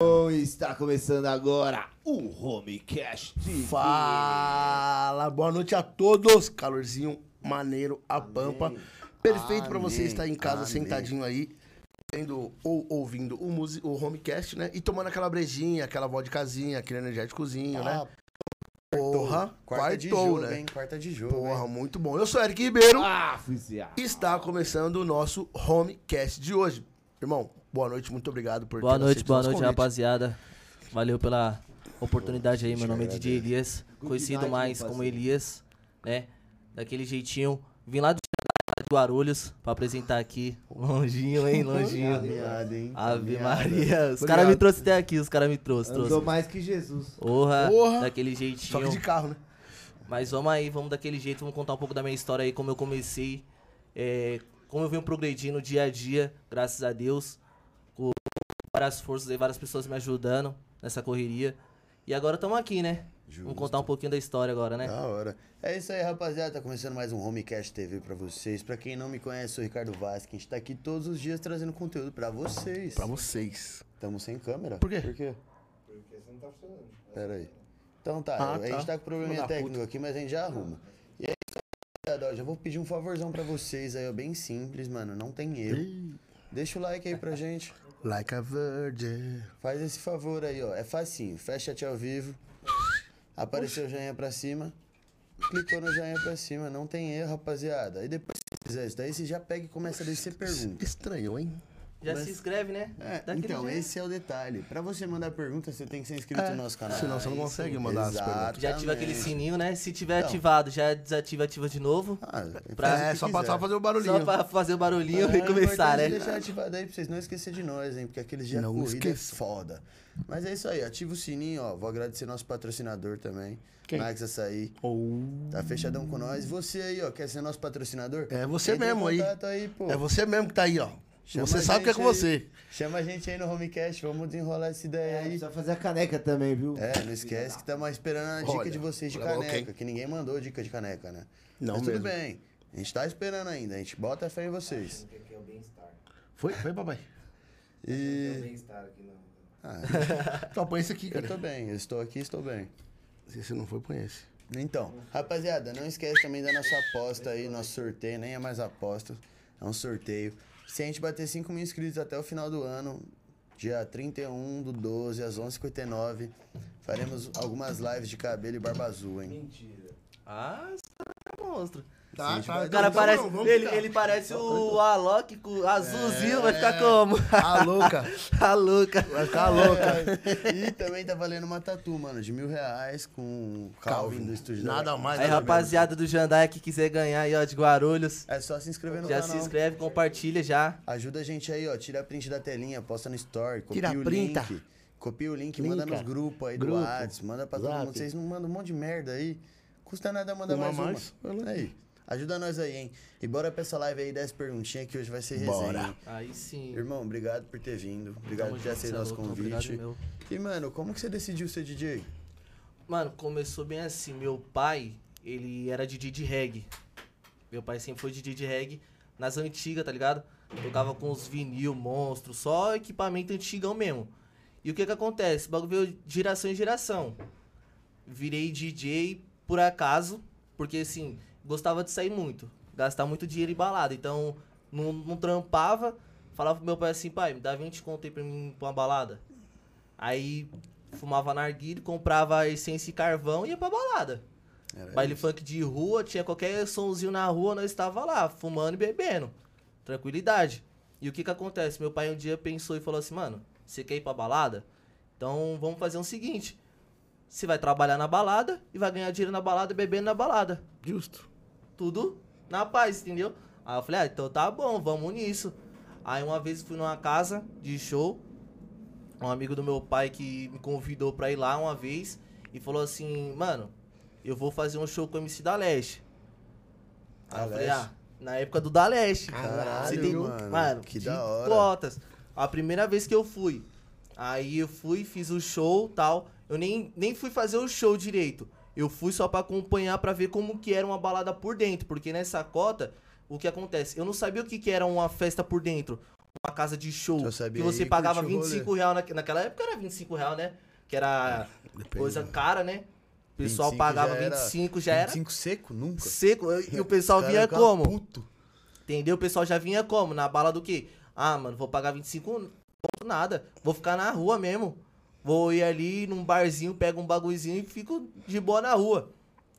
Bom, está começando agora o Homecast. Fala, boa noite a todos. Calorzinho maneiro, a pampa. Perfeito pra você Amém. estar em casa Amém. sentadinho aí, vendo ou ouvindo o, musi- o homecast, né? E tomando aquela brejinha, aquela vodkazinha, aquele energéticozinho, né? Porra, Quarta de quartou, jogo, né? hein? Quarta de jogo, Porra, hein? muito bom. Eu sou Eric Ribeiro. Ah, fuzia. Está começando o nosso homecast de hoje. Irmão, boa noite, muito obrigado por Boa ter noite, boa noite, convite. rapaziada. Valeu pela oportunidade aí. Meu nome é DJ. Elias, Good conhecido night, mais como. Elias, né? Daquele jeitinho. Vim lá do Guarulhos pra apresentar aqui. Longinho, hein? Longinho. Caminhada, hein? Ave Caminhada. Maria. Os caras me trouxeram até aqui, os caras me trouxeram. Andou trouxe. mais que Jesus. Porra, Porra. daquele jeitinho. de carro, né? Mas vamos aí, vamos daquele jeito, vamos contar um pouco da minha história aí, como eu comecei, é, como eu venho progredindo dia a dia, graças a Deus, várias forças e várias pessoas me ajudando nessa correria. E agora estamos aqui, né? Justo. Vamos contar um pouquinho da história agora, né? Da hora. É isso aí, rapaziada. Tá começando mais um Homecast TV pra vocês. Pra quem não me conhece, sou o Ricardo Vasque. A gente tá aqui todos os dias trazendo conteúdo pra vocês. Pra vocês. Tamo sem câmera? Por quê? Por quê? Porque você não tá funcionando. Pera aí. Então tá, Ah, a tá. gente tá com probleminha técnico aqui, mas a gente já arruma. E aí, rapaziada, ó, já vou pedir um favorzão pra vocês aí, ó. Bem simples, mano. Não tem erro. Deixa o like aí pra gente. Like a virgin. Faz esse favor aí, ó. É facinho. Fecha chat ao vivo. Apareceu o joinha pra cima. Clicou no joinha pra cima. Não tem erro, rapaziada. Aí depois, se fizer isso daí, você já pega e começa a descer pergunta. Estranho, hein? Já Mas- se inscreve, né? É, então, jeito. esse é o detalhe. Pra você mandar pergunta, você tem que ser inscrito É, no nosso canal. senão você não consegue sim. mandar as perguntas. Já ativa aquele Exatamente. sininho, né? Se tiver Então. ativado, já desativa, ativa de novo. Ah, Pra- É, só pra, quiser. só fazer o barulhinho. Só pra fazer o barulhinho Ah, e começar, é né? importante deixar ativado aí pra vocês não esquecer de nós, hein? Porque aqueles dias Não corrida esqueça. é foda. Mas é isso aí, ativa o sininho, ó. Vou agradecer nosso patrocinador também. Quem? Max Açaí. Ou... Tá fechadão com nós. Você aí, ó, quer ser nosso patrocinador? É você Entre mesmo aí. aí pô. É você mesmo que tá aí, ó. Chama você sabe que é com aí. você. Chama a gente aí no Homecast, vamos desenrolar essa ideia É, aí. precisa fazer a caneca também, viu? É, não esquece que estamos esperando a dica Olha, de vocês de caneca, ok. que ninguém mandou dica de caneca, né? Não Mas mesmo. tudo bem. A gente tá esperando ainda, a gente bota a fé em vocês. Foi, foi, papai. E. Ah, Só põe esse aqui, eu cara. tô bem, eu estou aqui, estou bem. Se você não foi, põe esse. Então, rapaziada, não esquece também da nossa aposta aí, nosso sorteio, nem é mais aposta, é um sorteio. Se a gente bater 5 mil inscritos até o final do ano, dia 31 do 12, às 11h59, faremos algumas lives de cabelo e barba azul, hein? Ah, esse cara é monstro. Tá, tá. vai- O cara então parece. não, ele, ele parece o Alok com azulzinho, vai É. ficar como? A louca. A louca. Vai ficar louca. e também tá valendo uma tatu, mano, de mil reais com Calvin, do estúdio da- Nada mais. Aí, rapaziada do Jandai que quiser ganhar aí, ó, de Guarulhos, É só se inscrever no já canal. se inscreve, compartilha já. Ajuda a gente aí, ó. Tira a print da telinha, posta no story, copia Tira o printa. link. Copia o link, Linka. manda nos grupos aí do Grupo. WhatsApp, manda pra todo Zap. mundo. Vocês não mandam um monte de merda aí. Custa nada mandar Uma mais mais, uma. Aí. Ajuda nós aí, hein? E bora pra essa live aí, 10 perguntinhas que hoje vai ser resenha. Bora. hein? Aí sim. Irmão, obrigado por ter vindo. Obrigado Tamo por ter aceito é nosso louco, convite. obrigado meu. E, mano, como que você decidiu ser DJ? Mano, começou bem assim. Meu pai, ele era DJ de reggae. Meu pai sempre foi DJ de reggae nas antigas, tá ligado? Tocava com os vinil, monstro, só equipamento antigão mesmo. E o que que acontece? O bagulho veio de geração em geração. Virei DJ por acaso, porque assim, gostava de sair muito. Gastar muito dinheiro em balada. Então, não, não trampava. Falava pro meu pai assim, pai, me dá 20 conto aí pra mim pra uma balada. Aí fumava narguilho, comprava essência e carvão e ia pra balada. Era Baile isso. funk de rua, tinha qualquer somzinho na rua, nós estava lá, fumando e bebendo. Tranquilidade. E o que que acontece? Meu pai um dia pensou e falou assim, mano, você quer ir pra balada? Então vamos fazer o seguinte. Você vai trabalhar na balada e vai ganhar dinheiro na balada, bebendo na balada. Justo. Tudo na paz, entendeu? Aí eu falei, ah, então tá bom, vamos nisso. Aí uma vez eu fui numa casa de show, um amigo do meu pai que me convidou pra ir lá uma vez e falou assim, mano, eu vou fazer um show com o MC da Leste. Aí eu falei, ah, na época do da Leste. Caralho, Você tem- mano, mano, que de da hora. cotas. A primeira vez que eu fui. Aí eu fui, fiz o show tal. Eu nem, nem fui fazer o show direito. Eu fui só pra acompanhar pra ver como que era uma balada por dentro. Porque nessa cota, o que acontece? Eu não sabia o que, que era uma festa por dentro. uma casa de show que você pagava curtir o 25 reais na, naquela época era 25 reais, né? Que era coisa cara, né? O pessoal 25 pagava já era- 25, já era 25 seco? Nunca. seco. E o pessoal vinha como? Puto. Entendeu? O pessoal já vinha como? Na bala do quê? Ah, mano, vou pagar 25, ponto nada. Vou ficar na rua mesmo. Vou ir ali num barzinho, pego um bagulhozinho e fico de boa na rua.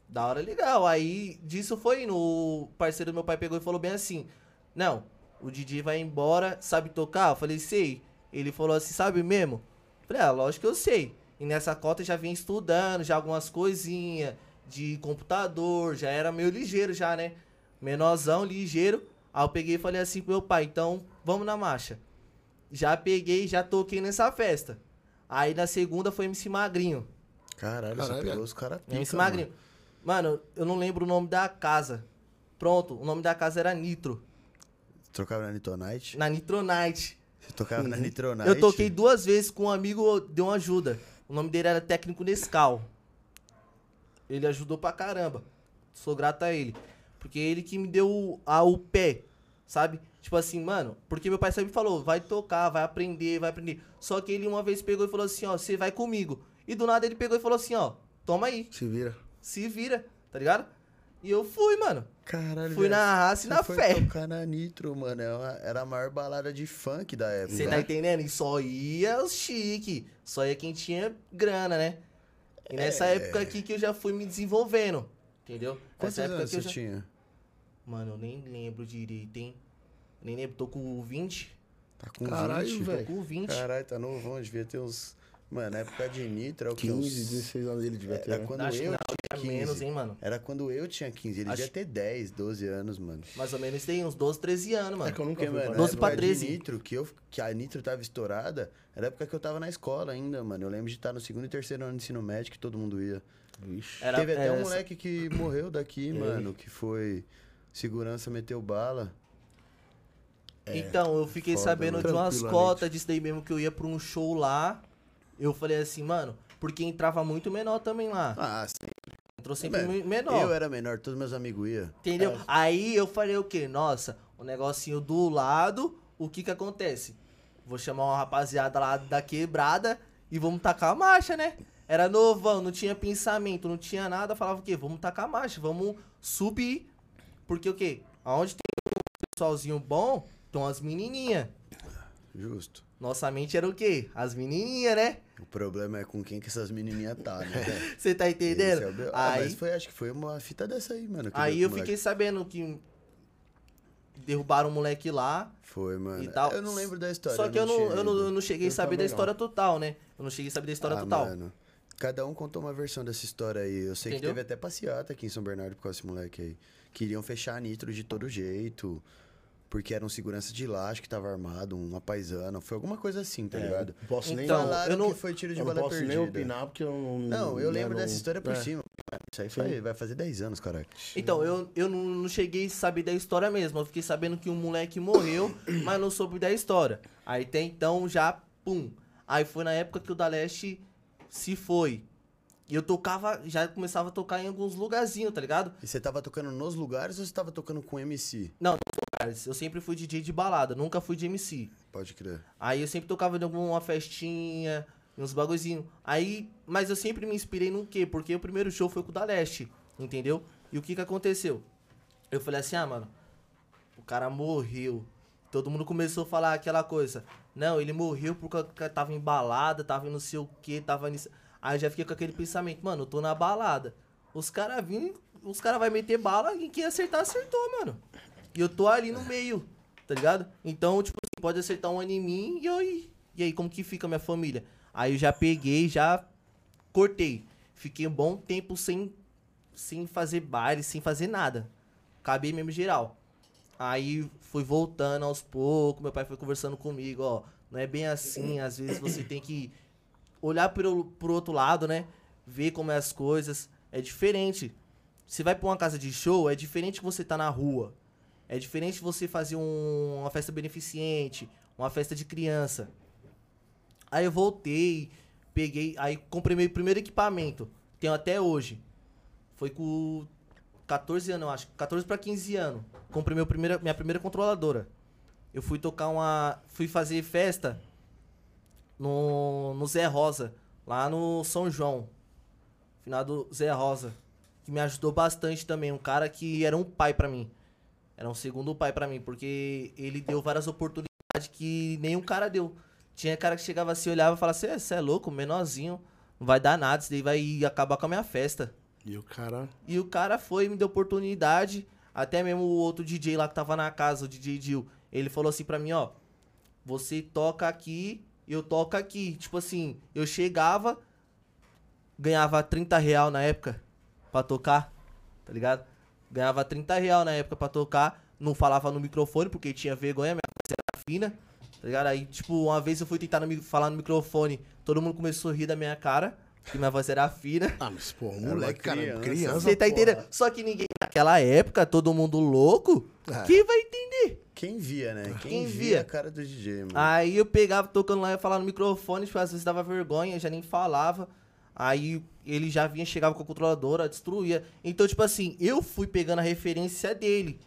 Da hora legal. Aí disso foi indo. O parceiro do meu pai pegou e falou bem assim: Não, o Didi vai embora, sabe tocar? Eu falei, sei. Ele falou assim, sabe mesmo? Eu falei, ah, lógico que eu sei. E nessa cota já vinha estudando, já algumas coisinhas de computador, já era meio ligeiro já, né? Menorzão, ligeiro. Aí eu peguei e falei assim pro meu pai, então vamos na marcha. Já peguei, já toquei nessa festa. Aí na segunda foi MC Magrinho. Caralho, Caralho, você é. pegou os caras pica, MC mano. Magrinho. Mano, eu não lembro o nome da casa. Pronto, o nome da casa era Nitro. Trocava na Nitronite? Na Nitronite. Você tocava na Nitronite? Eu toquei duas vezes com um amigo, deu uma ajuda. O nome dele era Técnico Nescau. Ele ajudou pra caramba. Sou grato a ele. Porque ele que me deu a, o pé, sabe? Tipo assim, mano, porque meu pai sempre falou, vai tocar, vai aprender, vai aprender. Só que ele uma vez pegou e falou assim, ó, você vai comigo. E do nada ele pegou e falou assim, ó, toma aí, Se vira. se vira, tá ligado? E eu fui, mano. Caralho, Fui na raça e na foi fé. tocar na Nitro, mano. é Era a maior balada de funk da época. Você tá entendendo? E só ia os chique. Só ia quem tinha grana, né? E nessa É. época aqui que eu já fui me desenvolvendo. Entendeu? Quantos Nessa época anos que eu você já... tinha? Mano, eu nem lembro direito, hein? Nem lembro, tô com 20. Tá com Caralho, 20? velho. Tô com 20. Caralho, tá novão. Devia ter uns... Mano, na época de Nitro, é o que? 15, Uns... 16 anos ele devia ter. Era né? quando Acho eu não, tinha tinha 15. menos, hein, mano? Era quando eu tinha 15. Ele Acho- devia ter 10, 12 anos, mano. Mais ou menos tem uns 12, 13 anos, mano. É que eu nunca fui mano, pra na 12 pra época de 13. Nitro, que, eu, que a Nitro tava estourada, era a época que eu tava na escola ainda, mano. Eu lembro de estar no segundo e terceiro ano de ensino médio, que todo mundo ia. Vixe. Era- Teve até era um essa- moleque que morreu daqui, mano, que foi... Segurança meteu bala. Então, eu fiquei foda, sabendo mano. de umas cotas disso daí mesmo que eu ia pra um show lá. Eu falei assim, mano, porque entrava muito menor também lá. Ah, sim. Entrou sempre Mano, mu- menor. Eu era menor, todos meus amigos iam. Entendeu? Aí eu falei o quê? Nossa, o negocinho do lado, o que que acontece? Vou chamar uma rapaziada lá da quebrada e vamos tacar a marcha, né? Era novão, não tinha pensamento, não tinha nada, falava o quê? Vamos tacar a marcha, vamos subir. Porque o quê? Aonde tem um pessoalzinho bom, estão as menininhas. Justo. Nossa mente era o quê? As menininhas, né? O problema é com quem que essas menininhas tá, né? Você tá Esse entendendo? é. Ah, aí, mas foi, acho que foi uma fita dessa aí, mano. aí eu o fiquei moleque. sabendo que derrubaram o moleque lá. Foi, mano. e tal. Eu não lembro da história. Só que eu não, eu não, eu não cheguei a saber da história total, né? Eu não cheguei a saber da história Ah, total. mano. Cada um contou uma versão dessa história aí. Eu sei Entendeu? que teve até passeata aqui em São Bernardo por causa desse moleque aí. Queriam fechar a Nitro de todo jeito. Porque era um segurança de lá, acho que tava armado, uma paisana. Foi alguma coisa assim, tá É, ligado? não posso nem, Então, Falaram eu não- que foi tiro de eu não bala posso perdida. nem opinar porque eu não. Não, eu né, lembro não- dessa história por é. cima. Isso aí foi- vai fazer 10 anos, caralho. Então, eu, eu não, não cheguei a saber da história mesmo. Eu fiquei sabendo que um moleque morreu, mas não soube da história. Aí até então já, pum. Aí foi na época que o da Leste se foi. E eu tocava, já começava a tocar em alguns lugarzinhos, tá ligado? E você tava tocando nos lugares ou você tava tocando com MC? Eu sempre fui DJ de balada, nunca fui de MC. Pode crer. Aí eu sempre tocava em alguma festinha, em uns bagulhozinhos. Aí, mas eu sempre me inspirei no quê? Porque o primeiro show foi com o da Leste, entendeu? E o que que aconteceu? Eu falei assim, ah, mano, o cara morreu. Todo mundo começou a falar aquela coisa. Não, ele morreu porque tava em balada, tava em não sei o que, tava nisso. Aí já fiquei com aquele pensamento, mano, eu tô na balada. Os caras vêm, os caras vai meter bala e quem acertar, acertou, mano. E eu tô ali no meio, tá ligado? Então, tipo assim, pode acertar um em mim e eu. E aí, como que fica minha família? Aí eu já peguei, já cortei. Fiquei um bom tempo sem, sem fazer baile, sem fazer nada. Acabei mesmo geral. Aí fui voltando aos poucos, meu pai foi conversando comigo, ó. Não é bem assim, às vezes você tem que olhar pro, pro outro lado, né? Ver como é as coisas. É diferente. Você vai pra uma casa de show, é diferente que você tá na rua. É diferente você fazer um- uma festa beneficente, uma festa de criança. Aí eu voltei, peguei, aí comprei meu primeiro equipamento. Tenho até hoje. Foi com 14 anos, eu acho. 14 pra 15 anos. Comprei meu primeira, minha primeira controladora. eu fui tocar uma. Fui fazer festa no, no Zé Rosa, lá no São João. Finado Zé Rosa. Que me ajudou bastante também. Um cara que era um pai pra mim. Era um segundo pai pra mim, porque ele deu várias oportunidades que nenhum cara deu. Tinha cara que chegava assim, olhava e falava assim: você é louco, menorzinho, não vai dar nada, isso daí vai acabar com a minha festa. E o cara. E o cara foi, me deu oportunidade. Até mesmo o outro DJ lá que tava na casa, o DJ Dil, ele falou assim pra mim, ó. Você toca aqui, eu toco aqui. Tipo assim, eu chegava, ganhava 30 real na época pra tocar, tá ligado? Ganhava 30 real na época pra tocar. Não falava no microfone porque tinha vergonha, minha voz era fina, tá ligado? Aí, tipo, uma vez eu fui tentar no falar no microfone, todo mundo começou a rir da minha cara, porque minha voz era fina. Ah, mas, pô, moleque, cara, criança. criança. Você tá porra. entendendo? Só que ninguém, naquela época, todo mundo louco, É. quem vai entender? Quem via, né? Quem, Quem via via? a cara do DJ, mano. Aí eu pegava, tocando lá, ia falar no microfone, tipo, às vezes dava vergonha, já nem falava. Aí ele já vinha, chegava com a controladora, destruía. Então, tipo assim, eu fui pegando a referência dele,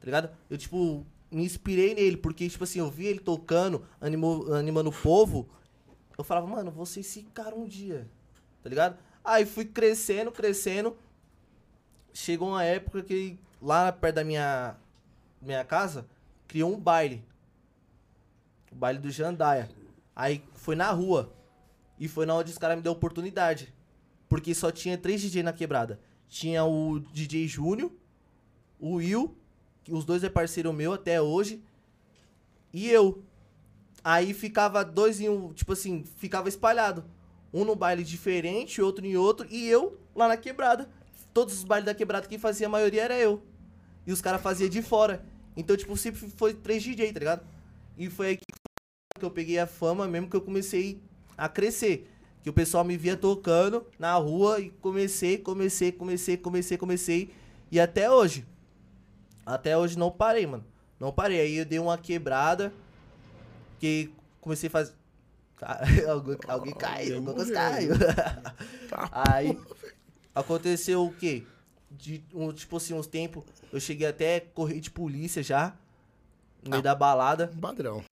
tá ligado? Eu, tipo, me inspirei nele, porque, tipo assim, eu vi ele tocando, animou, animando o povo. Eu falava, mano, vou ser esse cara um dia, tá ligado? Aí fui crescendo, crescendo. Chegou uma época que lá perto da minha, minha casa, criou um baile. O baile do Jandaia. Aí foi na rua. E foi na onde os caras me deu oportunidade. Porque só tinha três DJ na quebrada. Tinha o DJ Júnior, o Will, que os dois é parceiro meu até hoje, e eu. Aí ficava dois em um, tipo assim, ficava espalhado. Um no baile diferente, outro em outro, e eu lá na quebrada. Todos os bailes da quebrada quem fazia a maioria era eu. E os caras faziam de fora. Então, tipo, sempre foi três DJ, tá ligado? E foi aí que eu peguei a fama mesmo que eu comecei a crescer. Que o pessoal me via tocando na rua e comecei, comecei, comecei, comecei, comecei. E até hoje. Até hoje não parei, mano. Não parei. Aí eu dei uma quebrada. Que comecei a fazer. alguém, alguém caiu, coisa caiu. Aí aconteceu o quê? De, um, tipo assim, uns tempos. Eu cheguei até correr de polícia já. No meio da balada. Padrão.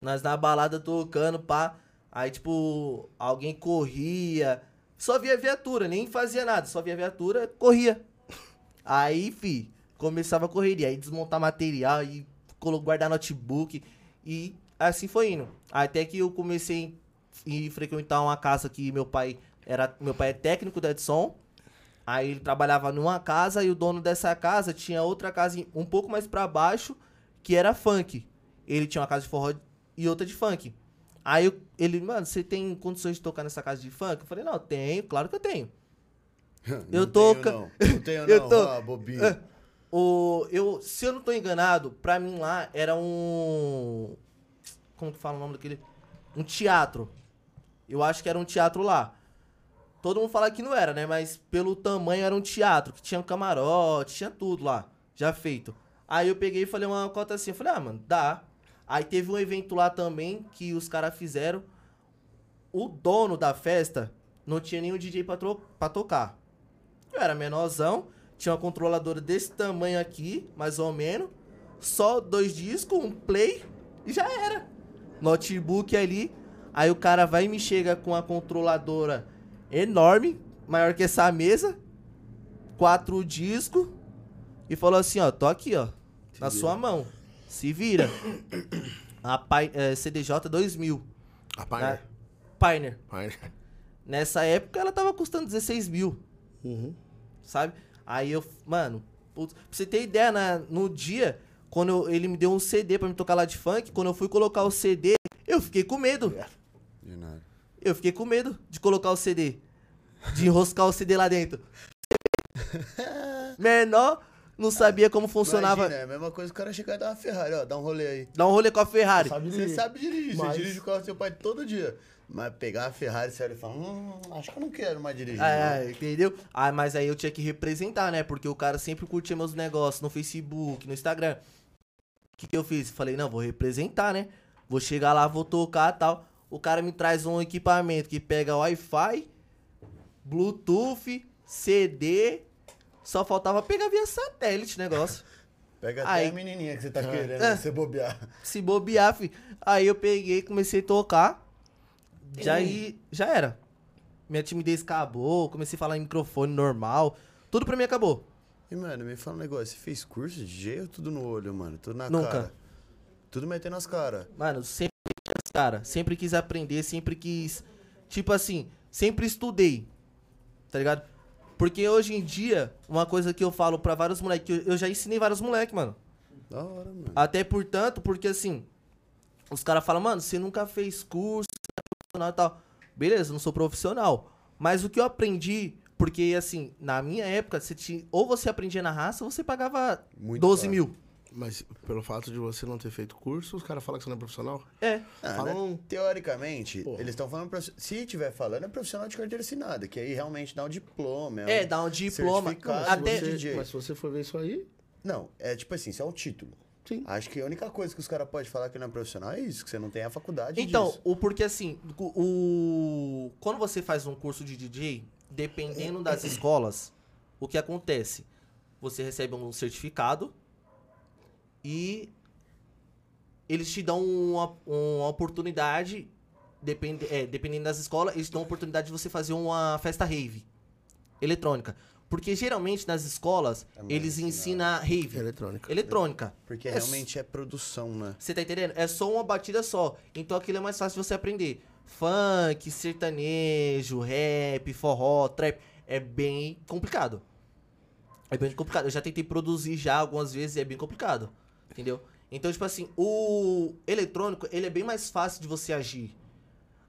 Nós na balada tocando, pá. Aí, tipo, alguém corria. Só via viatura, nem fazia nada. Só via viatura, corria. Aí, fi, começava a correria. Aí desmontar material e guardar notebook. E assim foi indo. Até que eu comecei a frequentar uma casa que meu pai era. Meu pai é técnico da Edson. Aí ele trabalhava numa casa e o dono dessa casa tinha outra casa um pouco mais pra baixo que era funk. Ele tinha uma casa de forró e outra de funk. Aí eu- ele, mano, você tem condições de tocar nessa casa de funk? Eu falei, não, tenho, claro que eu tenho. Não eu tô tenho, não. Não tenho, Eu não. tô- Ah, bobinho. O, eu, se eu não tô enganado, pra mim lá era um. Como que fala o nome daquele? Um teatro. Eu acho que era um teatro lá. Todo mundo fala que não era, né? Mas pelo tamanho era um teatro, que tinha um camarote, tinha tudo lá, já feito. Aí eu peguei e falei uma cota assim, eu falei, ah, mano, dá. Aí teve um evento lá também que os caras fizeram. O dono da festa não tinha nenhum DJ pra, pra tocar. Eu era menorzão, tinha uma controladora desse tamanho aqui, mais ou menos. Só dois discos, um play e já era. Notebook ali. Aí o cara vai e me chega com a controladora enorme, maior que essa mesa. Quatro discos. E falou assim, ó, tô aqui, ó. na sua mão. Se vira. A Pi- eh, CDJ 2000. A? Pioneer. Pioneer. Pioneer. Nessa época ela tava custando 16 mil, Uhum. sabe? Aí eu, mano, putz, pra você ter ideia, na, no dia, quando eu- ele me deu um CD pra me tocar lá de funk, quando eu fui colocar o CD, eu fiquei com medo. Nada. Eu fiquei com medo de colocar o CD. De enroscar o CD lá dentro. Menor, não sabia como funcionava. Imagina, é a mesma coisa que o cara chegar e dar uma Ferrari, ó, dá um rolê aí. Dá um rolê com a Ferrari. Sabe Você sabe dirigir, Mas- você dirige o carro do seu pai todo dia. Mas pegar a Ferrari sério e falar, hum, acho que eu não quero mais dirigir. não. É, entendeu? Ah, mas aí eu tinha que representar, né? Porque o cara sempre curtia meus negócios no Facebook, no Instagram. O que, que eu fiz? Falei, não, vou representar, né? Vou chegar lá, vou tocar e tal. O cara me traz um equipamento que pega Wi-Fi, Bluetooth, CD. Só faltava pegar via satélite negócio. Pega até Aí- a menininha que você tá querendo, É. você bobear. Se bobear, fi. Aí eu peguei, comecei a tocar. Já aí, já era. Minha timidez acabou, comecei a falar em microfone normal. Tudo pra mim acabou. E, mano, me fala um negócio, você fez curso de ou tudo no olho, mano? Tudo na Nunca. cara? Tudo metendo as caras. Mano, sempre cara, sempre quis aprender, sempre quis. Tipo assim, sempre estudei. Tá ligado? Porque hoje em dia, uma coisa que eu falo pra vários moleques, eu, eu já ensinei vários moleques, mano. Da hora, mano. Até portanto, porque assim, os caras falam, mano, você nunca fez curso, você é profissional e tal. Beleza, não sou profissional. Mas o que eu aprendi, porque assim, na minha época, você tinha, ou você aprendia na raça, ou você pagava Muito 12 caro. mil. Mas pelo fato de você não ter feito curso, os caras falam que você não é profissional? É. Ah, Falam- né? Teoricamente, Porra. eles estão falando. Se tiver falando, é profissional de carteira assinada, que aí realmente dá um diploma. É, dá um diploma. Até- de Você- DJ. mas se você for ver isso aí, Não, é tipo assim, isso é um título. sim. Acho que a única coisa que os caras podem falar que não é profissional é isso, que você não tem a faculdade Então, disso. o porque assim, o- quando você faz um curso de DJ, dependendo das escolas, o que acontece? Você recebe um certificado e eles te dão uma, uma oportunidade, depende, é, dependendo das escolas, eles te dão a oportunidade de você fazer uma festa rave eletrônica. Porque geralmente nas escolas, É eles ensinado. ensinam rave Eletrônica. eletrônica. Porque É realmente é produção, né? você tá entendendo? É só uma batida só. Então aquilo é mais fácil de você aprender. Funk, sertanejo, rap, forró, trap. É bem complicado. É bem complicado. Eu já tentei produzir já algumas vezes e é bem complicado. Entendeu? Então, tipo assim, o eletrônico, ele é bem mais fácil de você agir.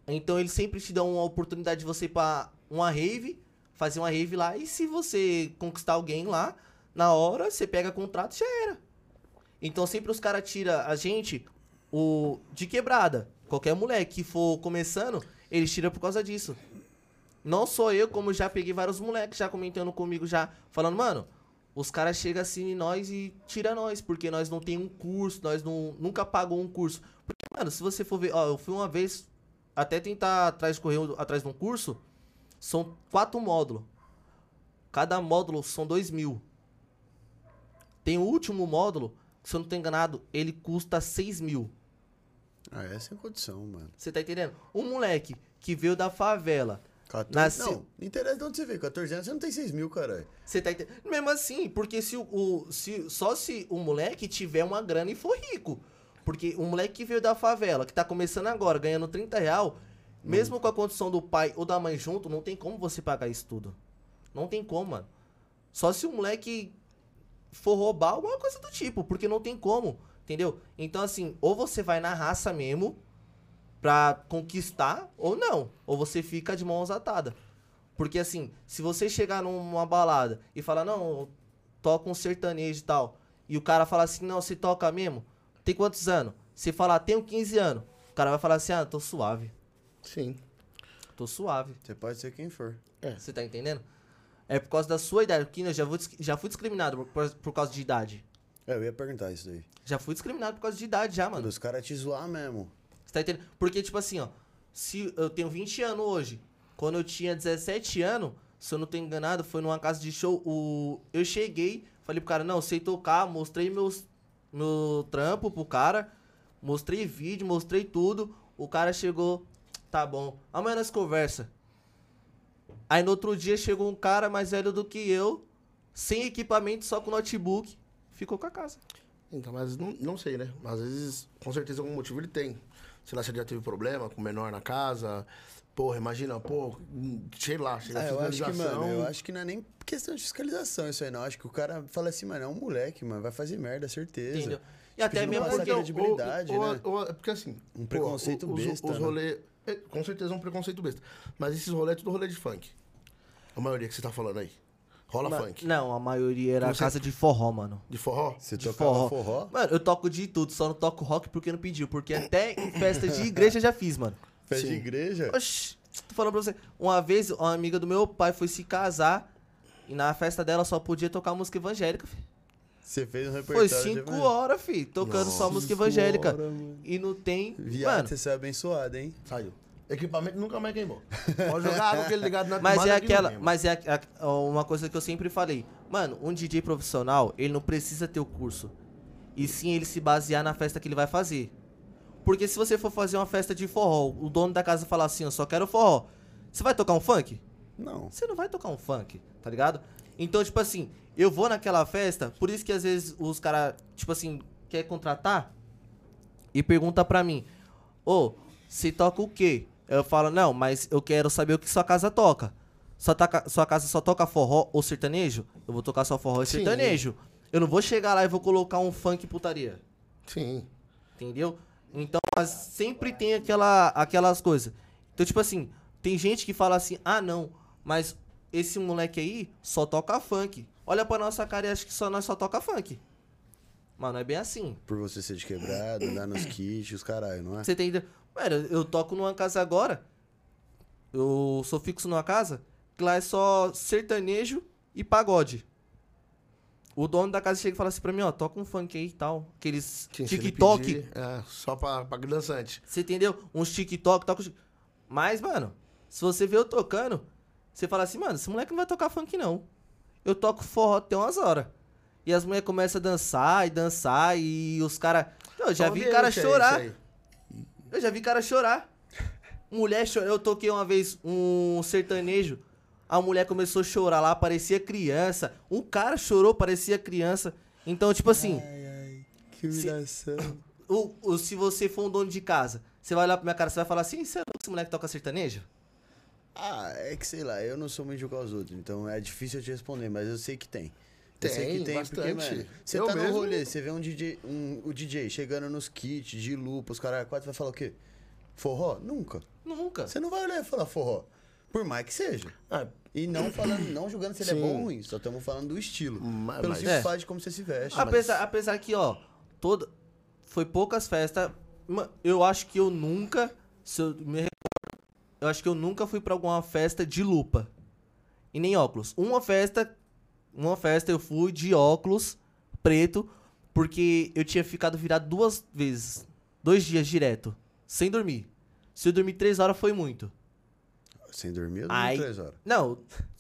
Então, ele sempre te dá uma oportunidade de você ir pra uma rave, fazer uma rave lá, e se você conquistar alguém lá, na hora, você pega contrato e já era. Então, sempre os caras tiram a gente o de quebrada. Qualquer moleque que for começando, eles tiram por causa disso. Não só eu, como já peguei vários moleques já comentando comigo, já falando, mano, os caras chegam assim em nós e tira nós, porque nós não tem um curso, nós não, nunca pagou um curso. Porque, mano, se você for ver, ó, eu fui uma vez até tentar atrás correr atrás de um curso, são quatro módulos. Cada módulo são dois mil. Tem o último módulo, se eu não tô enganado, ele custa seis mil. Ah, é sem condição, mano. Você tá entendendo? Um moleque que veio da favela, 14... Nasce- Não, não interessa de onde você veio. 14 anos você não tem 6 mil, caralho. Você tá entendendo? Mesmo assim, porque se o, o- se, só se o moleque tiver uma grana e for rico. Porque o moleque que veio da favela, que tá começando agora, ganhando 30 real, mesmo com a condição do pai ou da mãe junto, não tem como você pagar isso tudo. Não tem como, mano. Só se o moleque for roubar alguma coisa do tipo, porque não tem como, entendeu? Então, assim, ou você vai na raça mesmo pra conquistar, ou não. Ou você fica de mãos atadas. Porque assim, se você chegar numa balada e falar, não, eu toco um sertanejo e tal, e o cara fala assim, não, você toca mesmo? Tem quantos anos? Você falar, tenho 15 anos. O cara vai falar assim, ah, tô suave. Sim. Tô suave. Você pode ser quem for. Você tá entendendo? É por causa da sua idade. Porque eu já, vou, já fui discriminado por, por causa de idade. É, eu ia perguntar isso daí. Já fui discriminado por causa de idade já, mano. Mano, os caras te zoar mesmo. Você tá entendendo? Porque, tipo assim, ó. Se eu tenho 20 anos hoje, quando eu tinha 17 anos, se eu não tô enganado, foi numa casa de show. O... Eu cheguei, falei pro cara, não, sei tocar, mostrei meus, meu trampo pro cara, mostrei vídeo, mostrei tudo. O cara chegou, tá bom, amanhã nós conversa. Aí no outro dia chegou um cara mais velho do que eu, sem equipamento, só com notebook, ficou com a casa. Então, mas não, não sei, né? Às vezes, com certeza, algum motivo ele tem. Sei lá, se ele já teve problema com o menor na casa. Porra, imagina, pô, sei lá, chega Ah, eu acho que, fiscalização. mano, eu acho que não é nem questão de fiscalização isso aí, não. Acho que o cara fala assim, mano, é um moleque, mano, vai fazer merda, certeza. Entendeu? E Tipo, até mesmo porque. credibilidade. ou, né? ou- ou- é porque assim. Um preconceito os, besta, Os né? rolê, é, com certeza é um preconceito besta. Mas esses rolê é tudo rolê de funk. A maioria que você tá falando aí. Rola Ma- funk. Não, a maioria era Você- casa de forró, mano. De forró? Você de tocava forró, Mano, eu toco de tudo, só não toco rock porque não pediu. Porque até em festa de igreja eu já fiz, mano. festa de Sim. igreja. Oxi, tô falando pra você. Uma vez, uma amiga do meu pai foi se casar e na festa dela só podia tocar música evangélica, fi. Você fez um Foi repertório. de cinco horas, fi, tocando só música evangélica. E não tem. Viado, mano, você saiu abençoado, hein? Saiu. Equipamento nunca mais queimou. Pode jogar água que ele ligado na Mas é aquela, mas é a- a- uma coisa que eu sempre falei. Mano, um DJ profissional, ele não precisa ter o curso. E sim ele se basear na festa que ele vai fazer. Porque se você for fazer uma festa de forró, o dono da casa falar assim, eu só quero forró. Você vai tocar um funk? Não. Você não vai tocar um funk, tá ligado? Então, tipo assim, eu vou naquela festa, por isso que às vezes os caras, tipo assim, quer contratar e pergunta pra mim, ô, você toca o quê? Eu falo, não, mas eu quero saber o que sua casa toca. Sua, taca- sua casa só toca forró ou sertanejo? Eu vou tocar só forró e Sim. sertanejo. Eu não vou chegar lá e vou colocar um funk putaria. Sim. Entendeu? Então, mas sempre tem aquela, aquelas coisas. Então, tipo assim, tem gente que fala assim, ah, não, mas esse moleque aí só toca funk. Olha pra nossa cara e acha que só nós só toca funk. Mas não é bem assim. Por você ser de quebrado, andar nos kits, os caralho, não é? Você tem. Mano, eu toco numa casa agora. Eu sou fixo numa casa que lá é só sertanejo e pagode. O dono da casa chega e fala assim pra mim, ó, toca um funk aí e tal. Aqueles ele TikTok. pedir, É, só pra, pra dançante. Você entendeu? Uns TikTok, toca. Mas, mano, se você vê eu tocando, você fala assim, mano, esse moleque não vai tocar funk, não. Eu toco forró até umas horas. E as mulheres começam a dançar e dançar e os caras. Eu já Qual vi ambiente cara chorar. Eu já vi cara chorar. Mulher chorou. Eu toquei uma vez um sertanejo. A mulher começou a chorar lá, parecia criança. Um cara chorou, parecia criança. Então, tipo assim, Que humilhação. o, o- se você for um dono de casa, você vai olhar pra minha cara, você vai falar assim, você é louco, esse moleque toca sertanejo? Ah, é que sei lá, eu não sou muito julgar os outros, então é difícil eu te responder, mas eu sei que tem. Tem, que tem, porque, bastante. mano, você Eu tá no mesmo- rolê, você vê um DJ, um, o DJ chegando nos kits de lupa, os caras quatro vai falar o quê? Forró? Nunca. Nunca. Você não vai olhar e falar forró. Por mais que seja. Ah, E não falando, não julgando se ele é Sim. bom ou ruim, só estamos falando do estilo. Mas- Pelo mas- simples É. fato de como você se veste. Apesar, apesar que, ó, toda. Foi poucas festas. Eu acho que eu nunca. Se eu me recordo, eu acho que eu nunca fui pra alguma festa de lupa. E nem óculos. Uma festa. Uma festa eu fui de óculos preto. Porque eu tinha ficado virado duas vezes. Dois dias direto. Sem dormir. Se eu dormir três horas foi muito. Sem dormir, eu Ai. dormi três horas. Não,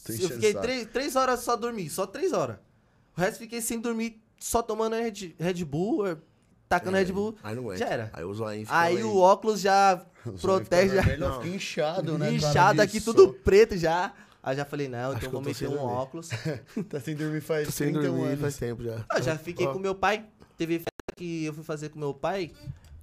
eu fiquei três, três horas só dormir, só três horas. O resto fiquei sem dormir, só tomando Red, Red Bull, eh, tacando Red Bull. Aí não aguenta. Já era. Aí o zoinho fica Aí aí. o óculos já protege, já, não, inchado, né? inchado aqui, tudo preto já. Aí já falei, não, Acho então vou meter um dormir. óculos. Tá sem dormir faz Tô sem 31 dormir anos. faz tempo já. Ah, já fiquei Ó, com meu pai. Teve festa que eu fui fazer com meu pai.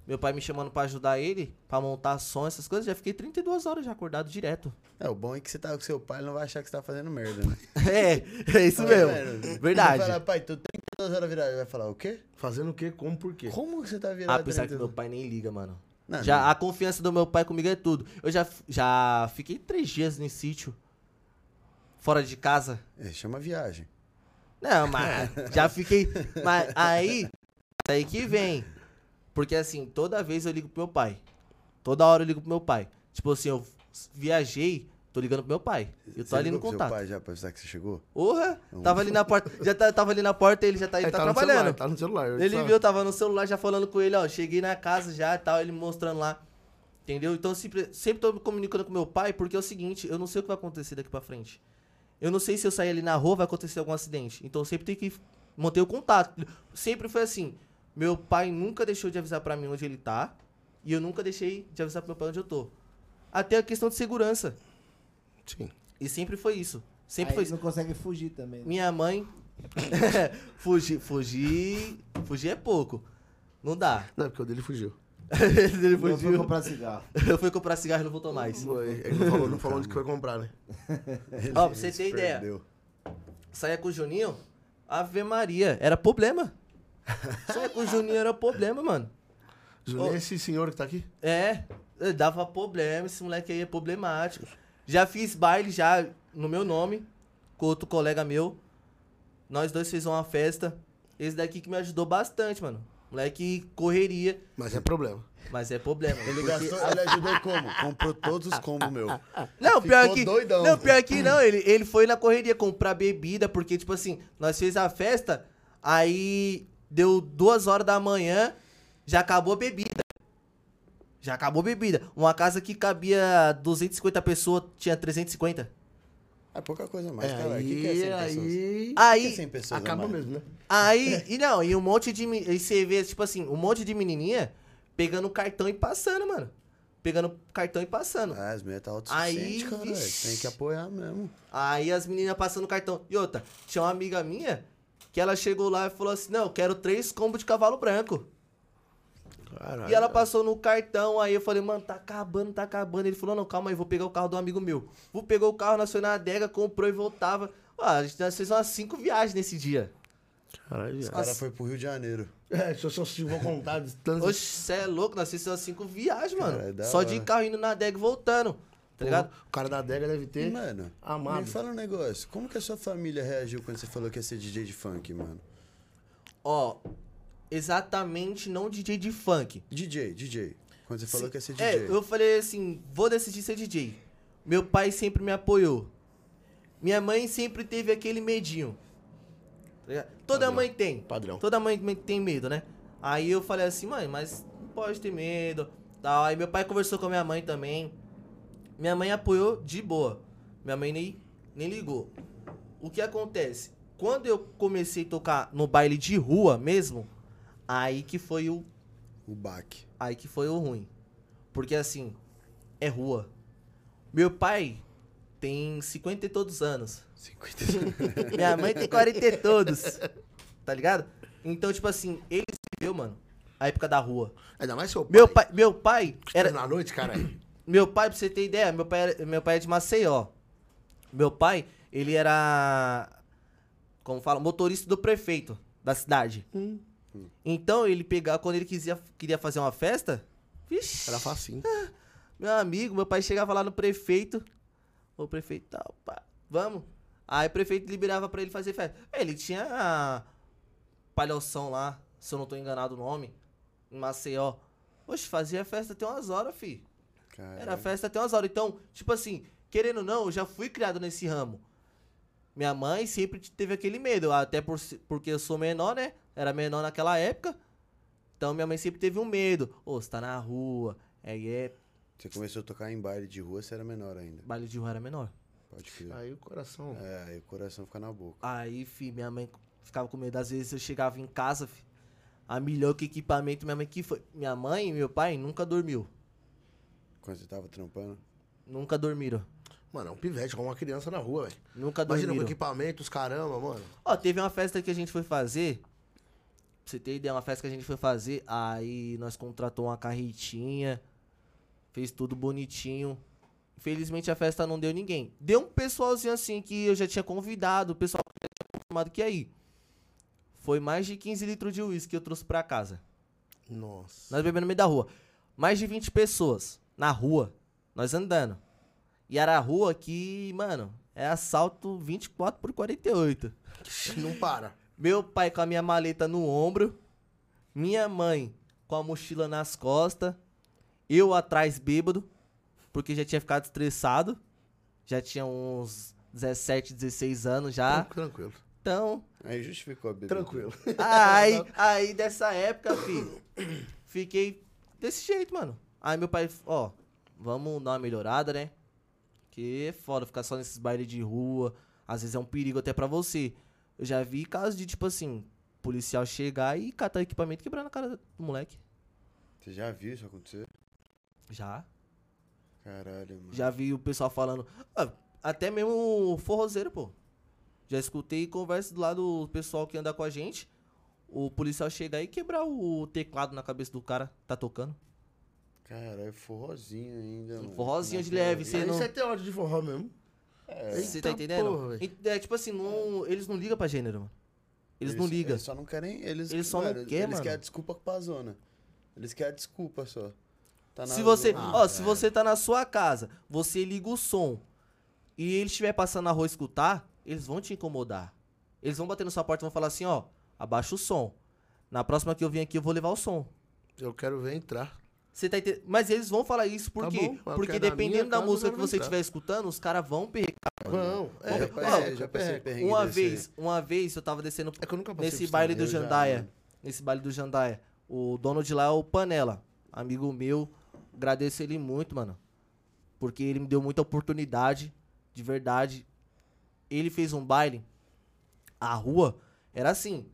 Meu pai me chamando pra ajudar ele, pra montar som, essas coisas. Já fiquei 32 horas já acordado direto. É, o bom é que você tá com seu pai, ele não vai achar que você tá fazendo merda, né? É, é isso Tá mesmo. Verdade. Vai falar, pai, tô 32 horas virado. Ele vai falar, o quê? Fazendo o quê? Como por quê? Como que você tá virado? Apesar que 32? meu pai nem liga, mano. Não, já não. a confiança do meu pai comigo é tudo. Eu já, já fiquei três dias no sítio. Fora de casa. É, chama viagem. Não, mas já fiquei. Mas aí. Aí que vem. Porque assim, toda vez eu ligo pro meu pai. Toda hora eu ligo pro meu pai. Tipo assim, eu viajei, tô ligando pro meu pai. Eu tô Você ali no contato. seu pai já pra avisar que você chegou? Porra! Tava ali na porta. Já tá- tava ali na porta, ele já tá, ele Aí tá, no trabalhando. celular, tá no celular. eu Ele viu, tava no celular já falando com ele, ó. Cheguei na casa já e tal, ele me mostrando lá. Entendeu? Então sempre, sempre tô me comunicando com meu pai, porque é o seguinte, eu não sei o que vai acontecer daqui pra frente. Eu não sei se eu sair ali na rua vai acontecer algum acidente. Então eu sempre tenho que manter o contato. Sempre foi assim. Meu pai nunca deixou de avisar pra mim onde ele tá. E eu nunca deixei de avisar pro meu pai onde eu tô. Até a questão de segurança. Sim. E sempre foi isso. Sempre Aí foi isso. não consegue fugir também. né? Minha mãe. fugir, fugir. Fugir é pouco. Não dá. Não, porque o dele fugiu. Ele Eu fui fugiu. comprar cigarro. Eu fui comprar cigarro e não voltou mais. Foi. Ele não falou, não falou onde que foi comprar, né? Ó, pra você ter ideia. Perdeu. Saia com o Juninho, Ave Maria, era problema. Saia com o Juninho era problema, mano. Juninho, Ô. esse senhor que tá aqui? É, dava problema, esse moleque aí é problemático. Já fiz baile já no meu nome, com outro colega meu. Nós dois fizemos uma festa. Esse daqui que me ajudou bastante, mano. Moleque correria, Mas é problema. mas é problema. Ele gastou, ele ajudou como? Comprou todos os combos meu. Não, pior Ficou que. doidão. Não, pior que não. Ele, ele foi na correria comprar bebida, porque, tipo assim, nós fez a festa, aí deu duas horas da manhã, já acabou a bebida. Já acabou a bebida. Uma casa que cabia 250 pessoas, tinha 350. É pouca coisa mais, É, cara. O aí, que, que é 100 pessoas? aí, O que Aí, é 100 pessoas acaba mesmo, né? aí, e não, e um monte de. me- E você vê, tipo assim, um monte de menininha pegando cartão e passando, mano. Pegando cartão e passando. Ah, as meninas tá Aí, cara. Tem que apoiar mesmo. Aí as meninas passando cartão. E outra, tinha uma amiga minha que ela chegou lá e falou assim: Não, eu quero três combos de cavalo branco. Caralho. E ela passou no cartão, aí eu falei, mano, tá acabando, tá acabando. Ele falou, não, calma aí, vou pegar o carro do amigo meu. Vou pegar o carro, nós foi na adega, comprou e voltava. Ah, a gente nós fez umas cinco viagens nesse dia. Caralho, O viado. cara foi pro Rio de Janeiro. É, se eu só vou contar a distância. Oxe, cê é louco, nós fizemos umas cinco viagens, mano. Cara, é Só de carro indo na adega e voltando. Tá ligado? O cara da adega deve ter. mano, amado. me fala um negócio. Como que a sua família reagiu quando você falou que ia ser DJ de funk, mano? Ó, exatamente não DJ de funk. DJ, DJ. Quando você falou Sim, que ia ser DJ. É, eu falei assim, vou decidir ser DJ. Meu pai sempre me apoiou. Minha mãe sempre teve aquele medinho. Tá? Toda Padrão. mãe tem. Padrão. Toda mãe tem medo, né? Aí eu falei assim, mãe, mas não pode ter medo. Tal. Aí meu pai conversou com a minha mãe também. Minha mãe apoiou de boa. Minha mãe nem, nem ligou. O que acontece? Quando eu comecei a tocar no baile de rua mesmo, aí que foi o O baque. Aí que foi o ruim. Porque assim, é rua. Meu pai tem 50 e todos anos. 50. Minha mãe tem 40 e todos. Tá ligado? Então, tipo assim, ele viveu, mano, a época da rua. Ainda mais seu pai. Meu pai, meu pai Era era. na noite, cara. Meu pai, pra você ter ideia, meu pai, era- meu pai é de Maceió. Meu pai, ele era. Como fala? Motorista do prefeito da cidade. Hum. Então ele pegava, quando ele quisia, queria fazer uma festa. Vixe. Era facinho. Meu amigo, meu pai chegava lá no prefeito. Ô, prefeito, tal, pá, vamos. Aí o prefeito liberava pra ele fazer festa. Ele tinha a palhoção lá, se eu não tô enganado o nome, em Maceió. Oxe, fazia festa até umas horas, fi. Era festa até umas horas. Então, tipo assim, querendo ou não, eu já fui criado nesse ramo. Minha mãe sempre teve aquele medo, até por, porque eu sou menor, né? Era menor naquela época. Então minha mãe sempre teve um medo. Ô, você tá na rua, aí é. Você começou a tocar em baile de rua, você era menor ainda. Baile de rua era menor. Pode crer. Aí o coração. É, aí o coração fica na boca. Aí, fi, minha mãe ficava com medo. Às vezes eu chegava em casa, fi, a melhor que equipamento, minha mãe que foi. Minha mãe e meu pai nunca dormiu. Quando você tava trampando. Nunca dormiram. Mano, é um pivete, como uma criança na rua, velho. Nunca Imagina com dormiram. equipamentos, caramba, mano. Ó, teve uma festa que a gente foi fazer. Pra você ter ideia, uma festa que a gente foi fazer. Aí nós contratou uma carretinha. Fez tudo bonitinho. Infelizmente a festa não deu ninguém. Deu um pessoalzinho assim que eu já tinha convidado. O pessoal já tinha confirmado que ir. Foi mais de 15 litros de uísque que eu trouxe pra casa. Nossa. Nós bebendo no meio da rua. Mais de 20 pessoas na rua. Nós andando. E era a rua que, mano, é assalto 24 por 48. Não para. Meu pai com a minha maleta no ombro, minha mãe com a mochila nas costas, eu atrás bêbado, porque já tinha ficado estressado, já tinha uns 17, 16 anos já. Tranquilo. Então, Aí justificou a bebida. Tranquilo. aí, aí dessa época, filho, fiquei desse jeito, mano. Aí meu pai, ó, vamos dar uma melhorada, né? Que é foda ficar só nesses bailes de rua. Às vezes é um perigo até pra você. Eu já vi casos de, tipo assim, policial chegar e catar equipamento e quebrar na cara do moleque. Você já viu isso acontecer? Já. Caralho, mano. Já vi o pessoal falando. ah, até mesmo o forrozeiro, pô. Já escutei conversa do lado do pessoal que anda com a gente. O policial chegar e quebrar o teclado na cabeça do cara que tá tocando. Caralho, forrozinho ainda, mano. forrozinho de leve. Você não- Você tem ódio de forró mesmo. Você Eita tá entendendo? porra. E- é tipo assim, não, eles não ligam pra gênero, mano. Eles, não ligam. Eles só não querem. Eles, Eles só não mano, quer, Eles mano. querem a desculpa pra zona. Eles querem a desculpa só. Tá na Se você, zona. ó, se você tá na sua casa, você liga o som e ele estiver passando na rua escutar, eles vão te incomodar. Eles vão bater na sua porta e vão falar assim, ó, abaixa o som. Na próxima que eu vim aqui, eu vou levar o som. Eu quero ver entrar. Você tá entendendo? Mas eles vão falar isso por Tá quê? bom, Porque dependendo da música que você estiver escutando, os caras vão perrecar. Vão. Já É, ó, já passei perrengue Uma vez, uma vez eu tava descendo É que eu nunca nesse baile do já, Jandaia. mano. nesse baile do Jandaia. O dono de lá é o Panela, amigo meu. Agradeço ele muito, mano. Porque ele me deu muita oportunidade, de verdade. ele fez um baile. A rua era assim.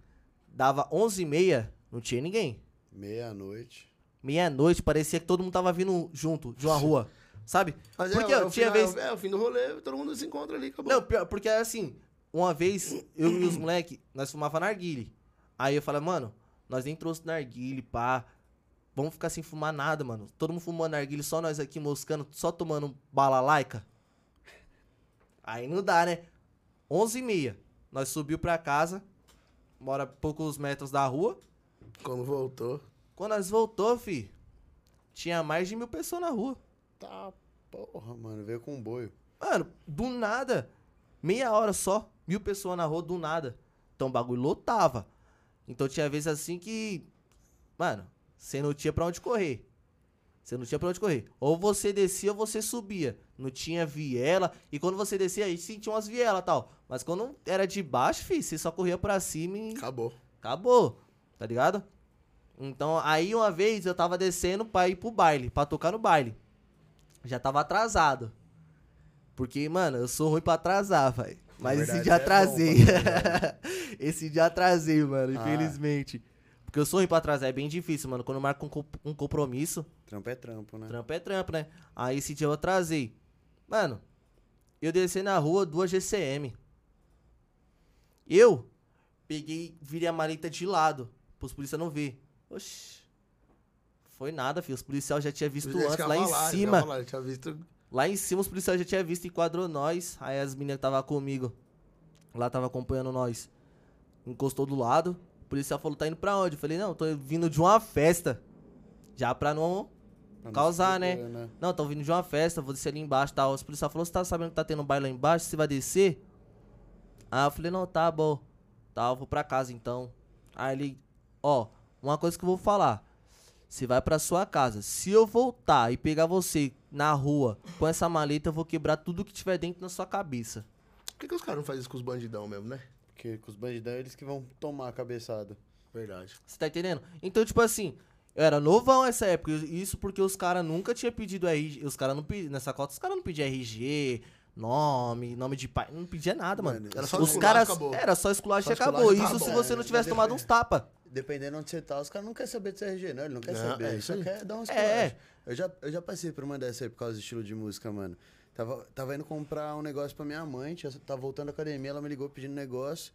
Dava 11h30, não tinha ninguém. Meia-noite. Meia-noite, parecia que todo mundo tava vindo junto de uma rua. Sabe? Mas Porque é, é, eu o tinha final- vez. é, o fim do rolê, todo mundo se encontra ali, acabou. Não, pior, porque assim, uma vez, eu e os moleque, nós fumava narguile. Aí eu falei, mano, nós nem trouxe narguile, pá. Vamos ficar sem fumar nada, mano. Todo mundo fumando narguile, só nós aqui moscando, só tomando balalaica. Aí não dá, né? 11h30. Nós subiu pra casa, mora poucos metros da rua. Quando voltou. Quando nós voltou, fi, tinha mais de mil pessoas na rua. Tá, porra, mano. Veio com um boio. Mano, do nada. Meia hora só. Mil pessoas na rua, do nada. Então o bagulho lotava. Então tinha vezes assim que. Mano, você não tinha pra onde correr. Você não tinha pra onde correr. Ou você descia ou você subia. Não tinha viela. E quando você descia, aí sim tinha umas vielas e tal. Mas quando era de baixo, fi, você só corria pra cima e. Acabou. Acabou, tá ligado? Então, aí uma vez eu tava descendo pra ir pro baile, pra tocar no baile. Já tava atrasado. Porque, mano, eu sou ruim pra atrasar, velho. Mas esse verdade, dia você é bom atrasei. pra esse dia atrasei, mano, Ah. infelizmente. Porque eu sou ruim pra atrasar, é bem difícil, mano. Quando eu marco um, co- um compromisso, Trampo é trampo, né? trampo é trampo, né? Aí esse dia eu atrasei. Mano, eu desci na rua, duas GCM. Eu peguei, virei a maleta de lado, pros polícia não ver. Oxi. Foi nada, filho. Os policiais já tinham visto antes, lá em ia cima. tinha visto. Lá em cima os policiais já tinham visto, enquadrou nós. Aí as meninas que tava comigo, lá tava acompanhando nós. Encostou do lado. O policial falou, tá indo pra onde? Eu falei, não, tô vindo de uma festa. Já pra não não causar, né? fuder, Não, tô vindo de uma festa, vou descer ali embaixo tal. Os policiais falaram, você tá sabendo que tá tendo um baile lá embaixo? Você vai descer? Aí eu falei, não, tá bom. Tá, eu vou pra casa então. Aí ele, ó, uma coisa que eu vou falar. Você vai pra sua casa. Se eu voltar e pegar você na rua com essa maleta, eu vou quebrar tudo que tiver dentro da sua cabeça. Por que, que os caras não fazem isso com os bandidão mesmo, né? Porque com os bandidão eles que vão tomar a cabeçada. Verdade. Você tá entendendo? Então, tipo assim, eu era novão essa época. Isso porque os caras nunca tinham pedido RG. Os caras não pediam. Nessa cota, os caras não pediam RG, nome, nome de pai. Não pedia nada, mano. Mano, Era só os caras. acabou. Era só esculacho e acabou. Isso se você não É, tivesse tomado uns tapas. Dependendo onde você tá, os caras não querem saber de CRG, não. Ele não quer Não, saber. é ele isso só quer dar uns É. Eu já, eu já passei por uma dessa aí por causa do estilo de música, mano. Tava, tava indo comprar um negócio pra minha mãe, tava voltando da academia, ela me ligou pedindo negócio.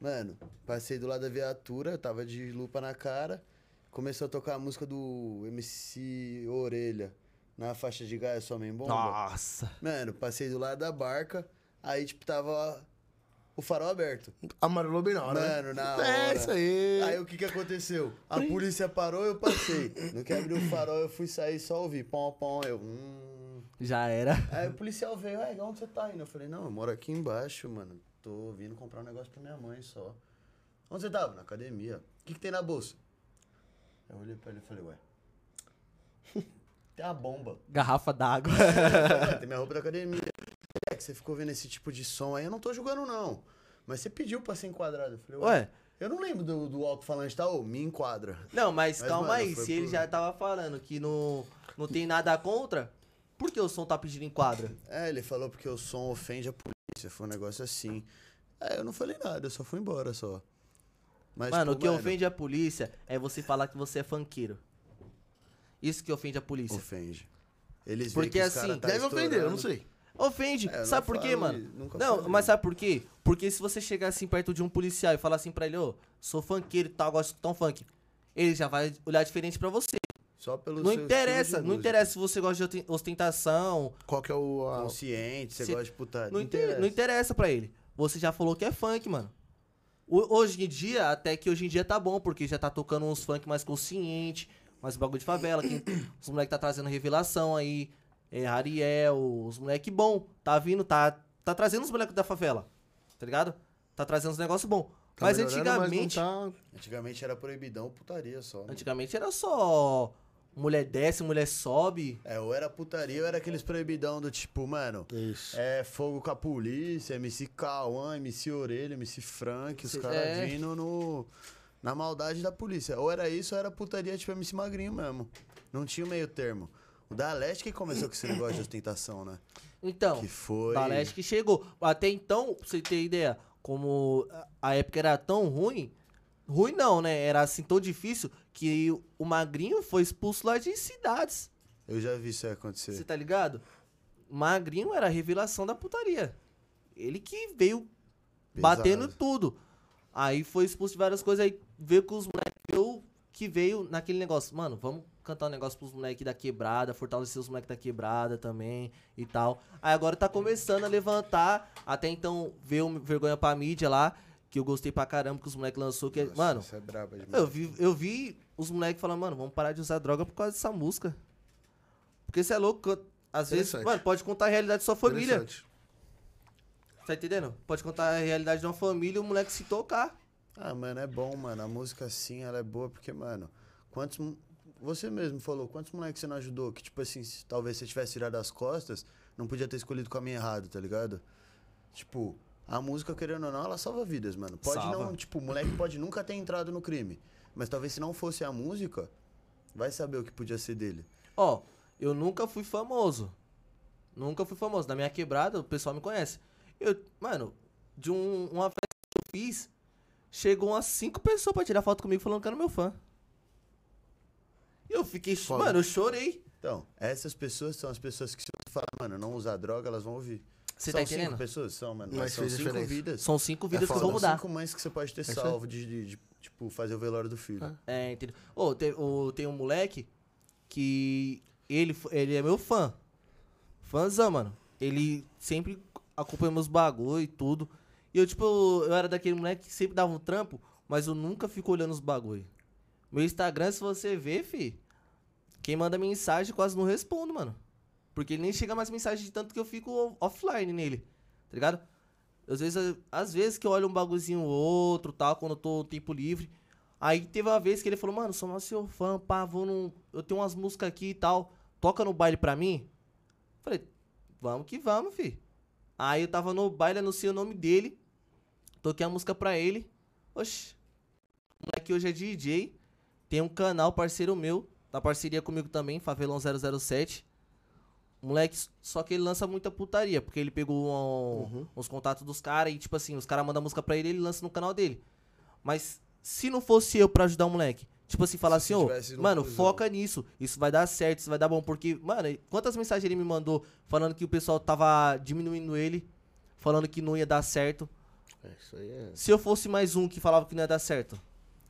Mano, passei do lado da viatura, tava de lupa na cara. Começou a tocar a música do MC Orelha. Na faixa de Gaia Mãe Bomba. Nossa. Mano, passei do lado da barca, aí, tipo, tava o farol aberto. Amarelou bem na hora. né? Mano, na É hora. isso aí. Aí o que que aconteceu? A polícia parou, eu passei. No que abriu o farol, eu fui sair só ouvi pom, pom, eu. Hum. Já era. Aí o policial veio, ué, onde você tá indo? Eu falei, não, eu moro aqui embaixo, mano. Tô vindo comprar um negócio pra minha mãe só. Onde você tava? Na academia. O que, que tem na bolsa? Eu olhei pra ele e falei, ué. Tem uma bomba. Garrafa d'água. Ué, tem minha roupa da academia. É que você ficou vendo esse tipo de som aí, eu não tô julgando, não. Mas você pediu pra ser enquadrado. Eu falei, ué. Ué. Eu não lembro do, do alto-falante, tá? Ô, me enquadra. Não, mas, Mas, calma mano, aí. Se ele por- já tava falando que não, não tem nada contra, por que o som tá pedindo em quadra? É, ele falou porque o som ofende a polícia. Foi um negócio assim. É, eu não falei nada, eu só fui embora só. Mas, mano, tipo, o que ofende a polícia é você falar que você é funkeiro. Isso que ofende a polícia. Ofende. Eles Porque assim, tá Deve ofender, eu não sei. Ofende. É, sabe por quê, falo mano? Não, falei. mas sabe por quê? Porque se você chegar assim perto de um policial e falar assim pra ele, ô, sou funkeiro e tal, gosto de escutar um funk, ele já vai olhar diferente pra você. Só pelo Não seu interessa, não interessa se você gosta de ostentação, Qual que é o. a- Consciente, você Se- gosta de putaria. não, inter- não interessa pra ele. Você já falou que é funk, mano. O- hoje em dia, até que hoje em dia tá bom, porque já tá tocando uns funk mais consciente, mais bagulho de favela, que os moleques tá trazendo revelação aí, é, Ariel, os moleque bom, tá vindo, tá, tá trazendo os moleques da favela, tá ligado? Tá trazendo uns negócios bom. tá mas antigamente, Mas não tá... Antigamente era proibidão putaria só. mano. antigamente era só mulher desce, mulher sobe. É, ou era putaria ou era aqueles proibidão do tipo, mano, Isso. é fogo com a polícia, MC Cauã, MC Orelha, MC Frank, os caras é. vindo no, na maldade da polícia. Ou era isso ou era putaria tipo MC Magrinho mesmo. Não tinha o meio termo. O da Leste que começou com esse negócio de ostentação, né? Então, Que foi. da Leste que chegou. Até então, pra você ter ideia, como a- época era tão ruim, ruim não, né? Era assim tão difícil que o Magrinho foi expulso lá de cidades. Eu já vi isso aí acontecer. Você tá ligado? Magrinho era a revelação da putaria. Ele que veio Pesado. batendo tudo. Aí foi expulso de várias coisas, aí veio com os moleques, veio que veio naquele negócio. Mano, vamos cantar um negócio pros moleques da quebrada, fortalecer os moleques da quebrada também e tal. Aí agora tá começando a levantar. Até então veio vergonha pra mídia lá, que eu gostei pra caramba que os moleques lançou. Que, é- Nossa, mano, é braba eu vi, eu vi os moleques falando, mano, vamos parar de usar droga por causa dessa música. Porque você é louco, às vezes, mano, pode contar a realidade da sua família. Tá entendendo? Pode contar a realidade de uma família e o moleque se tocar. Ah, mano, é bom, mano. A música assim, ela é boa porque, mano, quantos. Você mesmo falou, quantos moleques você não ajudou? Que, tipo assim, se talvez você tivesse tirado as costas, não podia ter escolhido o caminho errado, tá ligado? Tipo, a música, querendo ou não, ela salva vidas, mano. Pode Salva. não, tipo, o moleque pode nunca ter entrado no crime. Mas talvez se não fosse a música, vai saber o que podia ser dele. Ó, eu nunca fui famoso. Nunca fui famoso. Na minha quebrada, o pessoal me conhece. Eu, mano, de um- uma festa que eu fiz, chegou umas cinco pessoas pra tirar foto comigo falando que era meu fã. E eu fiquei, Foda. mano, eu chorei. Então, essas pessoas são as pessoas que se você falar, mano, não usar droga, elas vão ouvir. Você são tá cinco entendendo? pessoas? São, mano. Mas Mas são cinco diferença. vidas. São cinco vidas que foda. vão São mudar. cinco mães que você pode ter aí. salvo de, de- de, tipo, fazer o velório do filho. Ah. É, entendeu? Ô, tem, ô, tem um moleque que ele, ele é meu fã. Fãzão, mano. Ele sempre acompanha meus bagulho e tudo. E eu, tipo, eu era daquele moleque que sempre dava um trampo, mas eu nunca fico olhando os bagulho. Meu Instagram, se você ver, fi, quem manda mensagem quase não respondo, mano. Porque ele nem chega mais mensagem de tanto que eu fico offline nele, tá ligado? Às vezes, às vezes que eu olho um bagulhozinho ou outro, tal, quando eu tô tempo livre. Aí teve uma vez que ele falou, mano, sou nosso seu fã, pá, vou num... Eu tenho umas músicas aqui e tal. Toca no baile pra mim? Falei, vamos que vamos, fi. Aí eu tava no baile, anunciei o nome dele. Toquei a música pra ele. Oxi. O moleque hoje é DJ. Tem um canal parceiro meu. Na parceria comigo também, Favelão 007. Moleque, só que ele lança muita putaria, porque ele pegou um- uns contatos dos caras e, tipo assim, os caras mandam música pra ele ele lança no canal dele. Mas se não fosse eu pra ajudar o moleque, tipo assim, falar assim, ô, mano, foca nisso, isso vai dar certo, isso vai dar bom, porque, mano, quantas mensagens ele me mandou falando que o pessoal tava diminuindo ele, falando que não ia dar certo. É, isso aí é. Se eu fosse mais um que falava que não ia dar certo,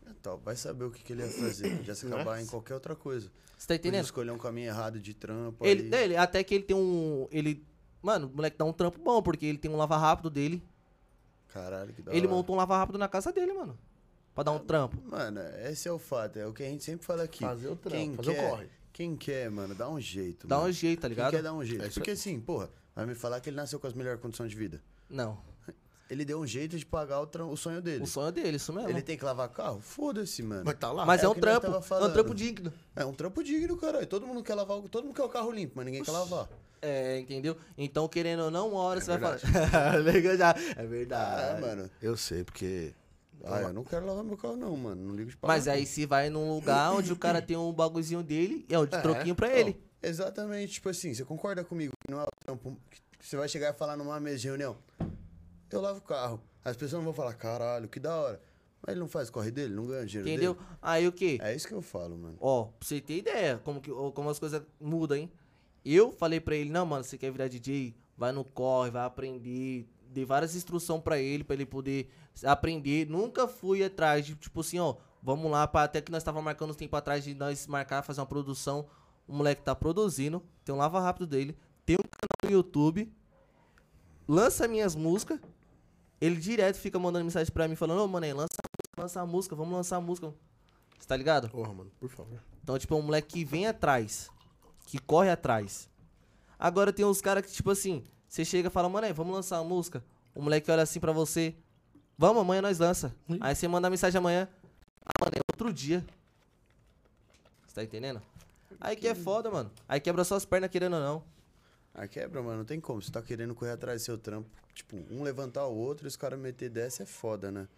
Então, vai saber o que, que ele ia fazer. Podia se acabar em qualquer outra coisa. você tá entendendo? escolher um caminho errado de trampo. Ele, aí. ele, até que ele tem um, ele, mano, o moleque dá um trampo bom, porque ele tem um lava rápido dele, Caralho, que da ele hora. montou um lava rápido na casa dele, mano, pra dar um trampo. Mano, esse é o fato. É o que a gente sempre fala aqui. Fazer o trampo, Quem fazer o quer, corre. Quem quer, mano, dá um jeito. Dá mano. um jeito, tá Quem ligado? quer dar um jeito. É Porque assim, porra, vai me falar que ele nasceu com as melhores condições de vida. Não, Ele deu um jeito de pagar o, o sonho dele. o sonho é dele, isso mesmo. Ele tem que lavar carro? Foda-se, mano. Mas tá lá. Mas é, é o um trampo, tava é um trampo digno. É um trampo digno, caralho. Todo mundo quer lavar, o- todo mundo quer o carro limpo, mas ninguém quer lavar. É, entendeu? Então, querendo ou não, uma hora É você vai falar. Legal já. É Ah, verdade. mano. Eu sei, porque. Ah, eu não quero lavar meu carro, não, mano. Não ligo de. Mas aí se vai num lugar onde o cara tem um bagulhozinho dele, é de É, troquinho pra ele. Exatamente, tipo assim, você concorda comigo que não é o trampo que você vai chegar e falar numa mesa de reunião? Eu lavo o carro. As pessoas não vão falar, caralho, que da hora. Mas ele não faz corre dele, não ganha dinheiro Entendeu? dele. Aí o quê? É isso que eu falo, mano. Ó, pra você ter ideia como, que, como as coisas mudam, hein? Eu falei pra ele, não, mano, você quer virar DJ? Vai no corre, vai aprender. Dei várias instruções pra ele, pra ele poder aprender. Nunca fui atrás de, tipo assim, ó, vamos lá, pra, até que nós tava marcando um tempo atrás de nós marcar, fazer uma produção. O moleque tá produzindo, tem um lava rápido dele, tem um canal no YouTube, lança minhas músicas. Ele direto fica mandando mensagem pra mim falando, ô, mano, lança a música, lança a música, vamos lançar a música. Você tá ligado? Porra, mano, por favor. Então, tipo, é um moleque que vem atrás. Que corre atrás. Agora tem uns caras que, tipo assim, você chega e fala, mano, aí, vamos lançar uma música. O moleque olha assim pra você. Vamos, amanhã nós lança. Ih. Aí você manda mensagem amanhã. Ah, mano, é outro dia. Você tá entendendo? Aí que é foda, mano. Aí quebra suas pernas querendo ou não. A quebra, mano, não tem como. Você tá querendo correr atrás do seu trampo. Tipo, um levantar o outro e os caras meter dessa é foda, né?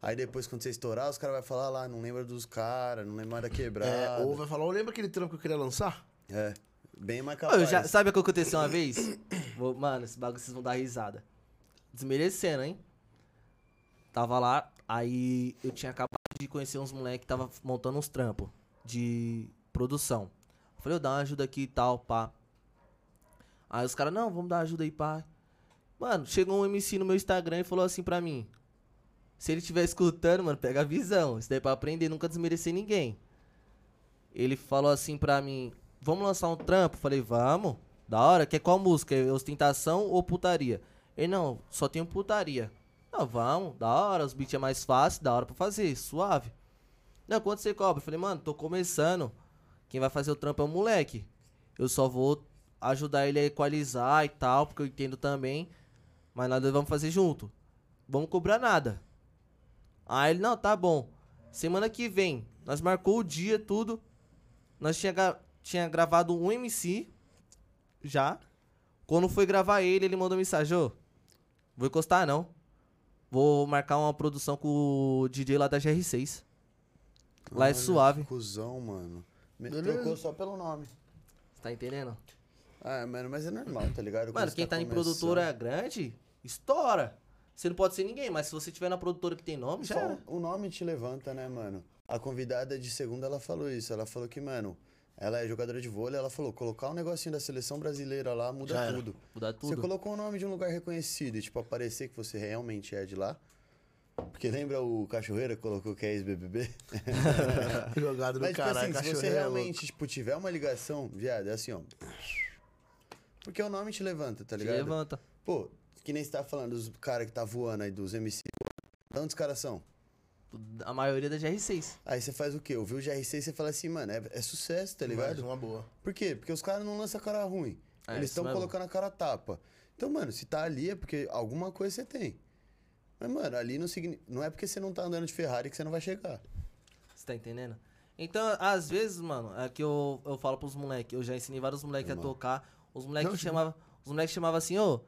Aí depois, quando você estourar, os caras vão falar lá, não lembra dos caras, não lembra mais da É, quebrada. ou vai falar, ô, lembra aquele trampo que eu queria lançar? É. Bem mais capaz. eu já- sabe o que aconteceu uma vez? Vou- mano, esse bagulho vocês vão dar risada. Desmerecendo, hein? Tava lá, aí eu tinha acabado de conhecer uns moleques que tava montando uns trampos de produção. Falei, eu dá uma ajuda aqui e tal, pá. Aí os caras, não, vamos dar ajuda aí, pá. Mano, chegou um MC no meu Instagram e falou assim pra mim. Se ele estiver escutando, mano, pega a visão. Isso daí é pra aprender, nunca desmerecer ninguém. Ele falou assim pra mim, vamos lançar um trampo? Falei, vamos. Da hora, quer qual música? É Ostentação ou putaria? Ele, não, só tenho putaria. Não, vamos, da hora, os beats é mais fácil, da hora pra fazer, suave. Não, quanto você cobra? Falei, mano, tô começando. Quem vai fazer o trampo é o moleque. Eu só vou ajudar ele a equalizar e tal, porque eu entendo também. Mas nós vamos fazer junto. Vamos cobrar nada. Aí ele, não, tá bom. Semana que vem, nós marcou o dia, tudo. Nós tinha, tinha gravado um MC já. Quando foi gravar ele, ele mandou mensagem, ô, vou encostar não. Vou marcar uma produção com o DJ lá da GR6. Lá é Olha, suave. que Cuzão, mano. Me Beleza. trocou só pelo nome. Você tá entendendo? Ah, mano, mas é normal, tá ligado? Mano, quem tá em começando. produtora grande, estoura. Você não pode ser ninguém, mas se você tiver na produtora que tem nome, já Só o nome te levanta, né, mano? A convidada de segunda, ela falou isso. Ela falou que, mano, ela é jogadora de vôlei. Ela falou, colocar um negocinho da seleção brasileira lá muda tudo. Muda Você tudo. colocou o nome de um lugar reconhecido e, tipo, aparecer que você realmente é de lá. Porque lembra o Cachoeira que colocou que é ex-BBB? Jogado no Mas, tipo caralho, assim, se você é realmente, tipo, tiver uma ligação, viado, é assim, ó. Porque o nome te levanta, tá Te ligado? levanta. Pô, que nem você tá falando dos caras que tá voando aí, dos MC. De onde os caras são? A maioria da GR6. Aí você faz o quê? Ouviu o GR6 e você fala assim, mano, é, é sucesso, tá Mais ligado? uma boa. Por quê? Porque os caras não lançam cara ruim. É, Eles estão colocando a cara tapa. Então, mano, se tá ali é porque alguma coisa você tem. Mas, mano, ali não, signi... não é porque você não tá andando de Ferrari que você não vai chegar. Você tá entendendo? Então, às vezes, mano, é que eu, eu falo pros moleques, eu já ensinei vários moleques a tocar. Os moleques chamavam. Os moleques chamavam assim, ô.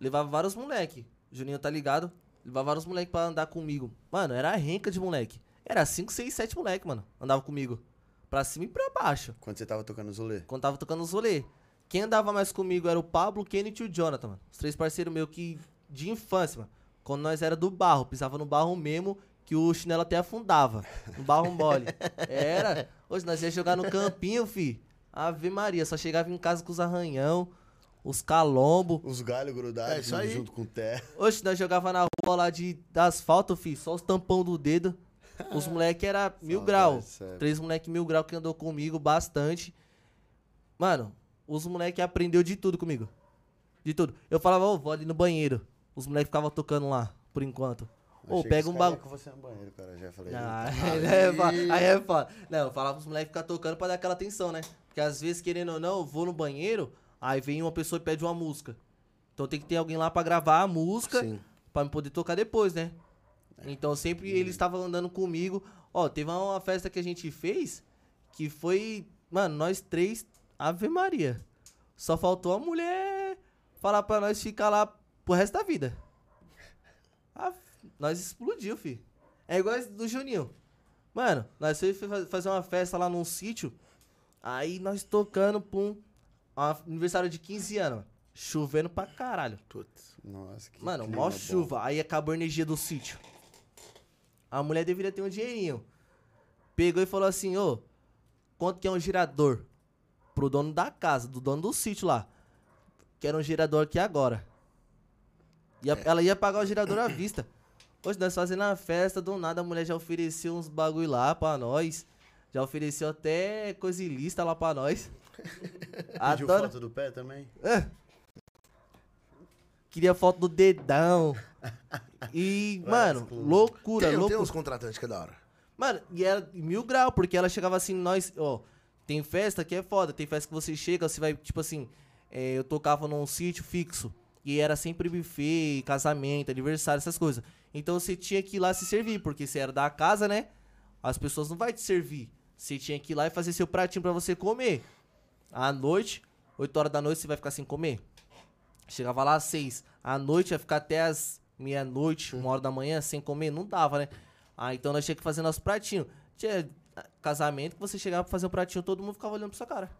levava vários moleques. Juninho tá ligado? Levava vários moleques pra andar comigo. Mano, era a renca de moleque. Era 5, 6, 7 moleque, mano. Andava comigo. Pra cima e pra baixo. Quando você tava tocando Zolê. Quando tava tocando os rolê. Quem andava mais comigo era o Pablo, o Kenneth e o Jonathan, mano. Os três parceiros meus que. De infância, mano. Quando nós era do barro, pisava no barro mesmo, que o chinelo até afundava. No barro mole. Era. Hoje nós ia jogar no campinho, fi. Ave Maria, só chegava em casa com os arranhão, os calombo. Os galhos grudados É isso aí. junto com o terra. Hoje nós jogava na rua lá de, de asfalto, fi. Só os tampão do dedo. Os moleque era mil grau. Três moleque mil grau que andou comigo bastante. Mano, os moleque aprendeu de tudo comigo. De tudo. Eu falava, ô, vou ali no banheiro. Os moleque ficavam tocando lá, por enquanto. Ô, que pega um bagulho. com você no banheiro, cara. Já falei. Ah, aí é foda. Aí é foda. Não, eu falava pros moleques ficar tocando pra dar aquela atenção, né? Porque às vezes, querendo ou não, eu vou no banheiro, aí vem uma pessoa e pede uma música. Então tem que ter alguém lá pra gravar a música Sim. pra me poder tocar depois, né? Então sempre eles estavam andando comigo. Ó, teve uma festa que a gente fez que foi, mano, nós três, Ave Maria. Só faltou a mulher falar pra nós ficar lá pro resto da vida. Ah, nós explodiu, fi. É igual do Juninho. Mano, nós fomos fa- fazer uma festa lá num sítio. Aí nós tocando, pum. Aniversário de 15 anos. Chovendo pra caralho. Putz. Nossa, que Mano, mó chuva. Aí acabou a energia do sítio. A mulher deveria ter um dinheirinho. Pegou e falou assim, ô, quanto que é um gerador? Pro dono da casa, do dono do sítio lá. Quero um gerador aqui agora. Ia- É. Ela ia pagar o gerador à vista. Hoje nós fazendo a festa, do nada a mulher já ofereceu uns bagulho lá pra nós. Já ofereceu até coisa ilícita lá pra nós. A Pediu dona- foto do pé também? Queria foto do dedão. E, mano, loucura, Tem, tem loucura. uns contratantes que é da hora. Mano, e era mil grau, porque ela chegava assim, nós, ó, tem festa que é foda, tem festa que você chega, você vai, tipo assim, é, eu tocava num sítio fixo, e era sempre buffet, casamento, aniversário, essas coisas. Então você tinha que ir lá se servir, porque você era da casa, né? As pessoas não vai te servir. Você tinha que ir lá e fazer seu pratinho pra você comer. À noite, 8 horas da noite, você vai ficar sem comer. Chegava lá às 6. À noite ia ficar até as meia-noite, uma hora da manhã, sem comer. Não dava, né? Ah, então nós tínhamos que fazer nosso pratinho. Tinha ah, casamento que você chegava pra fazer um pratinho, todo mundo ficava olhando pra sua cara.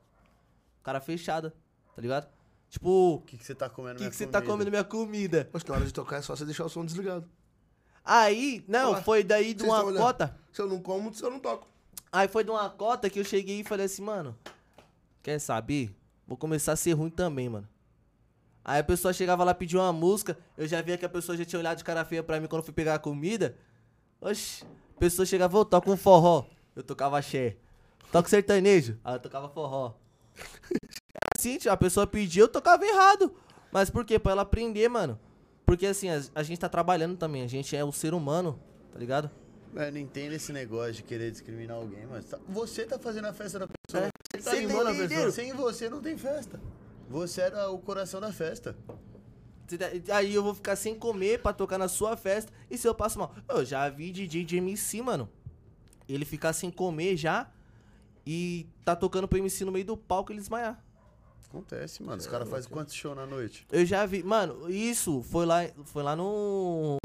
cara fechada, tá ligado? Tipo, O que, que você tá comendo o que minha que você tá comida? comendo minha comida? Mas na hora de tocar é só você deixar o som desligado. Aí, não, Ué, foi daí de vocês uma cota. Se eu não como, se eu não toco. Aí foi de uma cota que eu cheguei e falei assim, mano, quer saber? Vou começar a ser ruim também, mano. Aí a pessoa chegava lá pedir uma música, eu já via que a pessoa já tinha olhado de cara feia pra mim quando eu fui pegar a comida. Oxi, a pessoa chegava, ô, toca um forró. Eu tocava axé. Toca sertanejo. Aí eu tocava forró. Assim, a pessoa pedia, eu tocava errado. Mas por quê? Pra ela aprender, mano. Porque assim, a, a gente tá trabalhando também, a gente é o ser humano, tá ligado? Eu não entendo esse negócio de querer discriminar alguém, mas tá- você tá fazendo a festa da pessoa. Você tá animando a pessoa. Sem você não tem festa. Você era o coração da festa. Tá- Aí eu vou ficar sem comer pra tocar na sua festa. E se eu passo mal? Eu já vi DJ de MC, mano. Ele ficar sem comer já. E tá tocando pro MC no meio do palco e ele desmaiar. Acontece, mano. Os caras fazem quantos shows na noite? Eu já vi. Mano, isso foi lá, foi lá no.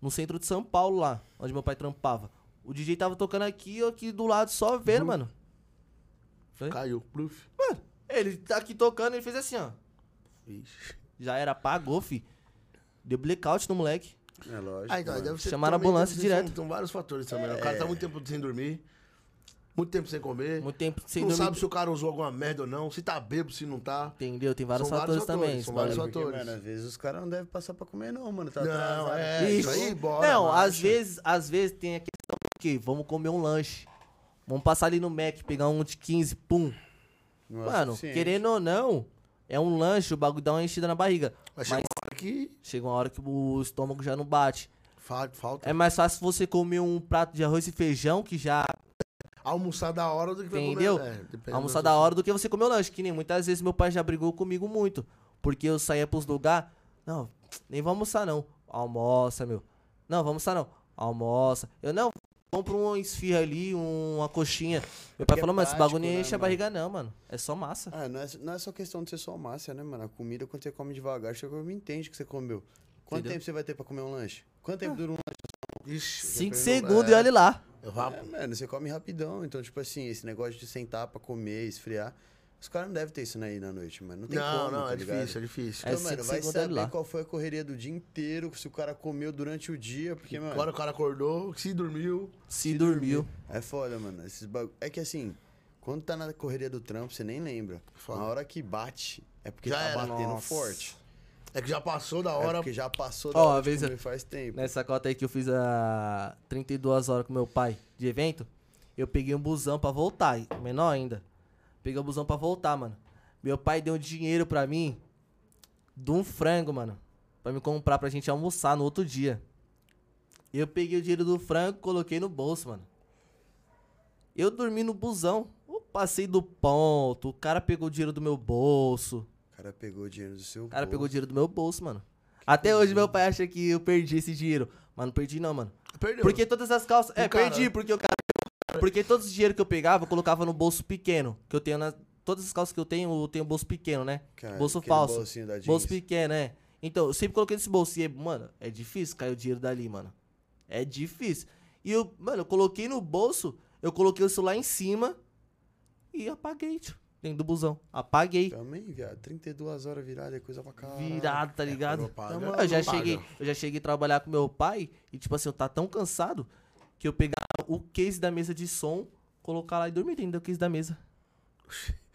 No centro de São Paulo, lá, onde meu pai trampava. O DJ tava tocando aqui, eu aqui do lado só vendo, mano. Foi? Caiu. Pluf. Mano, ele tá aqui tocando, ele fez assim, ó. Ixi. Já era, apagou, fi. Deu blackout no moleque. É lógico. Ah, então, deve ser Chamaram a ambulância deve ser- direto. São, são vários fatores também. né? O cara tá muito tempo sem dormir, muito tempo sem comer. Muito tempo sem não dormir. sabe se o cara usou alguma merda ou não, se tá bêbado, se não tá. Entendeu? Tem vários São fatores, vários fatores, também. são vários. Porque, fatores. mano, às vezes os caras não devem passar pra comer, não, mano. Tá Não, atrasado. é. Isso. aí, bora, Não, marcha. às vezes, às vezes tem a questão do quê? Vamos comer um lanche. Vamos passar ali no Mac, pegar um de 15, pum. É Mano, suficiente. querendo ou não, é um lanche, o bagulho dá uma enchida na barriga. Mas Mas chega uma hora que chega uma hora que o estômago já não bate. fa- falta É mais fácil você comer um prato de arroz e feijão, que já almoçar da hora do que vai Entendeu? comer. É, almoçar da hora do que você comer o lanche. Que nem muitas vezes meu pai já brigou comigo muito. Porque eu saía pros lugares. Não, nem vou almoçar não. Almoça, meu. Não, vamos almoçar não. Almoça. Eu não, compro uma esfirra ali, uma coxinha. Meu pai é falou, mas esse bagulho não né, enche a barriga não, mano. É só massa. Ah, não é, não é só questão de ser só massa, né, mano? A comida, quando você come devagar, você come entende que você comeu. Quanto Entendeu? tempo você vai ter pra comer um lanche? Quanto tempo dura um lanche? Ixi, Cinco segundos é, e olha lá. Eu vá- É, mano, você come rapidão. Então, tipo assim, esse negócio de sentar pra comer, esfriar. Os caras não devem ter isso aí na noite, mano. Não tem Não, como, não, tá é ligado? difícil, é difícil. É Então, mano, cinco vai saber lá. qual foi a correria do dia inteiro, se o cara comeu durante o dia, porque, mano, Agora o cara acordou, se dormiu. Se dormiu. é foda, mano. Esses bagu... É que assim, quando tá na correria do trampo, você nem lembra. Foda. Na hora que bate, é porque Já tá era. batendo Nossa. forte. É que já passou da É hora. porque já passou da Ó, hora vez comer eu- faz tempo. Nessa cota aí que eu fiz a 32 horas com meu pai de evento, eu peguei um busão pra voltar, menor ainda. Peguei um busão pra voltar, mano. Meu pai deu dinheiro pra mim de um frango, mano. Pra me comprar pra gente almoçar no outro dia. Eu peguei o dinheiro do frango, coloquei no bolso, mano. Eu dormi no busão. Eu passei do ponto. O cara pegou o dinheiro do meu bolso. O cara pegou o dinheiro do seu O cara bolso. pegou o dinheiro do meu bolso, mano. Até hoje meu pai acha que eu perdi esse dinheiro. Mas não perdi não, mano. Perdeu. Porque todas as calças. É, O cara- perdi, porque o cara. Porque todos os dinheiro que eu pegava, eu colocava no bolso pequeno. Que eu tenho na. Todas as calças que eu tenho, eu tenho bolso pequeno, né? Cara, bolso aquele falso. Bolso pequeno, é. Então, eu sempre coloquei nesse bolso. E, mano, é difícil cair o dinheiro dali, mano. É difícil. E eu, mano, eu coloquei no bolso, eu coloquei o celular em cima e apaguei, tio. Dentro do busão. Apaguei. Também, viado. 32 horas virada é coisa pra caralho. Virado, tá ligado? quando paga, Então, eu já paga. cheguei, eu já cheguei a trabalhar com meu pai e tipo assim, eu tá tão cansado que eu pegava o case da mesa de som, colocar lá e dormir dentro do case da mesa.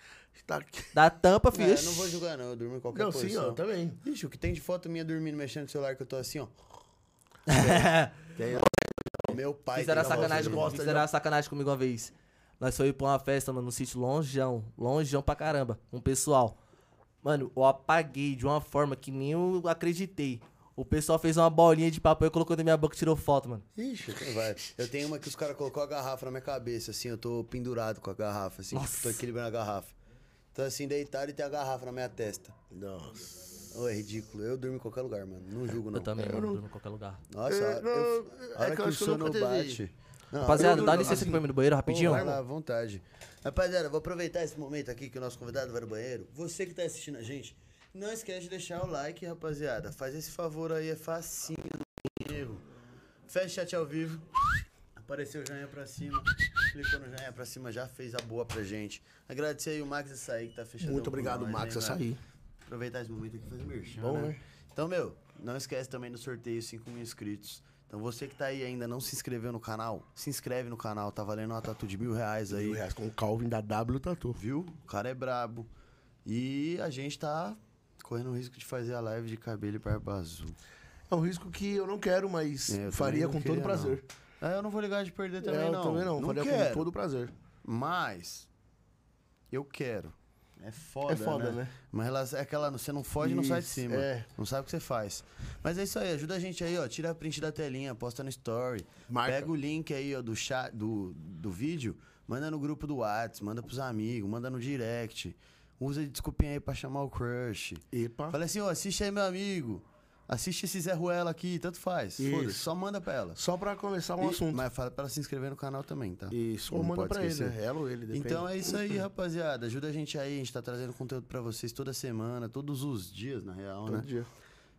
Tá aqui. Da tampa, Não, filho. eu não vou julgar, não. Eu durmo em qualquer Não, sim, posição. ó, também. Ixi, o que tem de foto minha dormindo, mexendo no celular, que eu tô assim, ó. Tem- Meu pai... Fizeram tem sacanagem, gosta, fizeram sacanagem comigo uma vez. Nós foi pra uma festa, mano, num sítio longeão, longeão pra caramba, com o pessoal. Mano, eu apaguei de uma forma que nem eu acreditei. O pessoal fez uma bolinha de papel e colocou na minha boca e tirou foto, mano. Ixi, então vai. Eu tenho uma que os caras colocou a garrafa na minha cabeça, assim, eu tô pendurado com a garrafa, assim, tipo, tô Nossa. equilibrando a garrafa. Tô assim, deitado e tem a garrafa na minha testa. Nossa. Ô, é ridículo. Eu durmo em qualquer lugar, mano. Não julgo, não. Eu também, mano, durmo em qualquer lugar. Nossa, É, a- não, eu, é a hora que que, eu o que eu sono bate. Não, Rapaziada, eu- dá licença assim, aqui pra mim no banheiro rapidinho. Vai lá, à vontade. Rapaziada, vou aproveitar esse momento aqui que o nosso convidado vai no banheiro. Você que tá assistindo a gente, não esquece de deixar o like, rapaziada. Faz esse favor aí, é facinho, não tem erro. Fecha o chat ao vivo. Apareceu o joinha pra cima. clicou no joinha pra cima, já fez a boa pra gente. Agradecer aí o Max Açaí que tá fechando. Muito obrigado, Max Açaí. Aproveitar esse momento aqui e fazer merchan, Bom, né? né? Então, meu, não esquece também do sorteio 5 mil inscritos. Então você que tá aí ainda não se inscreveu no canal, se inscreve no canal, tá valendo uma tatu de mil reais aí. Mil reais com o Calvin da W Tatu. Viu? O cara é brabo. E a gente tá correndo o risco de fazer a live de cabelo e barba azul. É um risco que eu não quero, mas É, faria com não todo prazer. É, eu não vou ligar de perder também, É, eu não. também não, faria quero. com todo prazer. Mas eu quero. É foda, É foda, né? Uma relação, é aquela, você não foge, não sai de cima. é. Não sabe o que você faz. Mas é isso aí, ajuda a gente aí, ó. Tira a print da telinha, posta no story. Marca. Pega o link aí, ó, do chat, do, do vídeo, manda no grupo do WhatsApp, manda pros amigos, manda no direct. Usa de desculpinha aí pra chamar o crush. Epa. Fala assim, ó, assiste aí, meu amigo. Assiste esse Zé Ruela aqui, tanto faz. Foda-se, só manda pra ela. Só pra começar um E- assunto. Mas fala pra ela se inscrever no canal também, tá? Isso, ou Não manda pra ele, esquecer. né? Ela ou ele, depende. Então é isso aí, rapaziada. Ajuda a gente aí. A gente tá trazendo conteúdo pra vocês toda semana, todos os dias, na real, Todo né? dia.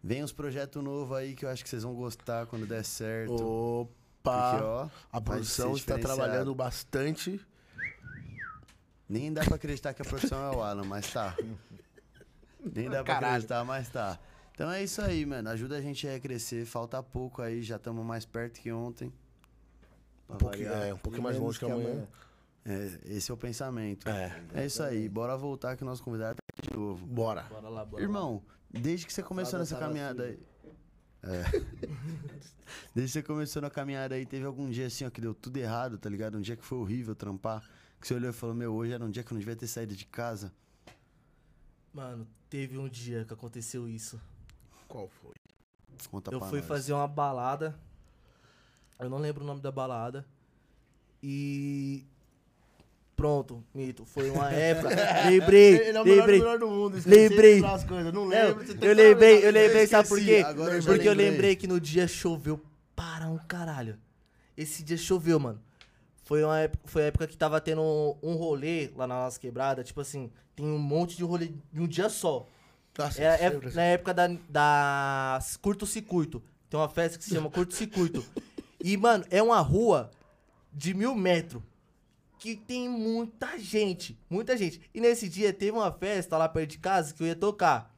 Vem uns projetos novos aí que eu acho que vocês vão gostar quando der certo. Opa! Porque, ó, a produção está trabalhando bastante. Nem dá pra acreditar que a produção é o Alan, mas tá. Nem dá pra Caralho. acreditar, mas tá. Então é isso aí, mano. Ajuda a gente a crescer. Falta pouco aí, já estamos mais perto que ontem. Um pouquinho, é, um pouquinho mais longe que que amanhã. amanhã. É, esse é o pensamento. É, É isso aí. Bora voltar que o nosso convidado tá aqui de novo. bora. Bora lá, bora lá. Irmão, desde que você começou nessa caminhada aí. É. desde que você começou na caminhada aí, teve algum dia assim, ó, que deu tudo errado, tá ligado? Um dia que foi horrível trampar. Que você olhou e falou, meu, hoje era um dia que eu não devia ter saído de casa. Mano, teve um dia que aconteceu isso. Qual foi? Conta eu pra fui nós. fazer uma balada. Eu não lembro o nome da balada. E. Pronto, mito. Foi uma época. lembrei, Ele é o melhor, lembrei. melhor do mundo. Lembrei. Não Não, lembro. eu que lembrei, eu lembrei, sabe por quê? agora eu Porque eu lembrei. lembrei que no dia choveu para um caralho. Esse dia choveu, mano. Foi, uma época, foi a época que tava tendo um rolê lá na nossa quebrada. Tipo assim, tem um monte de rolê de um dia só. Nossa, É, é na época da, da curto-circuito. Tem uma festa que se chama curto-circuito. E, mano, é uma rua de mil metros. Que tem muita gente. Muita gente. E nesse dia teve uma festa lá perto de casa que eu ia tocar.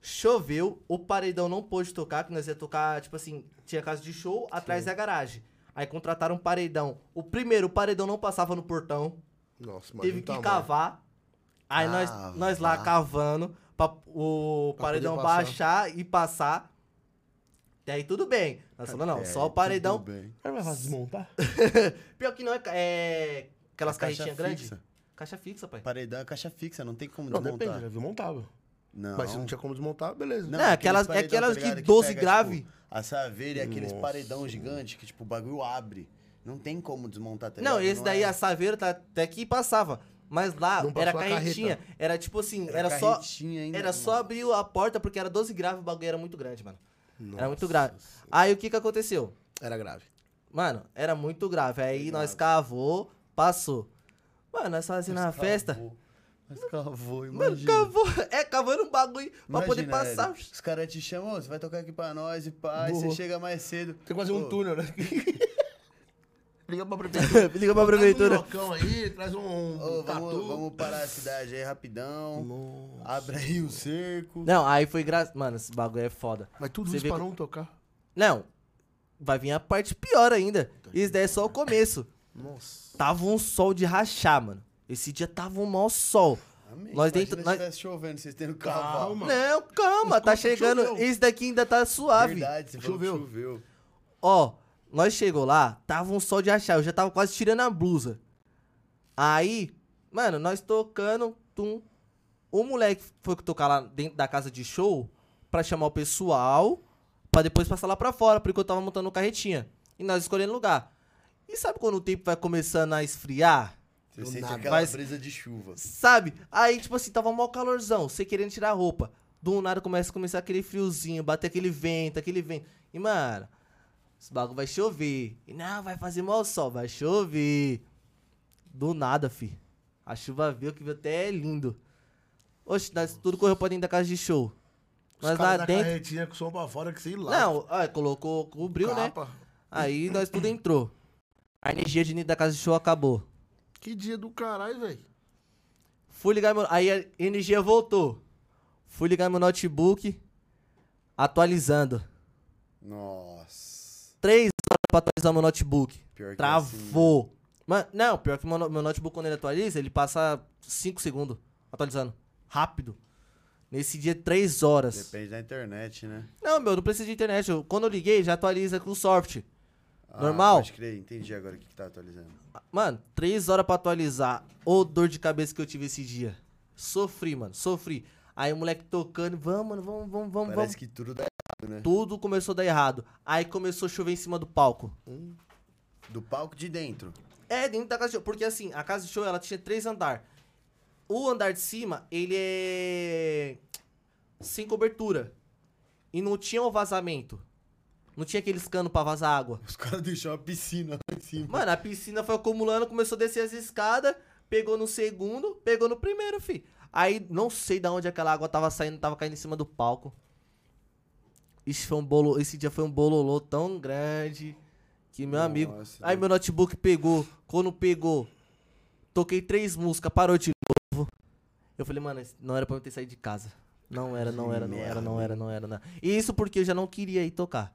Choveu, o paredão não pôde tocar, que nós ia tocar, tipo assim, tinha casa de show atrás da garagem. Aí contrataram um paredão. O primeiro, o paredão não passava no portão Nossa, teve que tamanho. cavar. Aí Ah, nós, nós lá vá. cavando pra o Pra paredão baixar e passar. Até aí tudo bem. Nós falamos, não, É, só o paredão. tudo bem. Mas vai desmontar? Pior que não é, é aquelas É carretinhas grandes. Caixa fixa, pai. Paredão é caixa fixa, não tem como Não, desmontar. depende, já viu montável. Não. Mas se não tinha como desmontar, beleza. Não, Não, aqueles aquelas- paredão, aquelas tá de ligado? Que 12 pega, grave. Tipo, a saveira e aqueles Nossa. paredão gigante que, tipo, o bagulho abre. Não tem como desmontar, tá não, esse daí, é- a saveira tá até que passava. Mas lá Não era carretinha. carreta. Era tipo assim, era, Era só. ainda, Era só mano. abrir a porta porque era 12 grave, o bagulho era muito grande, mano. Era muito Nossa grave. Aí o que que aconteceu? Era grave. Mano, era muito grave. Aí nós cavou, passou. Mano, nós fazendo a festa. Mas cavou, Mano, imagina. cavou. É, cavando um bagulho pra poder Imagina, passar. velho, Os caras te chamam, "Ô, você vai tocar aqui pra nós e pá, você chega mais cedo. Tem que fazer um túnel, né? Liga pra prefeitura. Liga pra Traz um prefeitura. aí, traz um, Ô, um vamos, tatu. vamos parar a cidade aí rapidão. Nossa. Abre aí o cerco. Não, aí foi graça. Mano, esse bagulho é foda. Mas tudo Você isso vê pra não tocar. Não, vai vir a parte pior ainda. Isso daí é só o começo. Nossa. Tava um sol de rachar, mano. Esse dia tava um mau sol. Amém. Nós Imagina dentro- se nós- tivesse chovendo, vocês tendo cavalo. Calma. Não, calma, tá Escuta, chegando. choveu. Esse daqui ainda tá suave. Verdade, Choveu. choveu. Ó, nós chegou lá, tava um sol de achar, eu já tava quase tirando a blusa. Aí, mano, nós tocando, tum. O moleque foi tocar lá dentro da casa de show pra chamar o pessoal, pra depois passar lá pra fora, porque eu tava montando carretinha. E nós escolhendo lugar. E sabe quando o tempo vai começando a esfriar? Você sente nada. aquela Mas- brisa de chuva. Sabe? Aí, tipo assim, tava mó calorzão, você querendo tirar a roupa. Do nada começa a começar aquele friozinho, bater aquele vento, aquele vento. E, mano, esse bagulho vai chover. E não, vai fazer mal sol, vai chover. Do nada, fi. A chuva veio, que veio até lindo. Oxe, nós tudo correu pra dentro da casa de show. Os Nós lá dentro. carretinha com som pra fora, que sei lá. Não, ah, colocou, cobriu, né? Capa. Aí nós tudo entrou. A energia de dentro da casa de show acabou. Que dia do caralho, velho. Fui ligar meu. Aí a energia voltou. Fui ligar meu notebook. Atualizando. Nossa. Três horas pra atualizar meu notebook. Pior que Travou. Mano, não, pior que meu, meu notebook quando ele atualiza, ele passa 5 segundos atualizando. Rápido. Nesse dia, 3 horas. Depende da internet, né? Não, meu, não precisa de internet. Eu- quando eu liguei, já atualiza com o soft. Ah, Normal? Pode crer, entendi agora o que, que tá atualizando. Mano, 3 horas pra atualizar. Ô dor de cabeça que eu tive esse dia. Sofri, mano, sofri. Aí o moleque tocando, vamos, mano, vamos, vamos, vamos, Parece vamos. que tudo dá errado, né? Tudo começou a dar errado. Aí começou a chover em cima do palco. Do palco de dentro. É, dentro da casa de show. Porque assim, a casa de show, ela tinha três andares. O andar de cima, ele é... Sem cobertura. E não tinha o vazamento. Não tinha aqueles canos pra vazar água. Os caras deixaram a piscina lá em cima. Mano, a piscina foi acumulando, começou a descer as escadas, pegou no segundo, pegou no primeiro, fi. Aí, não sei de onde aquela água tava saindo, tava caindo em cima do palco. Esse, foi um bolo, esse dia foi um bololô tão grande que, meu amigo... Nossa, Aí né? meu notebook pegou, quando pegou, toquei três músicas, parou de novo. Eu falei, mano, não era pra eu ter saído de casa. Não era, não era, não era, não era, não era, não era. E isso porque eu já não queria ir tocar.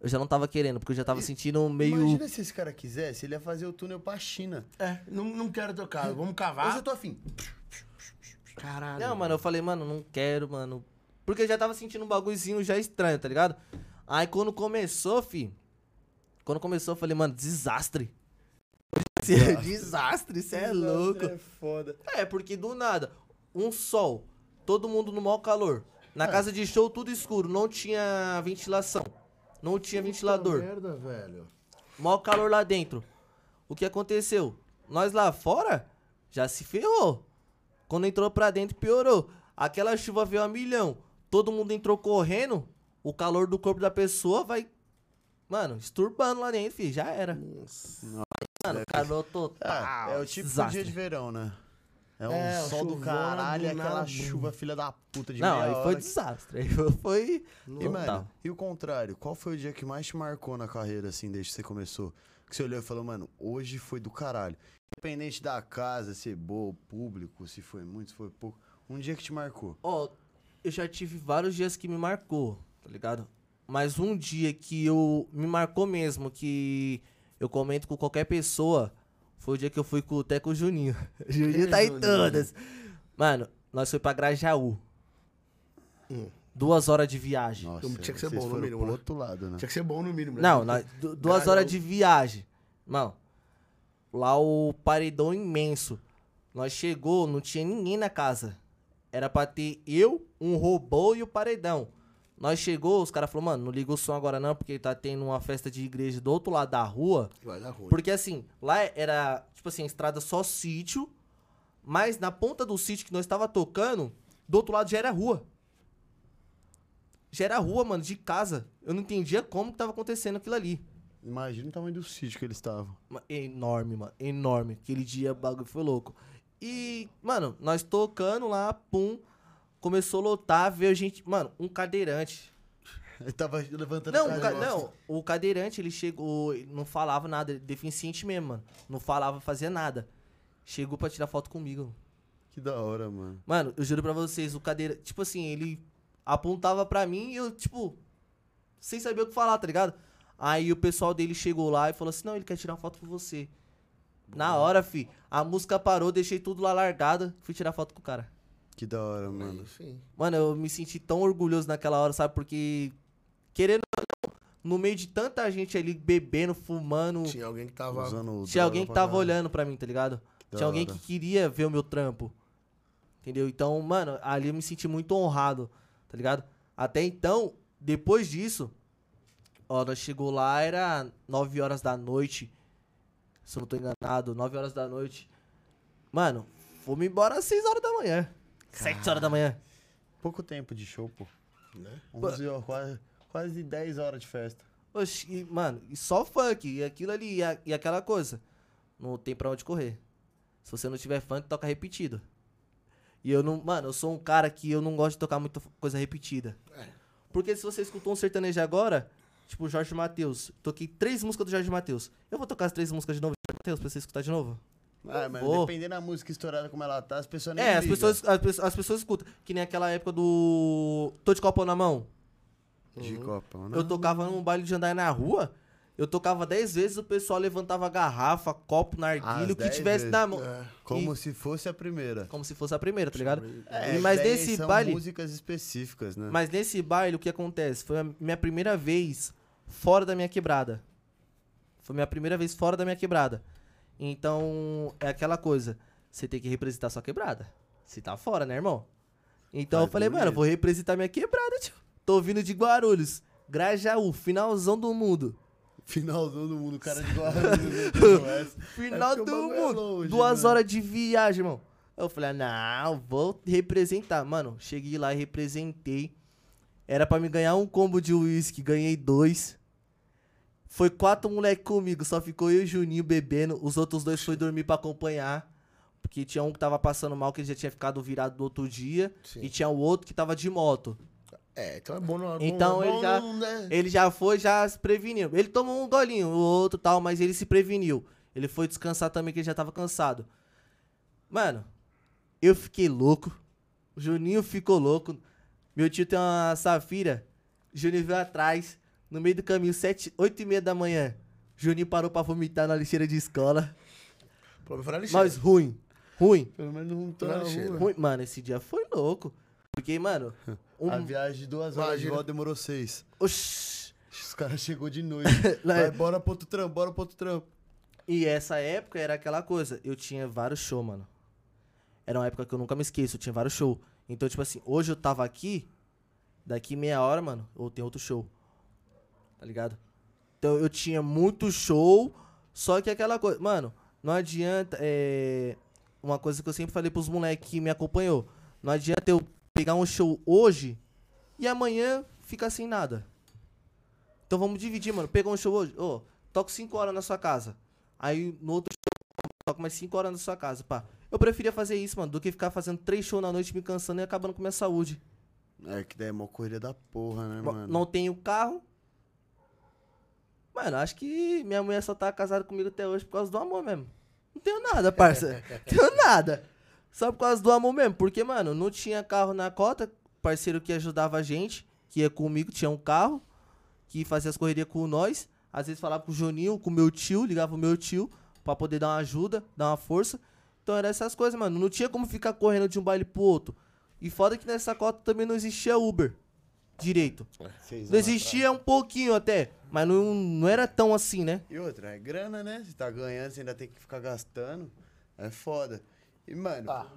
Eu já não tava querendo, porque eu já tava sentindo meio... Imagina se esse cara quisesse, ele ia fazer o túnel pra China. É, não, não quero tocar. Vamos Hoje cavar. eu tô afim. Caralho. Não, mano, eu falei, mano, não quero, mano. Porque eu já tava sentindo um bagulhozinho já estranho, tá ligado? Aí quando começou, fi. Quando começou, eu falei, mano, desastre. desastre, isso é louco. É foda. É, porque do nada, um sol, todo mundo no maior calor. Na casa de show, tudo escuro, não tinha ventilação. Não tinha ventilador. merda, velho. Maior calor lá dentro. O que aconteceu? Nós lá fora já se ferrou. Quando entrou pra dentro, piorou. Aquela chuva veio a milhão. Todo mundo entrou correndo. O calor do corpo da pessoa vai. Mano, esturbando lá dentro, filho. Já era. Mano, calor total. É, é o tipo desastre. dia de verão, né? É um É, o sol do caralho e do aquela chuva filha da puta de Não, aí foi desastre. Aí foi. E, mano, e o contrário? Qual foi o dia que mais te marcou na carreira, assim, desde que você começou? Que você olhou e falou, mano, hoje foi do caralho. Independente da casa, ser boa, o público, se foi muito, se foi pouco. Um dia que te marcou. Ó, eu já tive vários dias que me marcou, tá ligado? Mas um dia que eu me marcou mesmo, que eu comento com qualquer pessoa, foi o dia que eu fui com o Teco Juninho. Juninho tá em todas. Mano, nós foi pra Grajaú. Duas horas de viagem. Nossa, tinha que ser bom no mínimo, pro né? outro lado, né? Tinha que ser bom no mínimo, né? Não, nós- du- duas Grajaú. horas de viagem. Mano, lá o paredão imenso. Nós chegou, não tinha ninguém na casa. Era pra ter eu, um robô e o paredão. Nós chegou, os caras falaram, mano, não liga o som agora não, porque tá tendo uma festa de igreja do outro lado da rua. Vai dar ruim. Porque assim, lá era, tipo assim, estrada só sítio, mas na ponta do sítio que nós tava tocando, do outro lado já era rua. Já era rua, mano, de casa. Eu não entendia como que tava acontecendo aquilo ali. Imagina o tamanho do sítio que eles estavam. Enorme, mano. Enorme. Aquele dia o bagulho foi louco. E, mano, nós tocando lá, pum. Começou a lotar, veio gente. Mano, um cadeirante. Ele tava levantando Não, a o cara ca- não, o cadeirante, ele chegou, não falava nada, deficiente mesmo, mano. Não falava, fazia nada. Chegou pra tirar foto comigo. Que da hora, mano. Mano, eu juro pra vocês, o cadeira, tipo assim, ele apontava pra mim e eu, tipo, sem saber o que falar, tá ligado? Aí o pessoal dele chegou lá e falou assim: não, ele quer tirar uma foto com você. Na hora, fi, a música parou, deixei tudo lá largado, fui tirar foto com o cara. Que da hora, mano. Sim. Mano, eu me senti tão orgulhoso naquela hora, sabe? Porque, querendo ou não, no meio de tanta gente ali bebendo, fumando, tinha, Tinha alguém que tava. Usando alguém que pra tava caralho. olhando pra mim, tá ligado? da Tinha alguém hora. que queria ver o meu trampo. Entendeu? Então, mano, ali eu me senti muito honrado, tá ligado? Até então, depois disso, ó, nós chegou lá, era 9 horas da noite. Se eu não tô enganado, 9 horas da noite. Mano, fomos embora às 6 horas da manhã. 7 horas da manhã. Pouco tempo de show, pô. Né? 11 horas, quase, quase 10 horas de festa. Oxi, e, mano, e só funk, e aquilo ali, e, a- e aquela coisa. Não tem pra onde correr. Se você não tiver funk, toca repetido. E eu não, mano, eu sou um cara que eu não gosto de tocar muita coisa repetida. É. Porque se você escutou um sertanejo agora, tipo Jorge Matheus. Toquei três músicas do Jorge Matheus. Eu vou tocar as três músicas de novo do Jorge Matheus pra você escutar de novo? Ah, mas Vou. dependendo da música estourada como ela tá, as pessoas nem É, as ligam. pessoas, as, pessoas- as pessoas escutam. Que nem aquela época do. Tô de copo na mão. De copão, né? Eu tocava num baile de andar na rua. Eu tocava dez vezes, o pessoal levantava garrafa, copo, narguilho, o que tivesse vezes. na mão. Como E- se fosse a primeira. como se fosse a primeira, tá ligado? É, E- mas nesse são baile. músicas específicas, né? Mas nesse baile, o que acontece? Foi a minha primeira vez fora da minha quebrada. Foi minha primeira vez fora da minha quebrada. Então, é aquela coisa. Você tem que representar sua quebrada. Você tá fora, né, irmão? Então Faz eu falei, mano, bonito. vou representar minha quebrada, tio. Tô vindo de Guarulhos. Grajaú, finalzão do mundo. Finalzão do mundo, cara de Guarulhos. Final porque o do é mundo. longe, Duas né? horas de viagem, irmão. Eu falei, ah, não, vou representar. Mano, cheguei lá e representei. Era pra me ganhar um combo de uísque, ganhei dois. Foi quatro moleque comigo, só ficou eu e o Juninho bebendo. Os outros dois foi dormir pra acompanhar. Porque tinha um que tava passando mal, que ele já tinha ficado virado no outro dia. Sim. E tinha o outro que tava de moto. É, então é bom não Então é ele bom já- não, né? Ele já foi, já se preveniu. Ele tomou um golinho, o outro tal, mas ele se preveniu. Ele foi descansar também, que ele já tava cansado. Mano, eu fiquei louco. O Juninho ficou louco. Meu tio tem uma safira. O Juninho veio atrás, no meio do caminho, sete, oito e meia da manhã. O Juninho parou pra vomitar na lixeira de escola. O problema foi na lixeira. Mas ruim, ruim, Pelo menos não tô Na na lixeira. ruim. Mano, esse dia foi louco. Porque, mano, um... A viagem de duas horas de Imagina. volta demorou seis. Oxi. Os caras chegou de noite. Vai, bora pro outro trampo, bora pro outro trampo. E essa época era aquela coisa, eu tinha vários shows, mano. Era uma época que eu nunca me esqueço, eu tinha vários shows. Então, tipo assim, hoje eu tava aqui, daqui meia hora, mano, eu tenho outro show. Tá ligado? Então eu tinha muito show, só que aquela coisa. Mano, não adianta. É, uma coisa que eu sempre falei pros moleques que me acompanhou. Não adianta eu pegar um show hoje e amanhã ficar sem nada. Então vamos dividir, mano. Pegou um show hoje, ô, toco 5 horas na sua casa. Aí no outro show, toco mais 5 horas na sua casa, pá. Eu preferia fazer isso, mano, do que ficar fazendo três shows na noite me cansando e acabando com minha saúde. É que daí é uma corrida da porra, né, mano? Não tenho carro. Mano, acho que minha mulher só tá casada comigo até hoje por causa do amor mesmo. Não tenho nada, parça. tenho nada. Só por causa do amor mesmo. Porque, mano, não tinha carro na cota. Parceiro que ajudava a gente, que ia comigo, tinha um carro, que fazia as correrias com nós. Às vezes falava com o Juninho, com o meu tio, ligava o meu tio, pra poder dar uma ajuda, dar uma força. Então eram essas coisas, mano. Não tinha como ficar correndo de um baile pro outro. E foda que nessa cota também não existia Uber direito. Seis Não existia um pouquinho até, mas não, não era tão assim, né? E outra, é grana, né? Você tá ganhando, você ainda tem que ficar gastando. É foda. E, mano, Ah.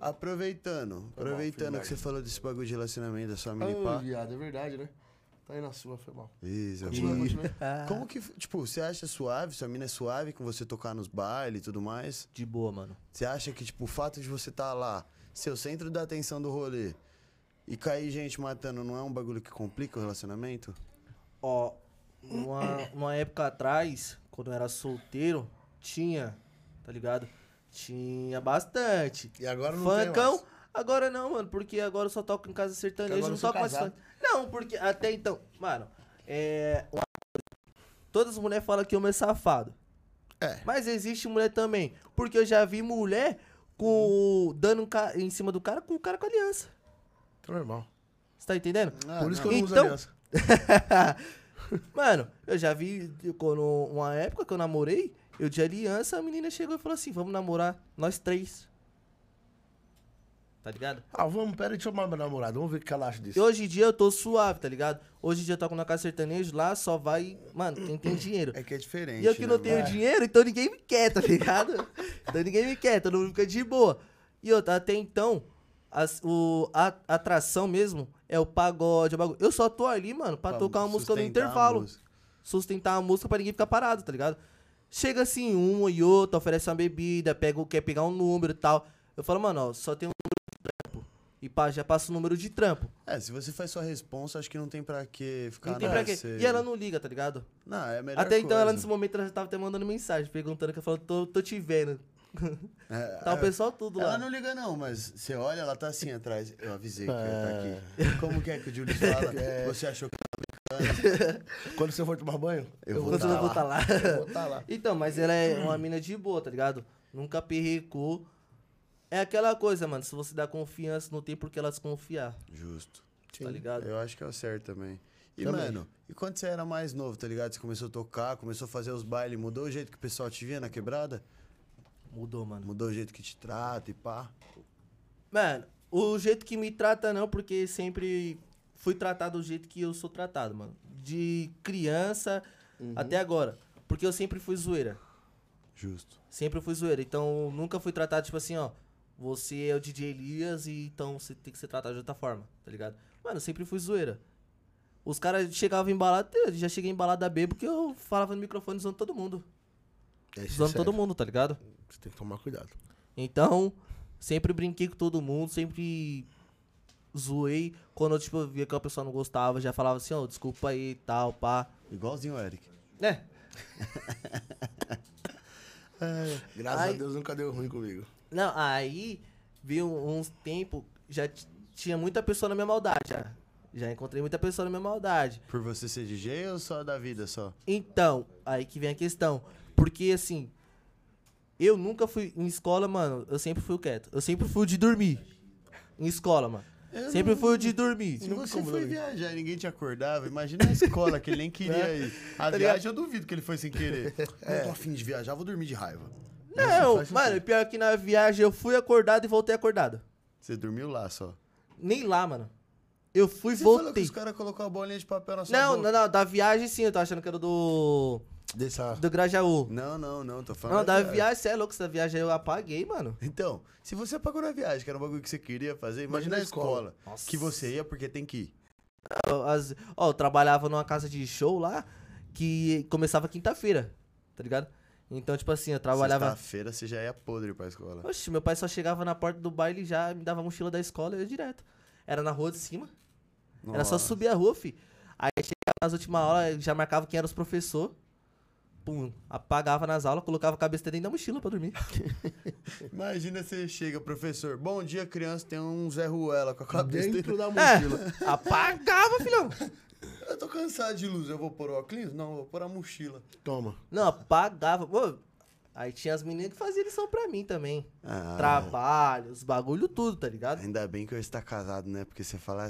aproveitando, aproveitando que você falou desse bagulho de relacionamento da sua mini Ah, pá. viado, é verdade, né? Tá aí na sua, foi mal. Isso, Continua, continua. Como que, tipo, você acha suave, sua mina é suave com você tocar nos bailes e tudo mais? De boa, mano. Você acha que, tipo, o fato de você estar lá, ser o centro da atenção do rolê, e cair gente matando, não é um bagulho que complica o relacionamento? Ó, uma, uma época atrás, quando eu era solteiro, tinha, tá ligado? Tinha bastante. E agora não tem Funkão. mais. Agora não, mano, porque agora eu só toco em casa sertaneja, não toco mais funk. Não, porque até então, mano, é. Todas as mulheres falam que homem é safado. É. Mas existe mulher também. Porque eu já vi mulher com dando um ca- em cima do cara com o cara com aliança. Tá normal. Você tá entendendo? Ah, Por isso que não. eu não uso Então- aliança. Mano, eu já vi quando uma época que eu namorei, eu de aliança, a menina chegou e falou assim: vamos namorar, nós três. Tá ligado? Ah, vamos, pera deixa eu chamar meu namorado. Vamos ver o que ela acha disso. E hoje em dia eu tô suave, tá ligado? Hoje em dia eu toco na casa sertanejo, lá só vai, mano, quem tem dinheiro. É que é diferente. E eu que né, não tenho mano? dinheiro, então ninguém me quer, tá ligado? então ninguém me quer, todo mundo fica de boa. E outra, até então, as- o, a atração mesmo é o pagode, o bagulho. Eu só tô ali, mano, pra, Pra tocar uma música no sustentar a intervalo. música. Sustentar a música pra ninguém ficar parado, tá ligado? Chega assim, um e outro, oferece uma bebida, pega, o- quer pegar um número e tal. Eu falo, mano, ó, só tem um número de trampo. E pá, já passa o número de trampo. É, se você faz sua responsa, acho que não tem pra que ficar Não tem na pra quê. E ela não liga, tá ligado? Não, é a melhor Até então, ela coisa. nesse momento, ela já tava até mandando mensagem, perguntando, que eu falo, tô, tô te vendo. É, Tá o é, pessoal tudo lá. Ela não liga não, mas você olha, ela tá assim atrás. Eu avisei que ia É. tá aqui. Como que é que o Julius fala? Você achou que Quando você for tomar banho, Eu vou tá eu vou lá. tá lá. Eu vou tá lá. Então, mas ela é uma mina de boa, tá ligado? Nunca perrecou. É aquela coisa, mano. Se você dá confiança, não tem por que ela desconfiar, Justo. tá ligado? Eu acho que é o certo também. E, Também. mano, e quando você era mais novo, tá ligado? Você começou a tocar, começou a fazer os bailes, mudou o jeito que o pessoal te via na quebrada? Mudou, mano. Mudou o jeito que te trata e pá? Mano, o jeito que me trata não, porque sempre fui tratado do jeito que eu sou tratado, mano. De criança até agora. Porque eu sempre fui zoeira. Justo. Sempre fui zoeira. Então, nunca fui tratado, tipo assim, ó. Você é o DJ Elias e então você tem que ser tratado de outra forma, tá ligado? Mano, eu sempre fui zoeira. Os caras chegavam embalados, já cheguei embalado a B porque eu falava no microfone zoando todo mundo. É, isso é todo mundo, tá ligado? Você tem que tomar cuidado. Então, sempre brinquei com todo mundo, sempre zoei. Quando eu, tipo, eu via que a pessoa não gostava, já falava assim, ó, desculpa aí e tal, pá. Igualzinho o Eric. É, Graças Ai. a Deus nunca deu ruim comigo. Não, aí veio uns tempos, já tinha muita pessoa na minha maldade, já. Já encontrei muita pessoa na minha maldade. Por você ser DJ ou só da vida só? Então, aí que vem a questão. Porque, assim, eu nunca fui em escola, mano, eu sempre fui o quieto. Eu sempre fui de dormir. Em escola, mano. Eu sempre não- fui o de dormir. Se você foi dormir. viajar e ninguém te acordava, imagina a escola que ele nem queria ir. A Tá viagem eu duvido que ele foi sem querer. É. Eu tô afim de viajar, vou dormir de raiva. Não, faz mano, pior que na viagem eu fui acordado e voltei acordado. Você dormiu lá só. Nem lá, mano. Eu fui e Você falou que voltei. os caras colocaram a bolinha de papel na sua Não, boca. não, não, da viagem sim, eu tô achando que era do. Dessa... do Grajaú. Não, não, não, tô falando. Não, da viagem. viagem, você é louco, essa viagem eu apaguei, mano. Então, se você apagou na viagem, que era um bagulho que você queria fazer, imagina Imagina a escola. escola. Nossa. Que você ia porque tem que ir. As- ó, eu trabalhava numa casa de show lá que começava quinta-feira, tá ligado? Então, tipo assim, eu trabalhava. Sexta-feira você já ia podre pra escola. Oxe, meu pai só chegava na porta do baile e já me dava a mochila da escola e eu ia direto. Era na rua de cima. Era só Nossa. subir a rua, fi. Aí chegava nas últimas aulas, já marcava quem era os professor. Pum, apagava nas aulas, colocava a cabeça dentro da mochila pra dormir. Imagina você chega, professor. Bom dia, criança. Tem um Zé Ruela com a cabeça Dentro dentro. da mochila. É, apagava, filhão. Eu tô cansado de luz. Eu vou pôr o óculos? Não, eu vou pôr a mochila. Toma. Não, apagava. Pô, aí tinha as meninas que faziam lição pra mim também. Ah, Trabalho, os bagulho tudo, tá ligado? Ainda bem que eu está casado, né? Porque você fala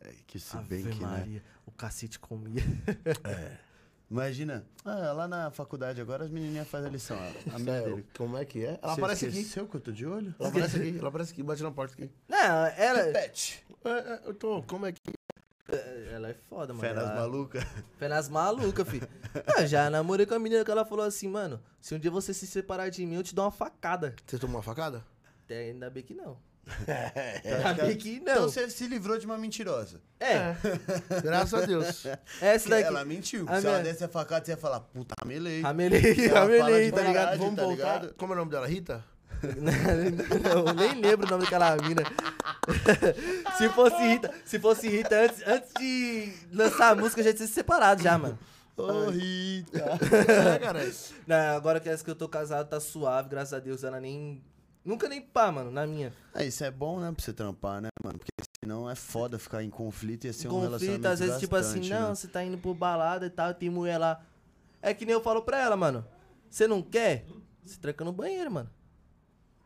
é, que se bem Ave que, né? Maria, o cacete comia. Imagina, ah, lá na faculdade agora as menininhas fazem a lição. A, a minha É, dele. como é que é? Ela Você aparece aqui. esqueceu que eu tô de olho? Ela aparece aqui. Ela aparece aqui. Bate na porta aqui. Não, ela. Pet. É, é, eu tô... Como é que... Ela é foda, mano. Fé nas Ela- malucas. Fé nas malucas, filho. Ah, já namorei com a menina que ela falou assim, mano, se um dia você se separar de mim, eu te dou uma facada. Você tomou uma facada? Até ainda bem que não. Bem que Então não. você se livrou de uma mentirosa. É, Graças a Deus. essa Porque daqui. ela mentiu. A Se ela minha- desse a facada, você ia falar, puta, Ela fala ramelei, de tá ligado? verdade, Vamos tá voltar. ligado? Como é o nome dela? Rita? não, eu nem lembro o nome daquela mina. se fosse Rita, se fosse Rita, antes, antes de lançar a música, eu já tinha se separado já, mano. Ô, Rita. É, cara. Não, agora que essa que eu tô casado, tá suave, graças a Deus, ela nem... Nunca nem pá, mano, na minha. Ah, isso é bom, né, pra você trampar, né, mano? Porque senão é foda ficar em conflito e ser um conflito, relacionamento às vezes, tipo assim, desgastante, não, né? você tá indo por balada e tal, tem mulher lá. É que nem eu falo pra ela, mano. Você não quer? Se tranca no banheiro, mano.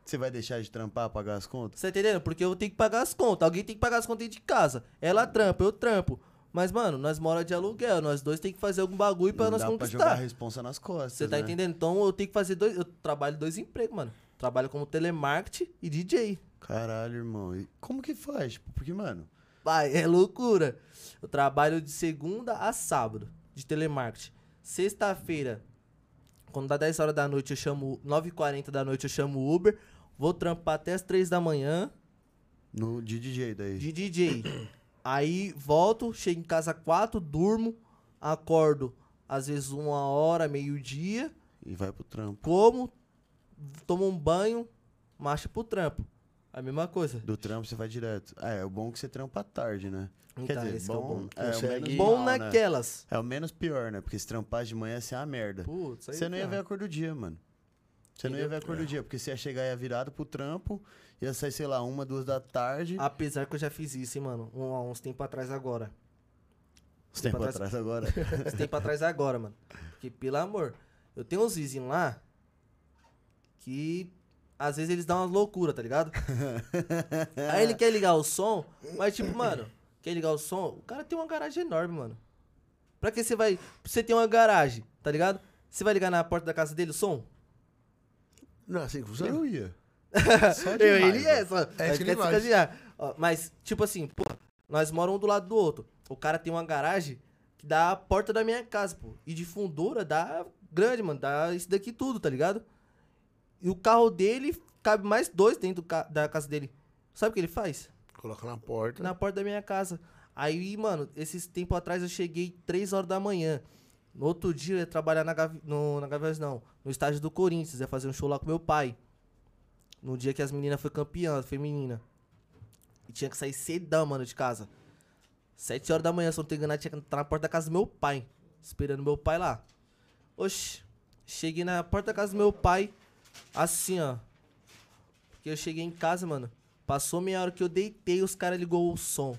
Você vai deixar de trampar, pagar as contas? Você tá entendendo? Porque eu tenho que pagar as contas. Alguém tem que pagar as contas dentro de casa. Ela trampa, eu trampo. Mas, mano, nós mora de aluguel. Nós dois tem que fazer algum bagulho pra não nós dá pra jogar a conquistar. responsa nas costas, Você tá né? entendendo? Então eu tenho que fazer dois. Eu trabalho dois empregos, mano. Trabalho como telemarketing e DJ. Caralho, irmão. E como que faz? Tipo, Porque, mano, Pai, é loucura. Eu trabalho de segunda a sábado, de telemarketing. Sexta-feira, quando dá 10 horas da noite, eu chamo. 9h40 da noite, eu chamo o Uber. Vou trampar até as 3 da manhã no de DJ daí. de DJ. Aí volto, chego em casa 4, durmo, acordo às vezes uma hora, meio-dia, E vai pro trampo. como, tomo um banho, marcha pro trampo. A mesma coisa. Do trampo você vai direto. Ah, é o bom que você trampa à tarde, né? Então, Quer dizer, esse que é o bom, bom. é, o Consegue- menos Bom mal, né? naquelas. É o menos pior, né? Porque se trampar de manhã, você é uma merda. Putz, aí Você não ia ver a cor do dia, mano. Você não ia ver a cor do dia, porque você ia chegar e ia virado pro trampo, ia sair, sei lá, uma, duas da tarde. Apesar que eu já fiz isso, hein, mano. Um, uns tempos atrás agora. Esse tempo atrás agora. Esse tempo atrás agora, mano. Porque, pelo amor, eu tenho uns vizinhos lá que às vezes eles dão umas loucuras, tá ligado? Aí ele quer ligar o som, mas tipo, mano, quer ligar o som? O cara tem uma garagem enorme, mano. Pra que você vai. Você tem uma garagem, tá ligado? Você vai ligar na porta da casa dele o som? Não assim que funciona? Eu ia. Só de Eu, ele raiva. é, só. É mas que. Ó, Mas, tipo assim, pô, nós moramos um do lado do outro. O cara tem uma garagem que dá a porta da minha casa, pô. E de fundura dá grande, mano. Dá isso daqui tudo, tá ligado? E o carro dele cabe mais dois dentro ca- da casa dele. Sabe o que ele faz? Coloca na porta. Na porta da minha casa. Aí, mano, esses tempo atrás eu cheguei 3 horas da manhã. No outro dia eu ia trabalhar na Gavi... no, na Gaviões, não. No estádio do Corinthians. Ia fazer um show lá com meu pai. No dia que as meninas foi campeã, feminina. E tinha que sair cedão, mano, de casa. 7 horas da manhã, se eu não tô enganado, tinha que estar na porta da casa do meu pai. Esperando meu pai lá. Oxi. Cheguei na porta da casa do meu pai. Assim, ó. Porque eu cheguei em casa, mano. Passou meia hora que eu deitei, os caras ligou o som.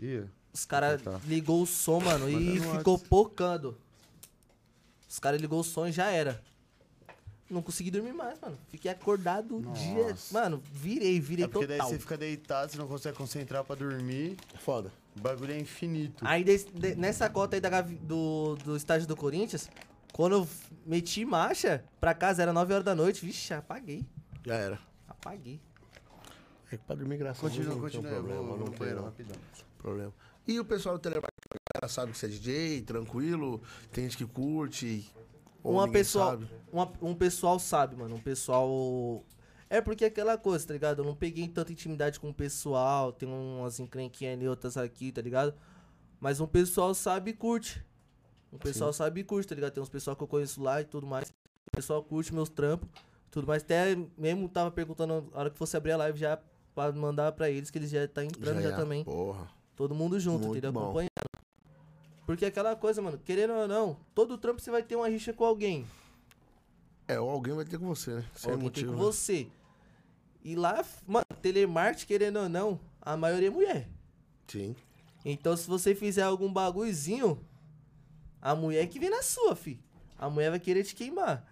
Ia. Os caras Tá. ligou o som, mano, e ficou pocando. Os caras ligou o som e já era. Não consegui dormir mais, mano. Fiquei acordado o dia. Mano, virei, virei É porque daí total. você fica deitado, você não consegue concentrar pra dormir. É foda. O bagulho é infinito. Aí des- de- nessa cota aí da do, do estádio do Corinthians, quando eu meti marcha pra casa, era 9 horas da noite. Vixe, apaguei. Já era. Apaguei. É que pra dormir, graças a Continua, Deus, não tem continua. eu problema. vou não tem não, rapidão. problema. E o pessoal do telemarketing, a galera sabe que você é DJ, tranquilo? Tem gente que curte? ou Uma pessoa, sabe? uma- um pessoal sabe, mano. Um pessoal. É porque é aquela coisa, tá ligado? Eu não peguei tanta intimidade com o pessoal. Tem umas encrenquinhas ali, outras aqui, tá ligado? Mas um pessoal sabe e curte. Um pessoal sabe e curte, tá ligado? Tem uns pessoal que eu conheço lá e tudo mais. O pessoal curte meus trampos, tudo mais. Até mesmo tava perguntando na hora que fosse abrir a live já pra mandar pra eles que eles já tá entrando já, é. também. Porra. Todo mundo junto, Muito entendeu? bom. Acompanhando. Porque é aquela coisa, mano, querendo ou não, todo trampo você vai ter uma rixa com alguém. É, ou alguém vai ter com você, né? Sem Alguém tem motivo. com né? você. E lá, mano, telemarketing, querendo ou não, a maioria é mulher. Sim. Então, se você fizer algum bagulhozinho, a mulher que vem na sua, fi. A mulher vai querer te queimar.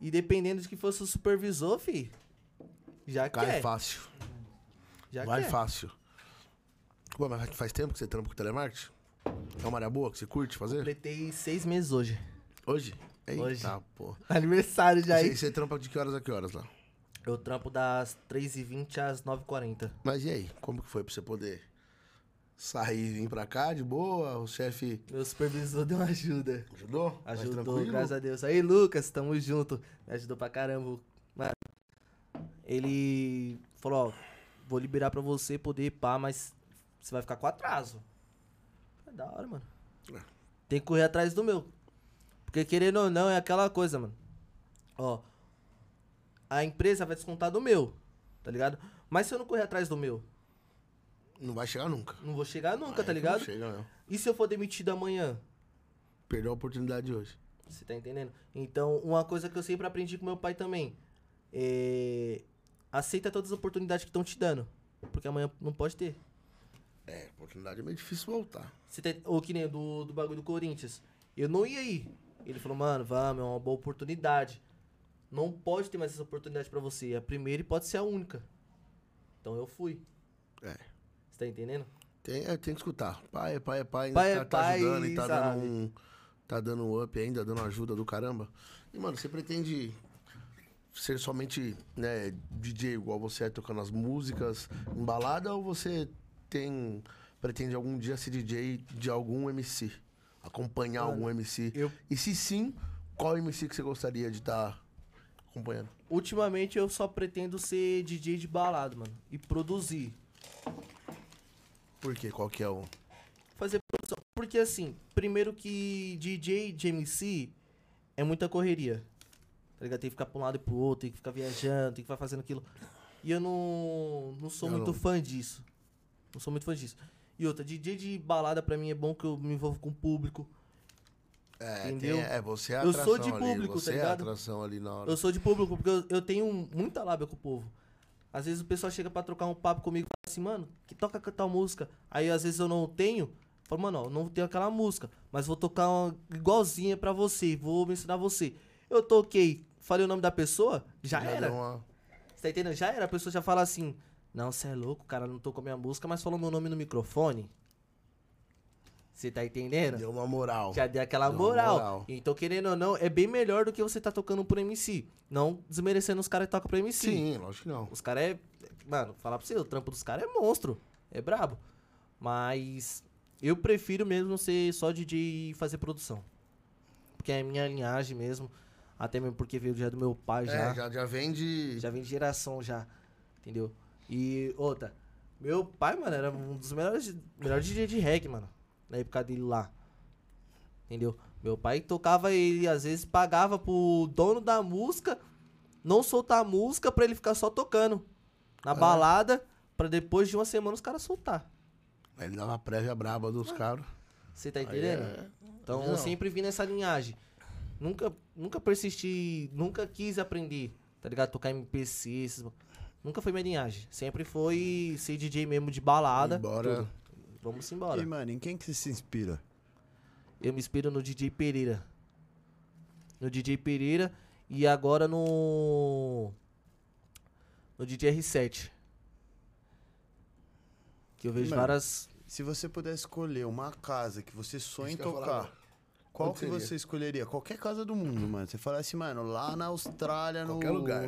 E dependendo de que fosse o supervisor, fi, já Cai quer. fácil. Já vai quer. fácil. Pô, mas faz tempo que você trampa com telemarketing? É uma área boa que você curte fazer? Completei seis meses hoje. Hoje? Eita, Hoje. pô. Aniversário já aí. você, você trampa de que horas a que horas lá? Eu trampo das 3h20 às 9h40. Mas e aí? Como que foi pra você poder sair e vir pra cá de boa? O chefe Meu supervisor deu uma ajuda. ajudou? Ajudou, graças a Deus. Aí, Lucas, tamo junto. Me ajudou pra caramba. Mano, ele falou, ó, vou liberar pra você poder pá, mas você vai ficar com atraso. É da hora, mano. É. Tem que correr atrás do meu. Porque querendo ou não, é aquela coisa, mano. Ó, a empresa vai descontar do meu, tá ligado? Mas se eu não correr atrás do meu, Não vai chegar nunca. não vou chegar nunca, Aí tá que ligado? Não chega, não. E se eu for demitido amanhã? Perdeu a oportunidade de hoje. Você tá entendendo? Então, uma coisa que eu sempre aprendi com meu pai também é. Aceita todas as oportunidades que estão te dando. Porque amanhã não pode ter. É, oportunidade é meio difícil voltar. Você tem, ou que nem do, do bagulho do Corinthians. Eu não ia ir. Ele falou, mano, vamos, é uma boa oportunidade. Não pode ter mais essa oportunidade pra você. É a primeira e pode ser a única. Então eu fui. É. Você tá entendendo? Tem, é, tem que escutar. Pai é pai, é pai, Pai tá, é tá pai, ajudando e tá sabe? dando um. Tá dando um up ainda, dando ajuda do caramba. E, mano, você pretende ser somente né, DJ igual você é tocando as músicas em balada ou você tem. pretende algum dia ser DJ de algum MC? Acompanhar Mano, algum MC? eu- E se sim, qual MC que você gostaria de estar acompanhando? Ultimamente eu só pretendo ser DJ de balada, mano. E produzir. Por quê? Qual que é o. fazer produção. Porque assim, primeiro que DJ de MC é muita correria. Tá ligado? Tem que ficar pra um lado e pro outro, tem que ficar viajando, tem que ficar fazendo aquilo. E eu não, não sou Eu muito não. fã disso. Não sou muito fã disso. E outra, DJ de balada pra mim é bom que eu me envolvo com o público. É, Entendeu? tem- é, você é Eu sou de ali, público, você tá é a ligado? atração ali na hora. Eu sou de público porque eu, eu tenho muita lábia com o povo. Às vezes o pessoal chega pra trocar um papo comigo e fala assim, mano, que toca tal música. Aí às vezes eu não tenho. Falo, mano, ó, não tenho aquela música, mas vou tocar uma igualzinha pra você, vou me ensinar você. Eu toquei, falei o nome da pessoa, já, era. deu uma- Você tá entendendo? Já era. A pessoa já fala assim: Não, você é louco, cara não tocou minha música, mas falou meu nome no microfone. Você tá entendendo? Deu uma moral. Já deu aquela Deu moral. moral. Então, querendo ou não, é bem melhor do que você tá tocando pro MC. Não desmerecendo os caras que tocam pro MC. Sim, lógico que não. Os caras é. Mano, falar pra você, o trampo dos caras é monstro. É brabo. Mas eu prefiro mesmo ser só DJ e fazer produção. Porque é a minha linhagem mesmo. Até mesmo porque veio já do meu pai já. É, já, já vem de. Já vem de geração já. Entendeu? E outra, meu pai, mano, era um dos melhores, melhores DJ de reggae, mano. Na época dele lá. Entendeu? Meu pai tocava ele, às vezes pagava pro dono da música não soltar a música pra ele ficar só tocando. Na balada, pra depois de uma semana os caras soltar. Ele dava a prévia braba dos caras. Você tá entendendo? é- Então Não. eu sempre vim nessa linhagem. Nunca, nunca persisti, nunca quis aprender, tá ligado? Tocar MPC, esses... nunca foi minha linhagem. Sempre foi ser DJ mesmo de balada. Embora- tudo. Vamos embora. E, mano, em quem que você se inspira? Eu me inspiro no DJ Pereira. No DJ Pereira e agora no. No DJ R7. Que eu vejo Mano, várias. Se você pudesse escolher uma casa que você sonha em falar tocar, qual que seria? você escolheria? Qualquer casa do mundo, mano. Você fala assim, mano, lá na Austrália, no. Qualquer lugar.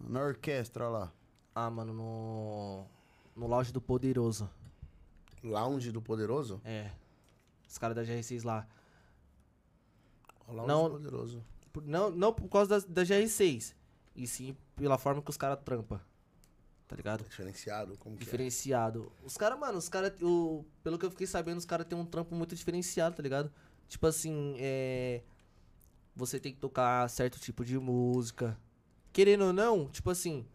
Na orquestra lá. Ah, mano, no. No lounge do Poderoso. Lounge do Poderoso? É. Os caras da GR6 lá. O Lounge Não. do Poderoso. Por- Não, não por causa da, da GR6. E sim pela forma que os caras trampa. Tá ligado? Diferenciado, como que é? Diferenciado. Os caras, mano, os caras. Pelo que eu fiquei sabendo, os caras têm um trampo muito diferenciado, tá ligado? Tipo assim, é. Você tem que tocar certo tipo de música. Querendo ou não, tipo assim.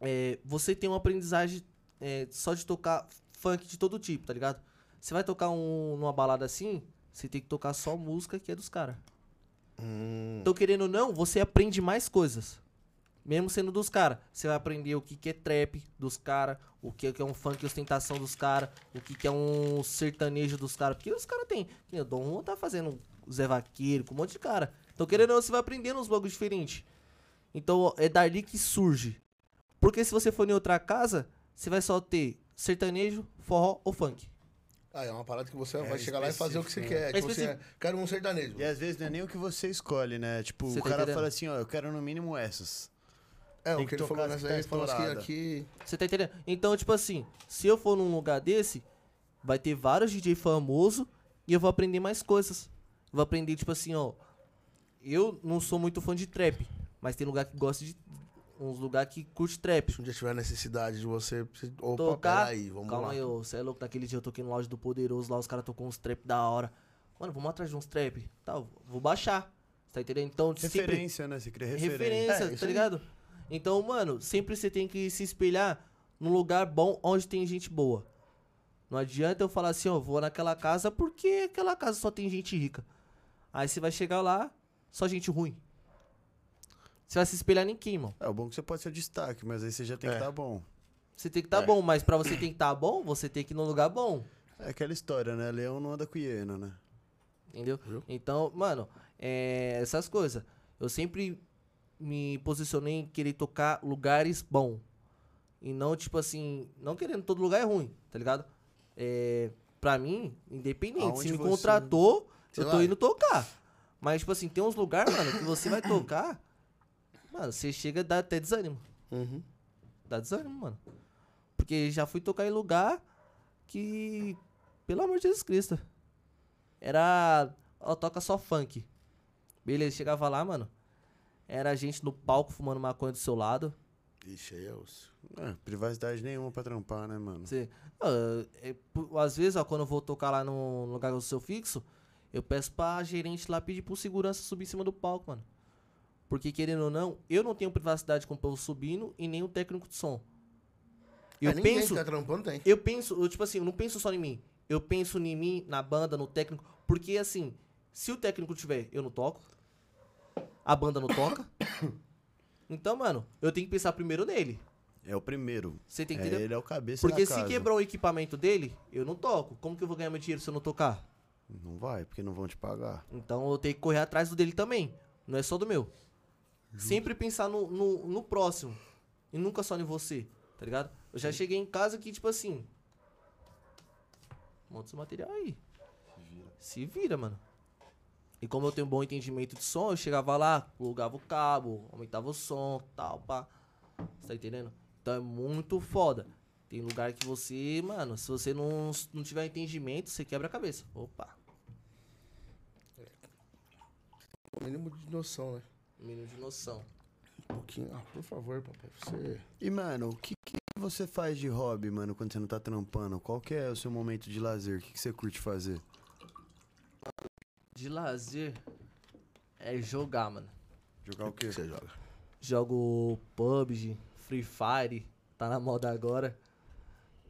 É, você tem uma aprendizagem é, só de tocar funk de todo tipo, tá ligado? Você vai tocar um, numa balada assim, você tem que tocar só música que é dos caras. Hum, Então, querendo ou não, você aprende mais coisas. Mesmo sendo dos caras. Você vai aprender o que, que é trap dos caras, o que, que é um funk ostentação dos caras, o que, que é um sertanejo dos caras. Porque os caras têm. O Dom Juan tá fazendo Zé Vaqueiro com um monte de cara. Então, querendo ou não, você vai aprendendo uns bagulhos diferentes. Então, é dali que surge. Porque se você for em outra casa, você vai só ter sertanejo, forró ou funk. Ah, é uma parada que você É vai chegar lá e fazer o que você quer. É Tipo, você quer um sertanejo. E às vezes não é nem o que você escolhe, né? Tipo, Você o tá cara entendendo? fala assim, ó, eu quero no mínimo essas. É, tem o que que ele falou nessa que tá falou assim, aqui... Você tá entendendo? Então, tipo assim, se eu for num lugar desse, vai ter vários DJ famosos e eu vou aprender mais coisas. Vou aprender, tipo assim, ó. Eu não sou muito fã de trap, mas tem lugar que gosta de. Uns lugar que curte trap. Se um dia tiver necessidade de você... Opa, Tocar. peraí, vamos Calma lá. aí, ô. Você é louco. Naquele dia eu toquei no lounge do Poderoso lá, os caras tocou uns trap da hora. Mano, vamos atrás de uns trap. Tá, vou baixar. Você tá entendendo? Então, sempre. Referência, né? Você cria referência. referência, É, tá aí. ligado? Então, mano, sempre você tem que se espelhar num lugar bom onde tem gente boa. Não adianta eu falar assim, ó, vou naquela casa porque aquela casa só tem gente rica. Aí você vai chegar lá, só gente ruim. Você vai se espelhar em quem, mano? É, o bom é que você pode ser o destaque, mas aí você já tem É. que estar bom. Você tem que estar tá bom, mas pra você tem que estar bom, você tem que ir num lugar bom. É aquela história, né? Leão não anda com hiena, né? Entendeu? Viu? Então, mano, é, essas coisas. Eu sempre me posicionei em querer tocar lugares bons. E não, tipo assim, não querendo todo lugar é ruim, tá ligado? É, pra mim, independente, Aonde se me você- contratou, eu tô vai. indo tocar. Mas, tipo assim, tem uns lugares, mano, que você vai tocar, mano, você chega e dá até desânimo. Uhum. Dá desânimo, mano. Porque já fui tocar em lugar que, pelo amor de Jesus Cristo, era. Ó, toca só funk. Beleza, chegava lá, mano. Era gente no palco fumando maconha do seu lado. Ixi, aí é osso. É, privacidade nenhuma pra trampar, né, mano? Você, Ah, é, às vezes, ó, quando eu vou tocar lá no lugar do seu fixo, eu peço pra gerente lá pedir pro segurança subir em cima do palco, mano. Porque, querendo ou não, eu não tenho privacidade com o povo subindo e nem o técnico de som. Eu É, penso. que tá trampando tem. Eu penso, eu, tipo assim, eu não penso só em mim. Eu penso em mim, na banda, no técnico. Porque, assim, se o técnico tiver, eu não toco. A banda não toca. Então, mano, eu tenho que pensar primeiro nele. É o primeiro. Você tem É, que entender? ele é o cabeça Porque se casa. quebrou o equipamento dele, eu não toco. Como que eu vou ganhar meu dinheiro se eu não tocar? Não vai, porque não vão te pagar. Então eu tenho que correr atrás do dele também. Não é só do meu. Sempre pensar no, no, no próximo. E nunca só em você, tá ligado? Eu já cheguei em casa que, tipo assim. Monta esse material aí. Se vira, mano. E como eu tenho um bom entendimento de som, eu chegava lá, plugava o cabo, aumentava o som, tal, pá. Você tá entendendo? Então é muito foda. Tem lugar que você, mano, se você não, não tiver entendimento, você quebra a cabeça. Opa, O mínimo de noção, né? Mínimo de noção. Um pouquinho. Ah, por favor, papai. Você. E, mano, o que, que você faz de hobby, mano, quando você não tá trampando? Qual que é o seu momento de lazer? O que, que você curte fazer? De lazer é jogar, mano. Jogar o que quê? você joga? Jogo PUBG, Free Fire, tá na moda agora.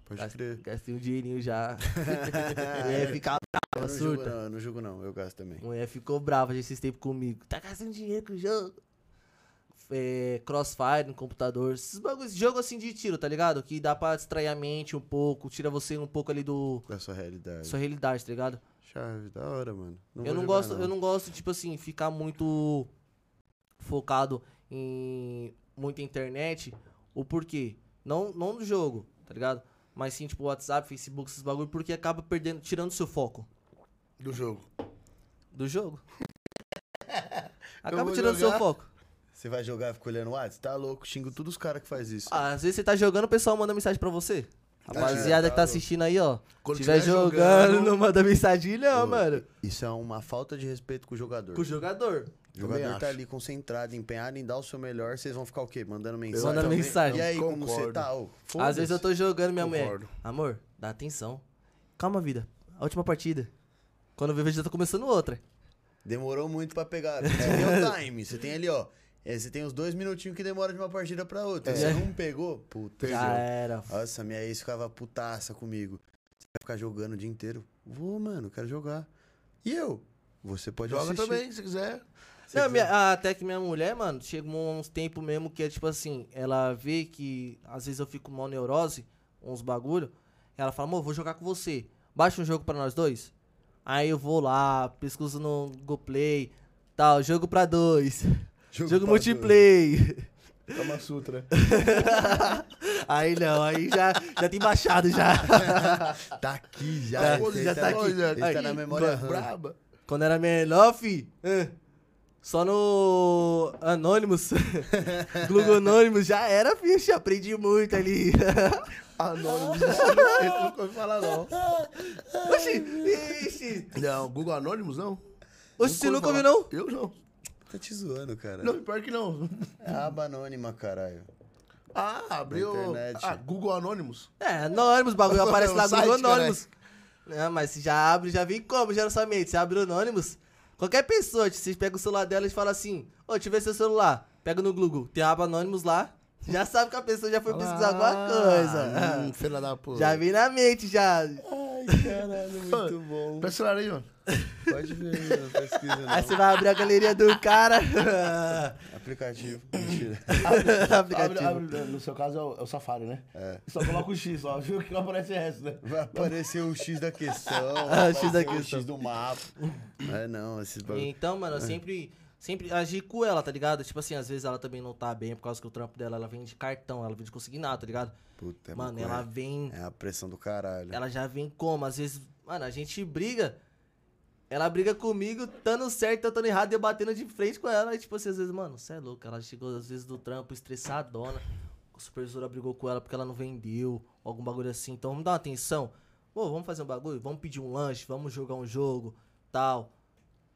Pode crer. Gastei um dinheirinho já. Mulher ficar Eu brava, não jogo surta. não, eu não jogo não, eu gasto também. Mulher ficou brava já esses tempos comigo. Tá gastando dinheiro com o jogo. É, crossfire no computador. Esses bagulhos, jogo assim de tiro, tá ligado? Que dá pra distrair a mente um pouco, tira você um pouco ali do. Da sua realidade. Sua realidade, tá ligado? Chave, da hora, mano. eu vou não jogar, gosto, eu não gosto, tipo assim, ficar muito focado em muita internet. O porquê? Não, não do jogo, tá ligado? Mas sim, tipo, WhatsApp, Facebook, esses bagulho, porque acaba perdendo, tirando seu foco Do jogo. do jogo. acaba tirando seu jogar. foco. Você vai jogar e fica olhando o WhatsApp? Tá louco, xingo todos os caras que faz isso. Ah, às vezes você tá jogando, o pessoal manda mensagem pra você. Rapaziada é, que tá tá assistindo aí, ó. Quando Se tiver tiver jogando, jogando- não manda mensagem, não, Ô, mano. Isso é uma falta de respeito com o jogador. Com o jogador. O jogador Também tá acho. ali concentrado, empenhado em dar o seu melhor, vocês vão ficar o quê? Mandando mensagem? Mandando também- mensagem. E aí, como Concordo. você tá? Ô, Às vezes eu tô jogando minha mulher. Concordo. Amor, dá atenção. Calma, vida. A última partida. Quando eu vejo, já tá começando outra. Demorou muito pra pegar. Você tem o time, você tem ali, ó. é, você tem os dois minutinhos que demora de uma partida pra outra. É. Você não pegou? Puta. Já era. Nossa, minha ex ficava putaça comigo. Você vai ficar jogando o dia inteiro? Vou, mano, quero jogar. E eu? Você pode Joga assistir. também, se quiser. Não, minha- até que minha mulher, mano, chegou uns tempos mesmo que é tipo assim, ela vê que às vezes eu fico mal neurose, uns bagulho. Ela fala, amor, vou jogar com você. Baixa um jogo pra nós dois. Aí eu vou lá, pesquiso no Google Play, tal, jogo pra dois. Jogo, pra multiplayer. Kama Sutra. aí não, aí já, já tem baixado já. Tá aqui já. Tá, já tá aqui. Ele tá na memória. Braba. Quando era menor, fi. é, Só no Anonymous. Google Anonymous já era, fi. Ixi, Aprendi muito ali. Anônimos. Eu nunca ouvi falar, não. Oxi, ixi. Não, Google Anônimos, não? Oxi, você nunca ouviu, não? Eu não. Tá te zoando, cara. Não, pior que não. É aba anônima, caralho. Ah, abriu. internet. Ah, Google Anônimos. É, Anonymous, bagulho aparece lá O site, Google Anonymous. Não, mas se já abre, já vem como, geralmente? Você abre o Anonymous. Qualquer pessoa, vocês pegam o celular dela e fala assim: Ô, deixa eu ver seu celular. Pega no Google, tem a aba Anonymous lá. Já sabe que a pessoa já foi pesquisar alguma coisa. Hum, filha da puta. Já vem na mente, já. Caralho, muito bom. Presta celular aí, mano. Pode ver, não pesquisa não. Aí você vai abrir a galeria do cara. Aplicativo. Mentira. Aplicativo. Abre, abre, no seu caso é o, é o Safari, né? É. Só coloca o X, ó. Viu que não aparece o resto, né? Vai aparecer o X da questão. Ah, o X da aparecer o questão. X do mapa. É não, esses bagulho. Então, mano, eu sempre, sempre agi com ela, tá ligado? Tipo assim, às vezes ela também não tá bem por causa que o trampo dela, ela vem de cartão, ela vem de consignado, tá ligado? Puta, é mano, ela vem, É a pressão do caralho. ela já vem como? Às vezes, mano, a gente briga. Ela briga comigo, estando certo, eu estando errado, e eu batendo de frente com ela. E tipo assim, às vezes, mano, você é louco. Ela chegou às vezes do trampo estressadona. A supervisora brigou com ela porque ela não vendeu, algum bagulho assim. Então vamos dar uma atenção. Pô, vamos fazer um bagulho? Vamos pedir um lanche, vamos jogar um jogo, tal.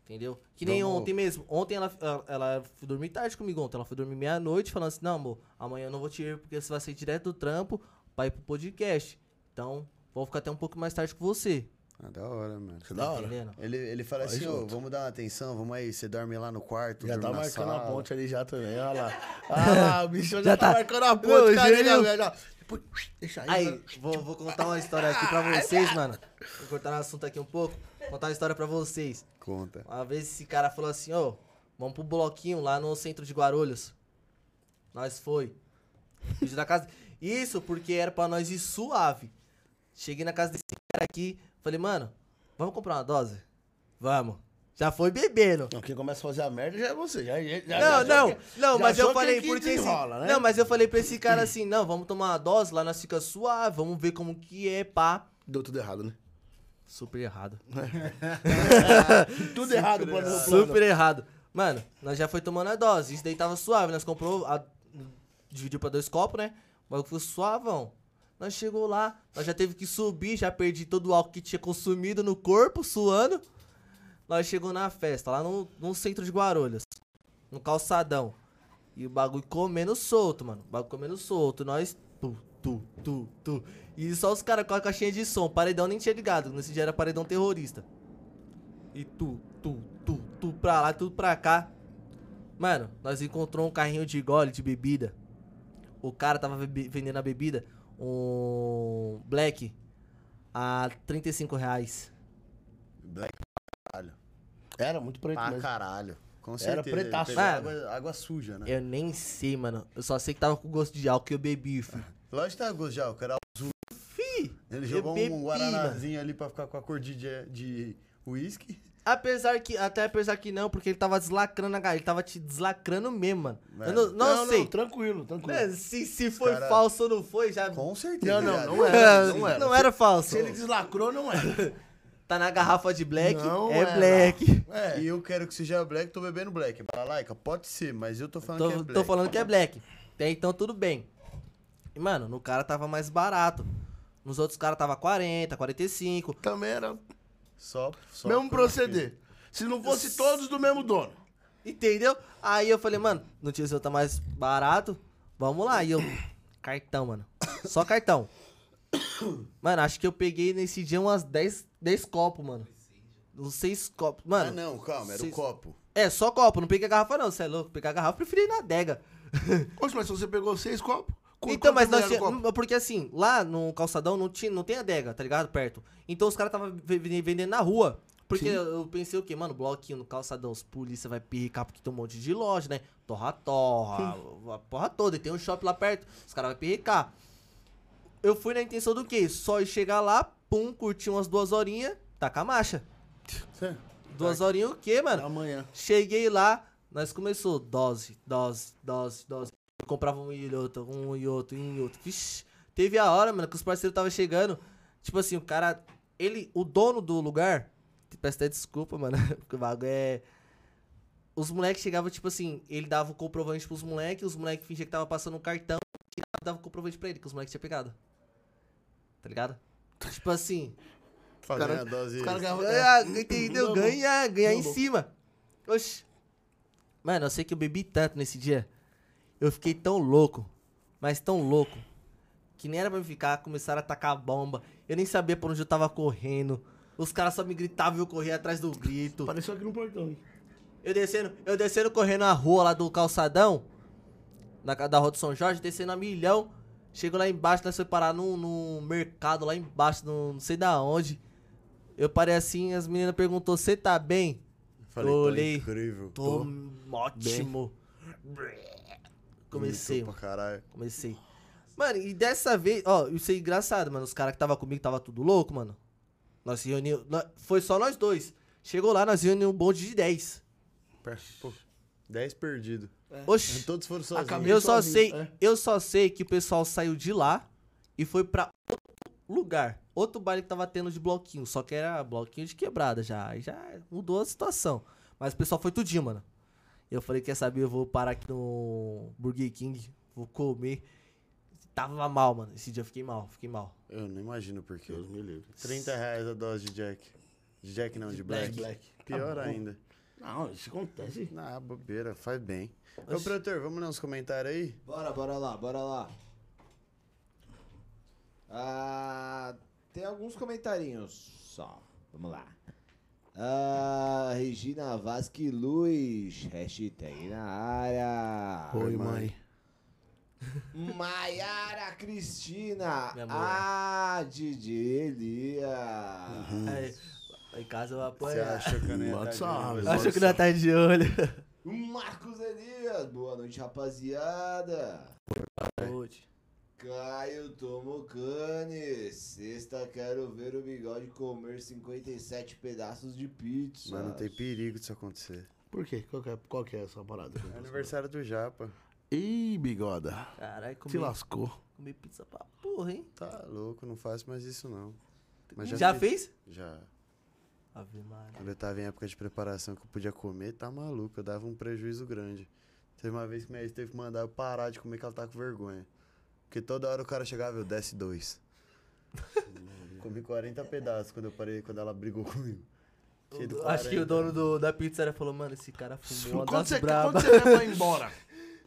Entendeu? Que nem Vamos- ontem mesmo. Ontem ela, ela, ela foi dormir tarde comigo ontem. Ela foi dormir meia-noite falando assim, não, amor, amanhã eu não vou te ir porque você vai sair direto do trampo pra ir pro podcast. Então, vou ficar até um pouco mais tarde com você. Ah, da hora, mano. É da hora. Entendendo? Ele, ele fala Vai assim, ô, junto. vamos dar uma atenção, vamos aí, você dorme lá no quarto, Já tá na marcando a sala. ponte ali já também, olha lá. Ah lá, o bicho já, Já tá, tá. marcando a ponte, cara, gênio. né, velho? Deixa aí, Aí, mano. vou, vou contar uma história aqui pra vocês, mano. Vou cortar o assunto aqui um pouco. Contar uma história pra vocês. Conta. Uma vez esse cara falou assim, ô, vamos pro bloquinho lá no centro de Guarulhos. Nós foi. Vídeo da casa. Isso porque era pra nós ir suave. Cheguei na casa desse cara aqui, falei, mano, vamos comprar uma dose? Vamos. Já foi bebendo. Não, quem começa a fazer a merda já é você. Já, já, Não, já- não, não, mas eu falei que porque esse, desenrola, né? Não, mas eu falei pra esse cara assim, não, vamos tomar uma dose, lá nós fica suave, vamos ver como que é, pá. Deu tudo errado, né? Super errado. Tudo errado, plano, plano. Super errado. Mano, nós já foi tomando a dose. Isso daí tava suave. Nós comprou, a- dividiu pra dois copos, né? O bagulho foi suavão. Nós chegou lá, nós já teve que subir, já perdi todo o álcool que tinha consumido no corpo, suando. Nós chegou na festa, lá no, no centro de Guarulhos. No calçadão. E o bagulho comendo solto, mano. O bagulho comendo solto. Nós. Tu, tu, tu, tu. E só os caras com a caixinha de som. Paredão nem tinha ligado. Nesse dia era paredão terrorista. E tu, tu, tu, tu pra lá, tudo pra cá. Mano, nós encontrou um carrinho de gole de bebida. O cara tava vendendo a bebida, um Black, a 35 reais. Black caralho. Era muito preto Pra mesmo. caralho. Com Era certeza. pretaço. Ele pegou Mano. água, água suja, né? Eu nem sei, mano. Eu só sei que tava com gosto de álcool que eu bebi, filho. Lógico que tá gosto de álcool, era azul. Fi! Ele jogou bebi, um guaranazinho ali pra ficar com a cor de, whisky. Apesar que, até apesar que não, porque ele tava deslacrando a galera. Ele tava te deslacrando mesmo, mano. Eu Mano. não, não, sei. tranquilo, tranquilo. Mano, se, se foi cara- falso ou não foi, já. Com certeza. Não, não, não era, não era. Não era falso. Se ele deslacrou, não era. Tá na garrafa de black, Não é era. black. É. E eu quero que seja black, tô bebendo black. Balalaika, pode ser, mas eu tô falando Tô, que é black. tô falando que é black. Até então tudo bem. E, mano, no cara tava mais barato. Nos outros caras tava 40, 45. Também era Só, só mesmo proceder. Se não fosse todos do mesmo dono. Entendeu? Aí eu falei, mano, no tio seu tá mais barato. Vamos lá. E eu. Cartão, mano. Só cartão. Mano, acho que eu peguei nesse dia umas 10, 10 copos, mano. Uns 6 copos. Ah, Mano. não, calma, era o Vocês- copo. É, só copo. Não peguei a garrafa, não. Você é louco? Pegar a garrafa, eu preferi ir na adega. Poxa, mas se você pegou seis copos, qu- Então, mas nós tinha? Porque assim, lá no calçadão não, tinha, não tem adega, tá ligado? Perto. Então os caras estavam vendendo na rua. Porque Sim. eu pensei o quê? Mano, bloquinho no calçadão, os polícia vai perricar porque tem um monte de loja, né? Torra-torra, a porra toda. E tem um shopping lá perto, os caras vão perricar. Eu fui na intenção do quê? Só ir chegar lá, pum, curtir umas duas horinhas, tacar a marcha. Cê- Duas horinhas o quê, mano? Amanhã. Cheguei lá, nós começou dose, dose, dose, dose. Comprava um e outro, um e outro, um e outro. Vixe, teve a hora, mano, que os parceiros tava chegando. Tipo assim, o cara, ele, o dono do lugar, peço até desculpa, mano, porque o bagulho é... Os moleques chegavam, tipo assim, ele dava o comprovante pros moleques, os moleques fingiam que tava passando um cartão, e dava o comprovante pra ele, que os moleques tinham pegado. Tá ligado? Tipo assim, Fazendo cara- a dose. Os caras ganhavam. Ganhar, entendeu? Não, Ganhar, ganhar em cima. Oxi. Mano, eu sei que eu bebi tanto nesse dia. Eu fiquei tão louco, mas tão louco, que nem era pra me ficar, começaram a atacar a bomba. Eu nem sabia por onde eu tava correndo. Os caras só me gritavam e eu corria atrás do grito. Apareceu aqui no portão. hein? Eu descendo, eu descendo correndo a rua lá do calçadão, na da rua do São Jorge, descendo a milhão. Chego lá embaixo, nós foi parar num, num mercado lá embaixo, num- não sei da onde. Eu parei assim, as meninas perguntou, você tá bem? Falei, Eu tô olhei. incrível. Tô ótimo. Comecei, pra caralho. Comecei. Mano, e dessa vez, ó, isso é engraçado, mano. Os caras que tava comigo tava tudo louco, mano. Nós se reunimos. Foi só nós dois. Chegou lá, nós reunimos um bonde de 10. Pô, 10 perdidos. Oxi. Todos foram sozinhos. Acabei- Eu só sozinho, sei, é. eu só sei que o pessoal saiu de lá e foi pra outro lugar. Outro baile que tava tendo de bloquinho, só que era bloquinho de quebrada já. Aí já mudou a situação. Mas o pessoal foi tudinho, mano. Eu falei, quer saber, eu vou parar aqui no Burger King, vou comer. Tava mal, mano. Esse dia eu fiquei mal, fiquei mal. Eu não imagino por quê. Deus me livre. 30 reais a dose de Jack. De Jack não, de Black. Black. Pior Tá ainda. Não, isso acontece. Ah, bobeira, faz bem. Ô, Oxi. produtor, vamos ler uns comentários aí? Bora, bora lá, bora lá. Ah, tem alguns comentarinhos só. Vamos lá. Ah, Regina Vasque Luz. Hashtag na área. Oi, mãe. Maiara Cristina. Ah, DJ Elias. Aí, em casa eu vou Você achou que não ia? Achou que não ia estar de olho. Marcos Elias. Boa noite, rapaziada. Hoje. Caio Tomocane. Sexta quero ver o bigode comer 57 pedaços de pizza. Mano, tem perigo disso acontecer. Por quê? Qual que é, qual que é essa parada? É aniversário do Japa. Ih, bigoda. Caralho, Se comi, lascou. comi pizza pra porra, hein? Tá louco, não faço mais isso não. Mas Já, fiz- fez? Já. Ave Maria. Quando eu tava em época de preparação que eu podia comer, tá maluco, eu dava um prejuízo grande. Teve uma vez que minha ex teve que mandar eu parar de comer que ela tá com vergonha. Porque toda hora o cara chegava, eu desce dois. Comi 40 pedaços quando eu parei, quando ela brigou comigo. Do Acho que o 40. dono do, da pizzaria falou, mano, esse cara fumou uma Quando das você, brabas. quando você leva embora?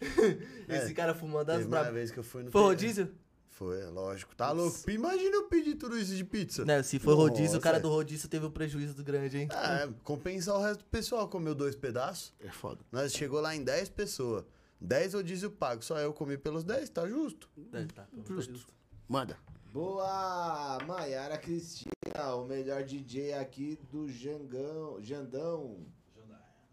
Esse cara fumou uma das Teve uma brabas. vez que eu fui no Foi rodízio? Foi, é lógico. Tá louco. Imagina eu pedir tudo isso de pizza. Né, se foi rodízio, o cara Nossa. do rodízio teve um prejuízo do grande, hein? É, compensar o resto do pessoal. Comeu dois pedaços. É foda. Nós chegou lá em 10 pessoas. 10 rodízio pago. Só eu comi pelos 10, tá justo? É, tá, tá Justo. Manda. Boa! Maiara Cristina, o melhor DJ aqui do Jangão. Jandão.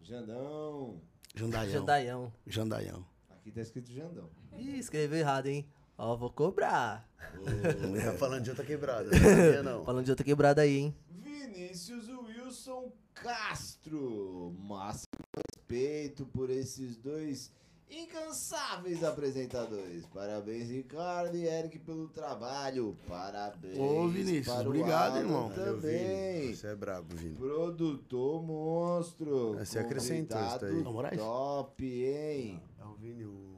Jandão. Jandaião. Jandaião. Jandaião. Aqui tá escrito Jandão. Ih, escreveu errado, hein? Ó, vou cobrar. Falando de outra quebrada. Não não. Falando de outra quebrada aí, hein? Vinícius Wilson Castro. Máximo respeito por esses dois incansáveis apresentadores. Parabéns, Ricardo e Eric, pelo trabalho. Parabéns. Ô, Vinícius, obrigado, Alan irmão. Também. Você é brabo, Vini. Produtor monstro. Você acrescentou isso Moraes? Top, hein? É o Vini, o...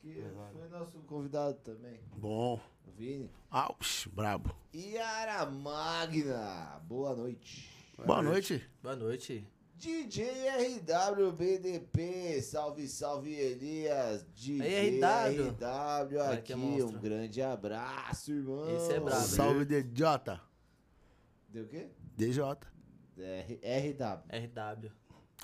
Que foi nosso convidado também. Bom. O Vini. Aux, brabo. Yara Magna. Boa noite. Boa noite. Boa noite. DJ RWBDP, salve, salve Elias. DJ RW. RW aqui, é um grande abraço, irmão. Esse é brabo. Salve DJ. Deu o quê? DJ. R, RW. RW.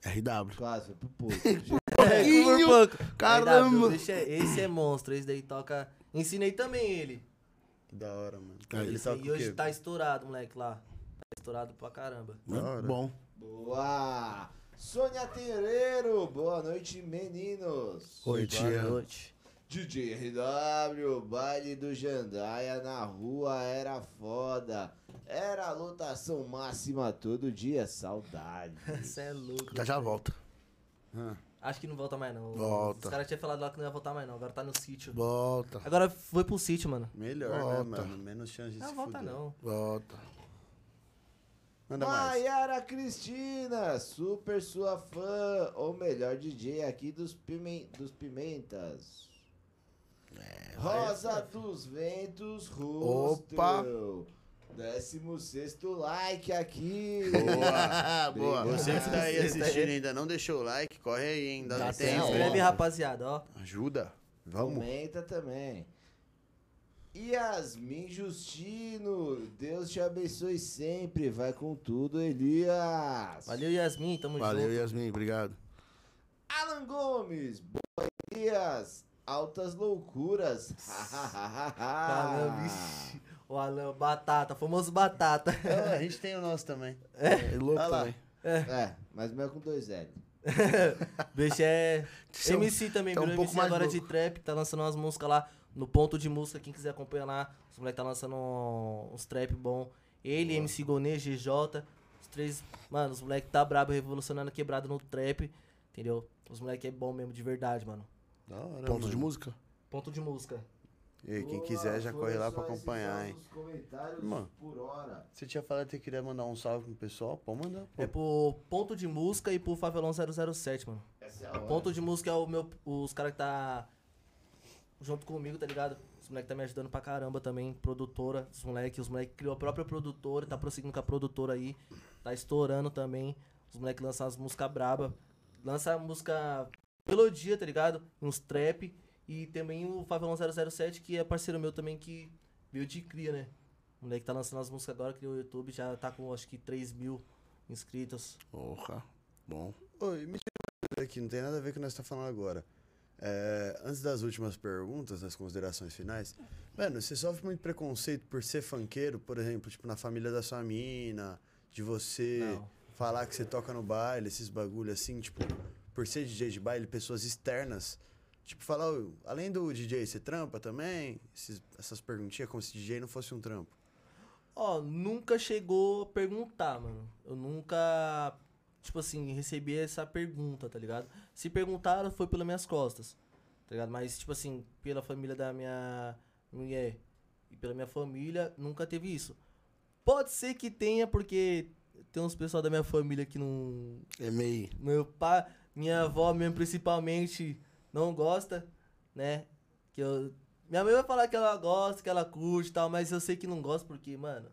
RW. Quase, foi pro pouco. É, por pouco. Caramba. RW, esse, é, esse é monstro, esse daí toca. Ensinei também ele. Que da hora, mano. Ele aí o hoje tá estourado, moleque, lá. Tá estourado pra caramba. Da hora. Bom. Boa! Sônia Terreiro, boa noite, meninos. Oi, Boa tia. noite. DJ RW, baile do Jandaia na rua era foda. Era lotação máxima todo dia, saudade. Você é louco. Já já volta. Ah, Acho que não volta mais, não. Volta. Os caras tinham falado lá que não ia voltar mais, não. Agora tá no sítio. Volta. Agora foi pro sítio, mano. melhor, Volta. né, mano? Menos chance de Não se volta, fuder. não. Volta. Manda mais. Maiara Cristina, super sua fã, ou melhor DJ aqui dos, pimen dos Pimentas. Rosa dos Ventos, Rosto. Opa. 16 like aqui. Boa. Boa. Você que tá aí assistindo e ainda não deixou o like, corre aí, hein? Ainda dá se tempo. inscreve, rapaziada, ó. Ajuda. Vamos. Comenta também. Yasmin Justino, Deus te abençoe sempre. Vai com tudo, Elias. Valeu, Yasmin, tamo Valeu, junto. Yasmin. Obrigado. Alan Gomes, boa Elias. Altas loucuras. Vixe. O Alan, batata, famoso batata. Ah, a gente tem o nosso também. É louco Olha lá. também. É, mas meu é com dois L. Bicho é. É MC também, é um MC mais agora louco. de trap, tá lançando umas músicas lá no ponto de música, quem quiser acompanhar lá. Os moleques tá lançando um- uns trap bom. Ele, MC Gonê, GJ, os três. Mano, os moleques tá brabo, revolucionando quebrado no trap, entendeu? Os moleques é bom mesmo, de verdade, mano. Da hora, Ponto mano. de música? Ponto de música. E aí, quem Boa, quiser já corre lá pra acompanhar, hein? Mano. por hora. Você tinha falado que queria mandar um salve pro pessoal? Pode mandar, pô. É pro ponto de música e pro Favelão 007, mano. Essa é a O hora. ponto de música é o meu, os caras que tá junto comigo, tá ligado? Os moleques tá me ajudando pra caramba também, produtora, os moleques, os moleques criou a própria produtora, tá prosseguindo com a produtora aí, tá estourando também. Os moleques lançam as músicas braba, lança a música melodia, tá ligado? Uns trap e também o Favelão 007, que é parceiro meu também que veio de cria, né? O moleque tá lançando as músicas agora, criou o YouTube, já tá com acho que 3 mil inscritos. Porra. Bom. Oi, me aqui, não tem nada a ver com o que nós tá falando agora. É, antes das últimas perguntas, das considerações finais, mano, você sofre muito preconceito por ser funkeiro, por exemplo, tipo, na família da sua mina, de você Não. falar que você toca no baile, esses bagulho assim, tipo, por ser DJ de baile, pessoas externas Tipo, falar, "Ô, além do DJ, você trampa também? Esses- essas perguntinhas, como se DJ não fosse um trampo. Ó, nunca chegou a perguntar, mano. Eu nunca, tipo assim, recebi essa pergunta, tá ligado? Se perguntaram, foi pelas minhas costas, tá ligado? Mas, tipo assim, pela família da minha mulher e pela minha família, nunca teve isso. Pode ser que tenha, porque tem uns pessoal da minha família que não. É meio. Meu pai, minha avó mesmo, principalmente, não gosta, né? Que eu. Minha mãe vai falar que ela gosta, que ela curte e tal, mas eu sei que não gosta porque, mano,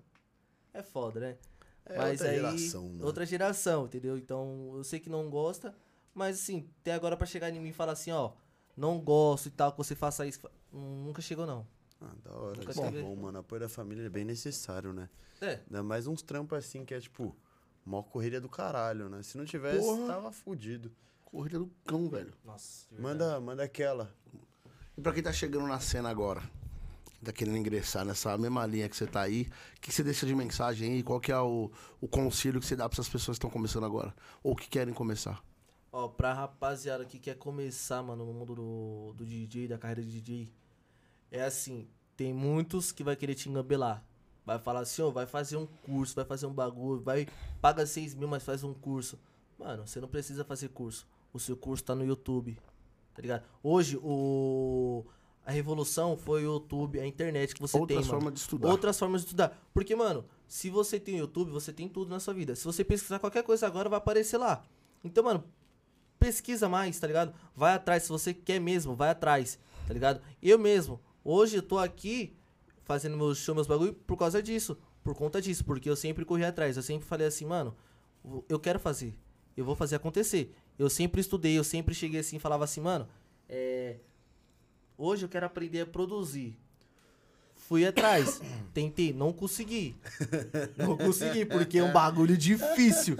é foda, né? É mas outra aí, geração, né? outra geração, entendeu? Então, eu sei que não gosta, mas assim, até agora pra chegar em mim e falar assim, ó, não gosto e tal, que você faça isso, hum, nunca chegou não. Ah, da hora. Nunca Isso é bom, mano. Apoio da família é bem necessário, né? É, Ainda mais uns trampos assim que é tipo, mó correria do caralho, né? Se não tivesse, Porra. tava fudido. Corrida do cão, velho. nossa. Manda, manda aquela. E pra quem tá chegando na cena agora, tá querendo ingressar nessa mesma linha que você tá aí, o que você deixa de mensagem aí? Qual que é o, o conselho que você dá pra essas pessoas que estão começando agora? Ou que querem começar? Ó, pra rapaziada que quer começar, mano, no mundo do, do DJ, da carreira de DJ, é assim, tem muitos que vai querer te engambelar. Vai falar assim, ó, vai fazer um curso, vai fazer um bagulho, vai, paga 6 mil, mas faz um curso. Mano, você não precisa fazer curso. O seu curso tá no YouTube, tá ligado? Hoje, o... A revolução foi o YouTube, a internet que você Outras tem, mano. formas de estudar. Outras formas de estudar. Porque, mano, se você tem o YouTube, você tem tudo na sua vida. Se você pesquisar qualquer coisa agora, vai aparecer lá. Então, mano, pesquisa mais, tá ligado? Vai atrás, se você quer mesmo, vai atrás, tá ligado? Eu mesmo, hoje eu tô aqui fazendo meus show, meus bagulho por causa disso, por conta disso, porque eu sempre corri atrás, eu sempre falei assim, mano, eu quero fazer, eu vou fazer acontecer. Eu sempre estudei, eu sempre cheguei assim e falava assim, mano, é, hoje eu quero aprender a produzir. Fui atrás, tentei, não consegui. Não consegui, porque é um bagulho difícil.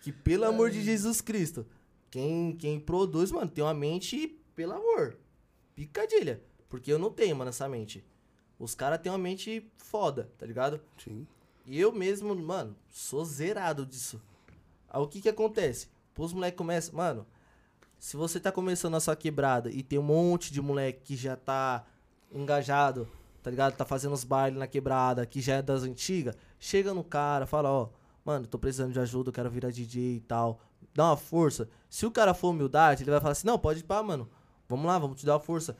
Que pelo amor de Jesus Cristo, quem, quem produz, mano, tem uma mente, pelo amor, picadilha. Porque eu não tenho, mano, essa mente. Os caras têm uma mente foda, tá ligado? Sim. E eu mesmo, mano, sou zerado disso. Aí o que que acontece? Os moleques começam, mano, se você tá começando a sua quebrada e tem um monte de moleque que já tá engajado, tá ligado? Tá fazendo os bailes na quebrada, que já é das antigas, chega no cara, fala, ó, mano, tô precisando de ajuda, quero virar DJ e tal. Dá uma força. Se o cara for humildade, ele vai falar assim, não, pode ir pá, mano. Vamos lá, vamos te dar uma força.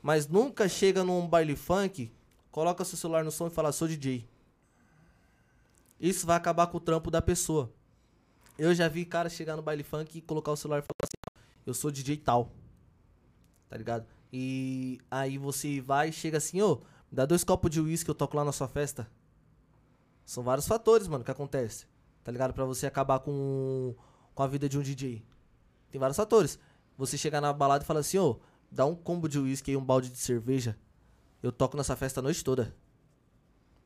Mas nunca chega num baile funk, coloca seu celular no som e fala, sou DJ. Isso vai acabar com o trampo da pessoa. Eu já vi cara chegar no baile funk e colocar o celular e falar assim, eu sou DJ tal. Tá ligado? E aí você vai e chega assim, ô, me dá dois copos de uísque, eu toco lá na sua festa. São vários fatores, mano, que acontece. Tá ligado? Pra você acabar com, com a vida de um DJ. Tem vários fatores. Você chegar na balada e falar assim, ô, dá um combo de uísque e um balde de cerveja. Eu toco nessa festa a noite toda.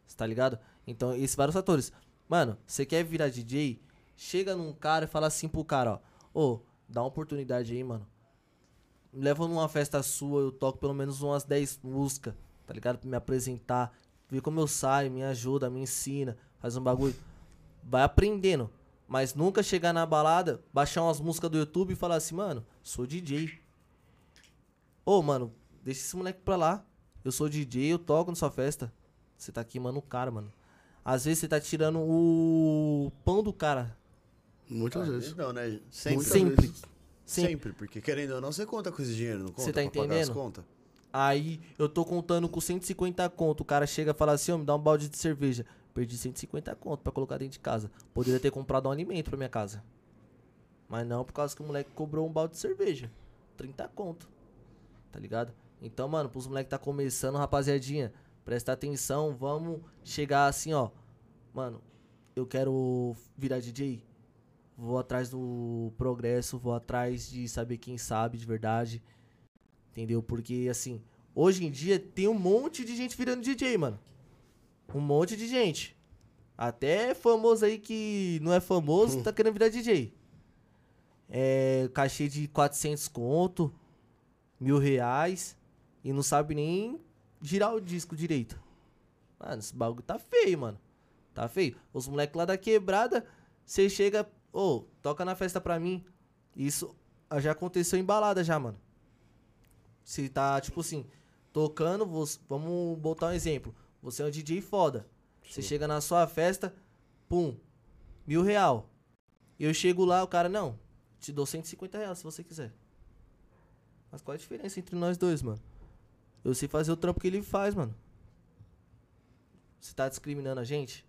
Você tá ligado? Então, esses vários fatores. Mano, você quer virar DJ? Chega num cara e fala assim pro cara, ó. Ô, dá uma oportunidade aí, mano. Me leva numa festa sua, eu toco pelo menos umas 10 músicas, tá ligado? Pra me apresentar. Ver como eu saio, me ajuda, me ensina, faz um bagulho. Vai aprendendo. Mas nunca chegar na balada, baixar umas músicas do YouTube e falar assim, mano, sou DJ. Ô, mano, deixa esse moleque pra lá. Eu sou DJ, eu toco na sua festa. Você tá queimando o cara, mano. Às vezes você tá tirando o pão do cara. Muitas Às vezes. não, né? Sempre. Sempre. vezes. Sempre. Sempre, porque querendo ou não, você conta com esse dinheiro, não conta? Você tá pra pagar as entendendo? contas? Aí eu tô contando com 150 conto. O cara chega e fala assim: ó, me dá um balde de cerveja. Perdi 150 conto pra colocar dentro de casa. Poderia ter comprado um alimento pra minha casa. Mas não, por causa que o moleque cobrou um balde de cerveja. 30 conto. Tá ligado? Então, mano, pros moleque tá começando, rapaziadinha, presta atenção, vamos chegar assim, ó. Mano, eu quero virar DJ. Vou atrás do progresso, vou atrás de saber quem sabe de verdade. Entendeu? Porque, assim, hoje em dia tem um monte de gente virando DJ, mano. Um monte de gente. Até famoso aí que não é famoso, tá querendo virar DJ. É, cachê de 400 conto, mil reais, e não sabe nem girar o disco direito. Mano, esse bagulho tá feio, mano. Tá feio. Os moleques lá da quebrada, você chega, ô, toca na festa pra mim. Isso já aconteceu em balada já, mano. Você tá, tipo assim, tocando, você- vamos botar um exemplo. Você é um DJ foda. Você chega na sua festa, pum, mil real. Eu chego lá, o cara, não, te dou 150 reais se você quiser. Mas qual a diferença entre nós dois, mano? Eu sei fazer o trampo que ele faz, mano. Você tá discriminando a gente?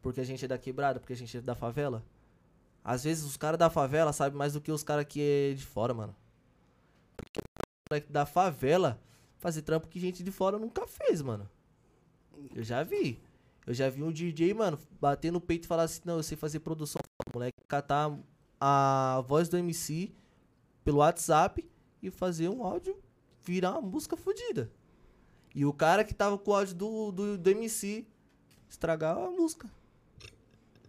Porque a gente é da quebrada, porque a gente é da favela? Às vezes os caras da favela sabem mais do que os caras que é de fora, mano. Porque moleque da favela fazer trampo que gente de fora nunca fez, mano. Eu já vi. Eu já vi um DJ, mano, bater no peito e falar assim, não, eu sei fazer produção. O moleque catar a voz do MC pelo WhatsApp e fazer um áudio virar uma música fodida. E o cara que tava com o áudio do, do, do MC estragar a música.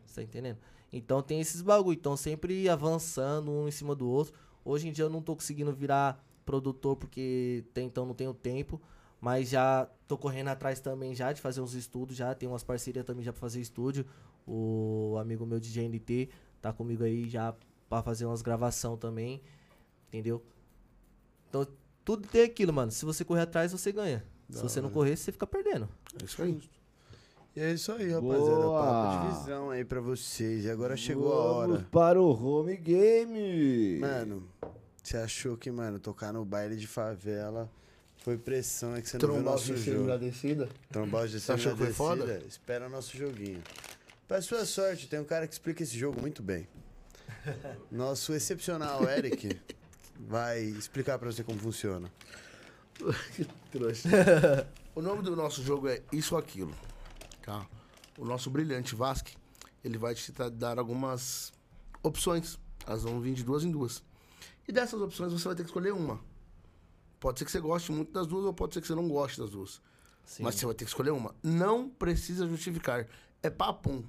Você tá entendendo? Então tem esses bagulho. Então sempre avançando um em cima do outro. Hoje em dia eu não tô conseguindo virar produtor porque até então não tenho tempo. Mas já tô correndo atrás também já de fazer uns estudos já. Tem umas parcerias também já pra fazer estúdio. O amigo meu de GNT tá comigo aí já pra fazer umas gravação também. Entendeu? Então tudo tem aquilo, mano. Se você correr atrás, você ganha. Se você não correr, você fica perdendo. É isso aí. E é isso aí, rapaziada. Boa. Papo de visão aí pra vocês. E agora chegou a Vamos hora. para o home game. Mano, você achou que, mano, tocar no baile de favela foi pressão, é que você não viu Trombal nosso de jogo. descida. Trombal de Você achou que foi descida, foda? Espera o nosso joguinho. Pra sua sorte, tem um cara que explica esse jogo muito bem. Nosso excepcional Eric vai explicar pra você como funciona. Trouxa. o nome do nosso jogo é Isso ou Aquilo. Tá? O nosso brilhante Vasque, ele vai te dar algumas opções. Elas vão vir de duas em duas. E dessas opções você vai ter que escolher uma. Pode ser que você goste muito das duas ou pode ser que você não goste das duas. Sim. Mas você vai ter que escolher uma. Não precisa justificar. É papum.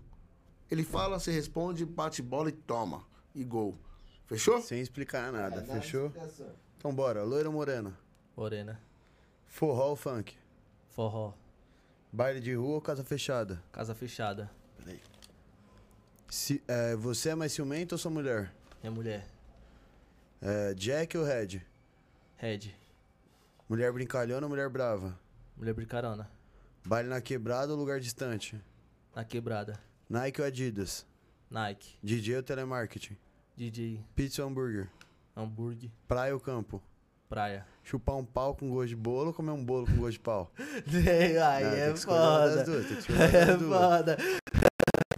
Ele fala, você responde, bate bola e toma. E gol. Fechou? Sem explicar nada, Dá fechou? Então bora, loira ou morena? Morena. Forró ou funk? Forró. Baile de rua ou casa fechada? Casa fechada. Se, é, você é mais ciumento ou sua mulher? Minha mulher. É, Jack ou Red? Red. Mulher brincalhona ou mulher brava? Mulher bricarona. Baile na quebrada ou lugar distante? Na quebrada. Nike ou Adidas? Nike. DJ ou telemarketing? DJ. Pizza ou hambúrguer? Hambúrguer. Praia ou campo? Praia. Chupar um pau com gosto de bolo ou comer um bolo com gosto de pau? Aí Não, é foda. duas, É foda.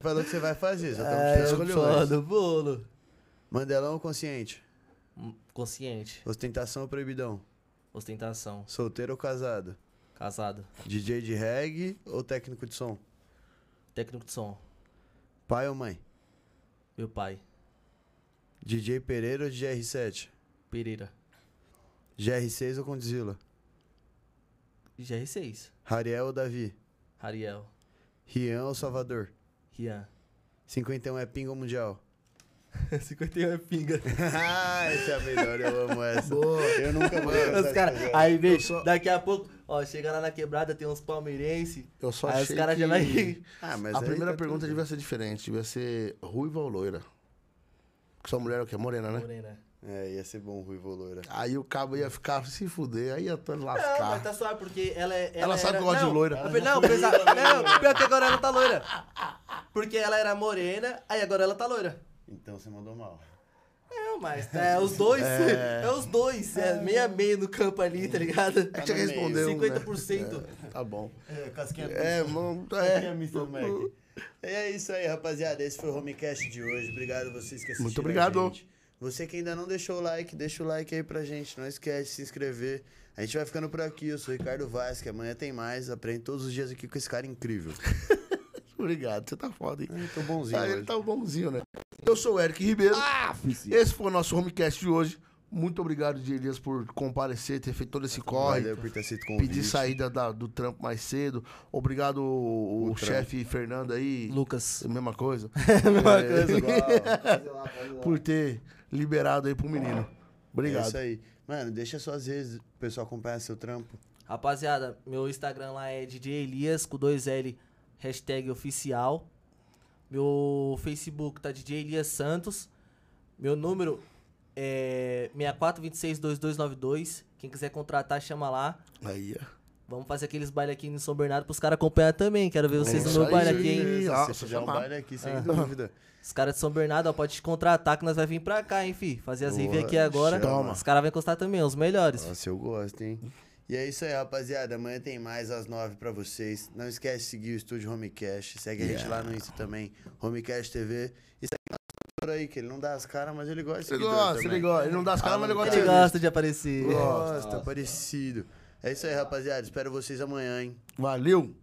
Falou que você vai fazer, só estamos É escolhendo. foda bolo. Mandelão ou consciente? Hum, Consciente. Ostentação ou proibidão? Ostentação. Solteiro ou casado? Casado. DJ de reggae ou técnico de som? Técnico de som. Pai ou mãe? Meu pai. DJ Pereira ou DJ R7? Pereira. GR6 ou Condzilla? GR6. Rariel ou Davi? Ariel. Rian ou Salvador? Rian. 51 é pinga ou mundial? 51 é pinga. ah, essa é a melhor, eu amo essa. Boa. Eu nunca vou Os essa cara, aí vem, Eu só- daqui a pouco, ó, chega lá na quebrada, tem uns palmeirense. Eu só Aí os achei caras que... já vai. Ah, mas A primeira tá pergunta tudo- devia ser diferente. Devia ser ruiva ou loira? Porque sua mulher é o quê? Morena, né? Morena. É, ia ser bom, Ruivo Loura. Aí o cabo ia ficar se fuder, aí ia todo Não, lascar. mas tá suave, porque ela é. Ela sabe era- que eu gosto de não, loira. a ver- Não, apesar- não, pior que agora ela tá loira. Porque ela era morena, aí agora ela tá loira. Então você mandou mal. Não, mas é os dois. É, os dois. É meio a meio no campo ali, tá ligado? É que você no meio. respondeu, 50%. né? Tá bom. É, casquinha É, mano, é. E é isso aí, rapaziada. Esse foi o Homecast de hoje. Obrigado a vocês que assistiram. Muito obrigado. Você que ainda não deixou o like, deixa o like aí pra gente. Não esquece de se inscrever. A gente vai ficando por aqui. Eu sou o Ricardo Vaz, que amanhã tem mais. Aprende todos os dias aqui com esse cara incrível. Obrigado, você tá foda, hein? Eu tô bonzinho. Ah, ele tá bonzinho, né? Eu sou o Eric Ribeiro. Ah. Esse foi o nosso homecast de hoje. Muito obrigado, Elias, por comparecer, ter feito todo esse corre. Valeu por ter sido convite. Pedir saída da- do trampo mais cedo. Obrigado, o, O chefe Fernando aí. Lucas. Mesma coisa. Mesma É, coisa. Igual. Por ter liberado aí pro menino. É Obrigado. isso aí. Mano, deixa suas redes, o pessoal acompanhar seu trampo. Rapaziada, meu Instagram lá é DJ Elias com 2L, hashtag oficial. Meu Facebook tá DJ Elias Santos. Meu número É 64262292. Quem quiser contratar, chama lá. Aí, ó. Vamos fazer aqueles bailes aqui em São Bernardo pros caras acompanhar também. Quero ver vocês É no meu baile aqui, hein? Ó, Se só tiver um baile aqui, sem Ah. dúvida. Os caras de São Bernardo, ó, pode te contratar que nós vai vir pra cá, hein, fi. Fazer as reviews aqui agora. chama. Os caras vão encostar também, os melhores. Nossa, eu gosto, hein? E é isso aí, rapaziada. Amanhã tem mais às nove pra vocês. Não esquece de seguir o estúdio Homecast. Segue a gente lá no Insta também, Homecast TV. E segue nosso produtor aí, que ele não dá as caras, mas ele gosta de Ele gosta, também. ele gosta. Ele não dá as caras, mas ele gosta de Ele gosta de aparecer. Gosta, parecido. É isso aí, rapaziada. Espero vocês amanhã, hein? Valeu.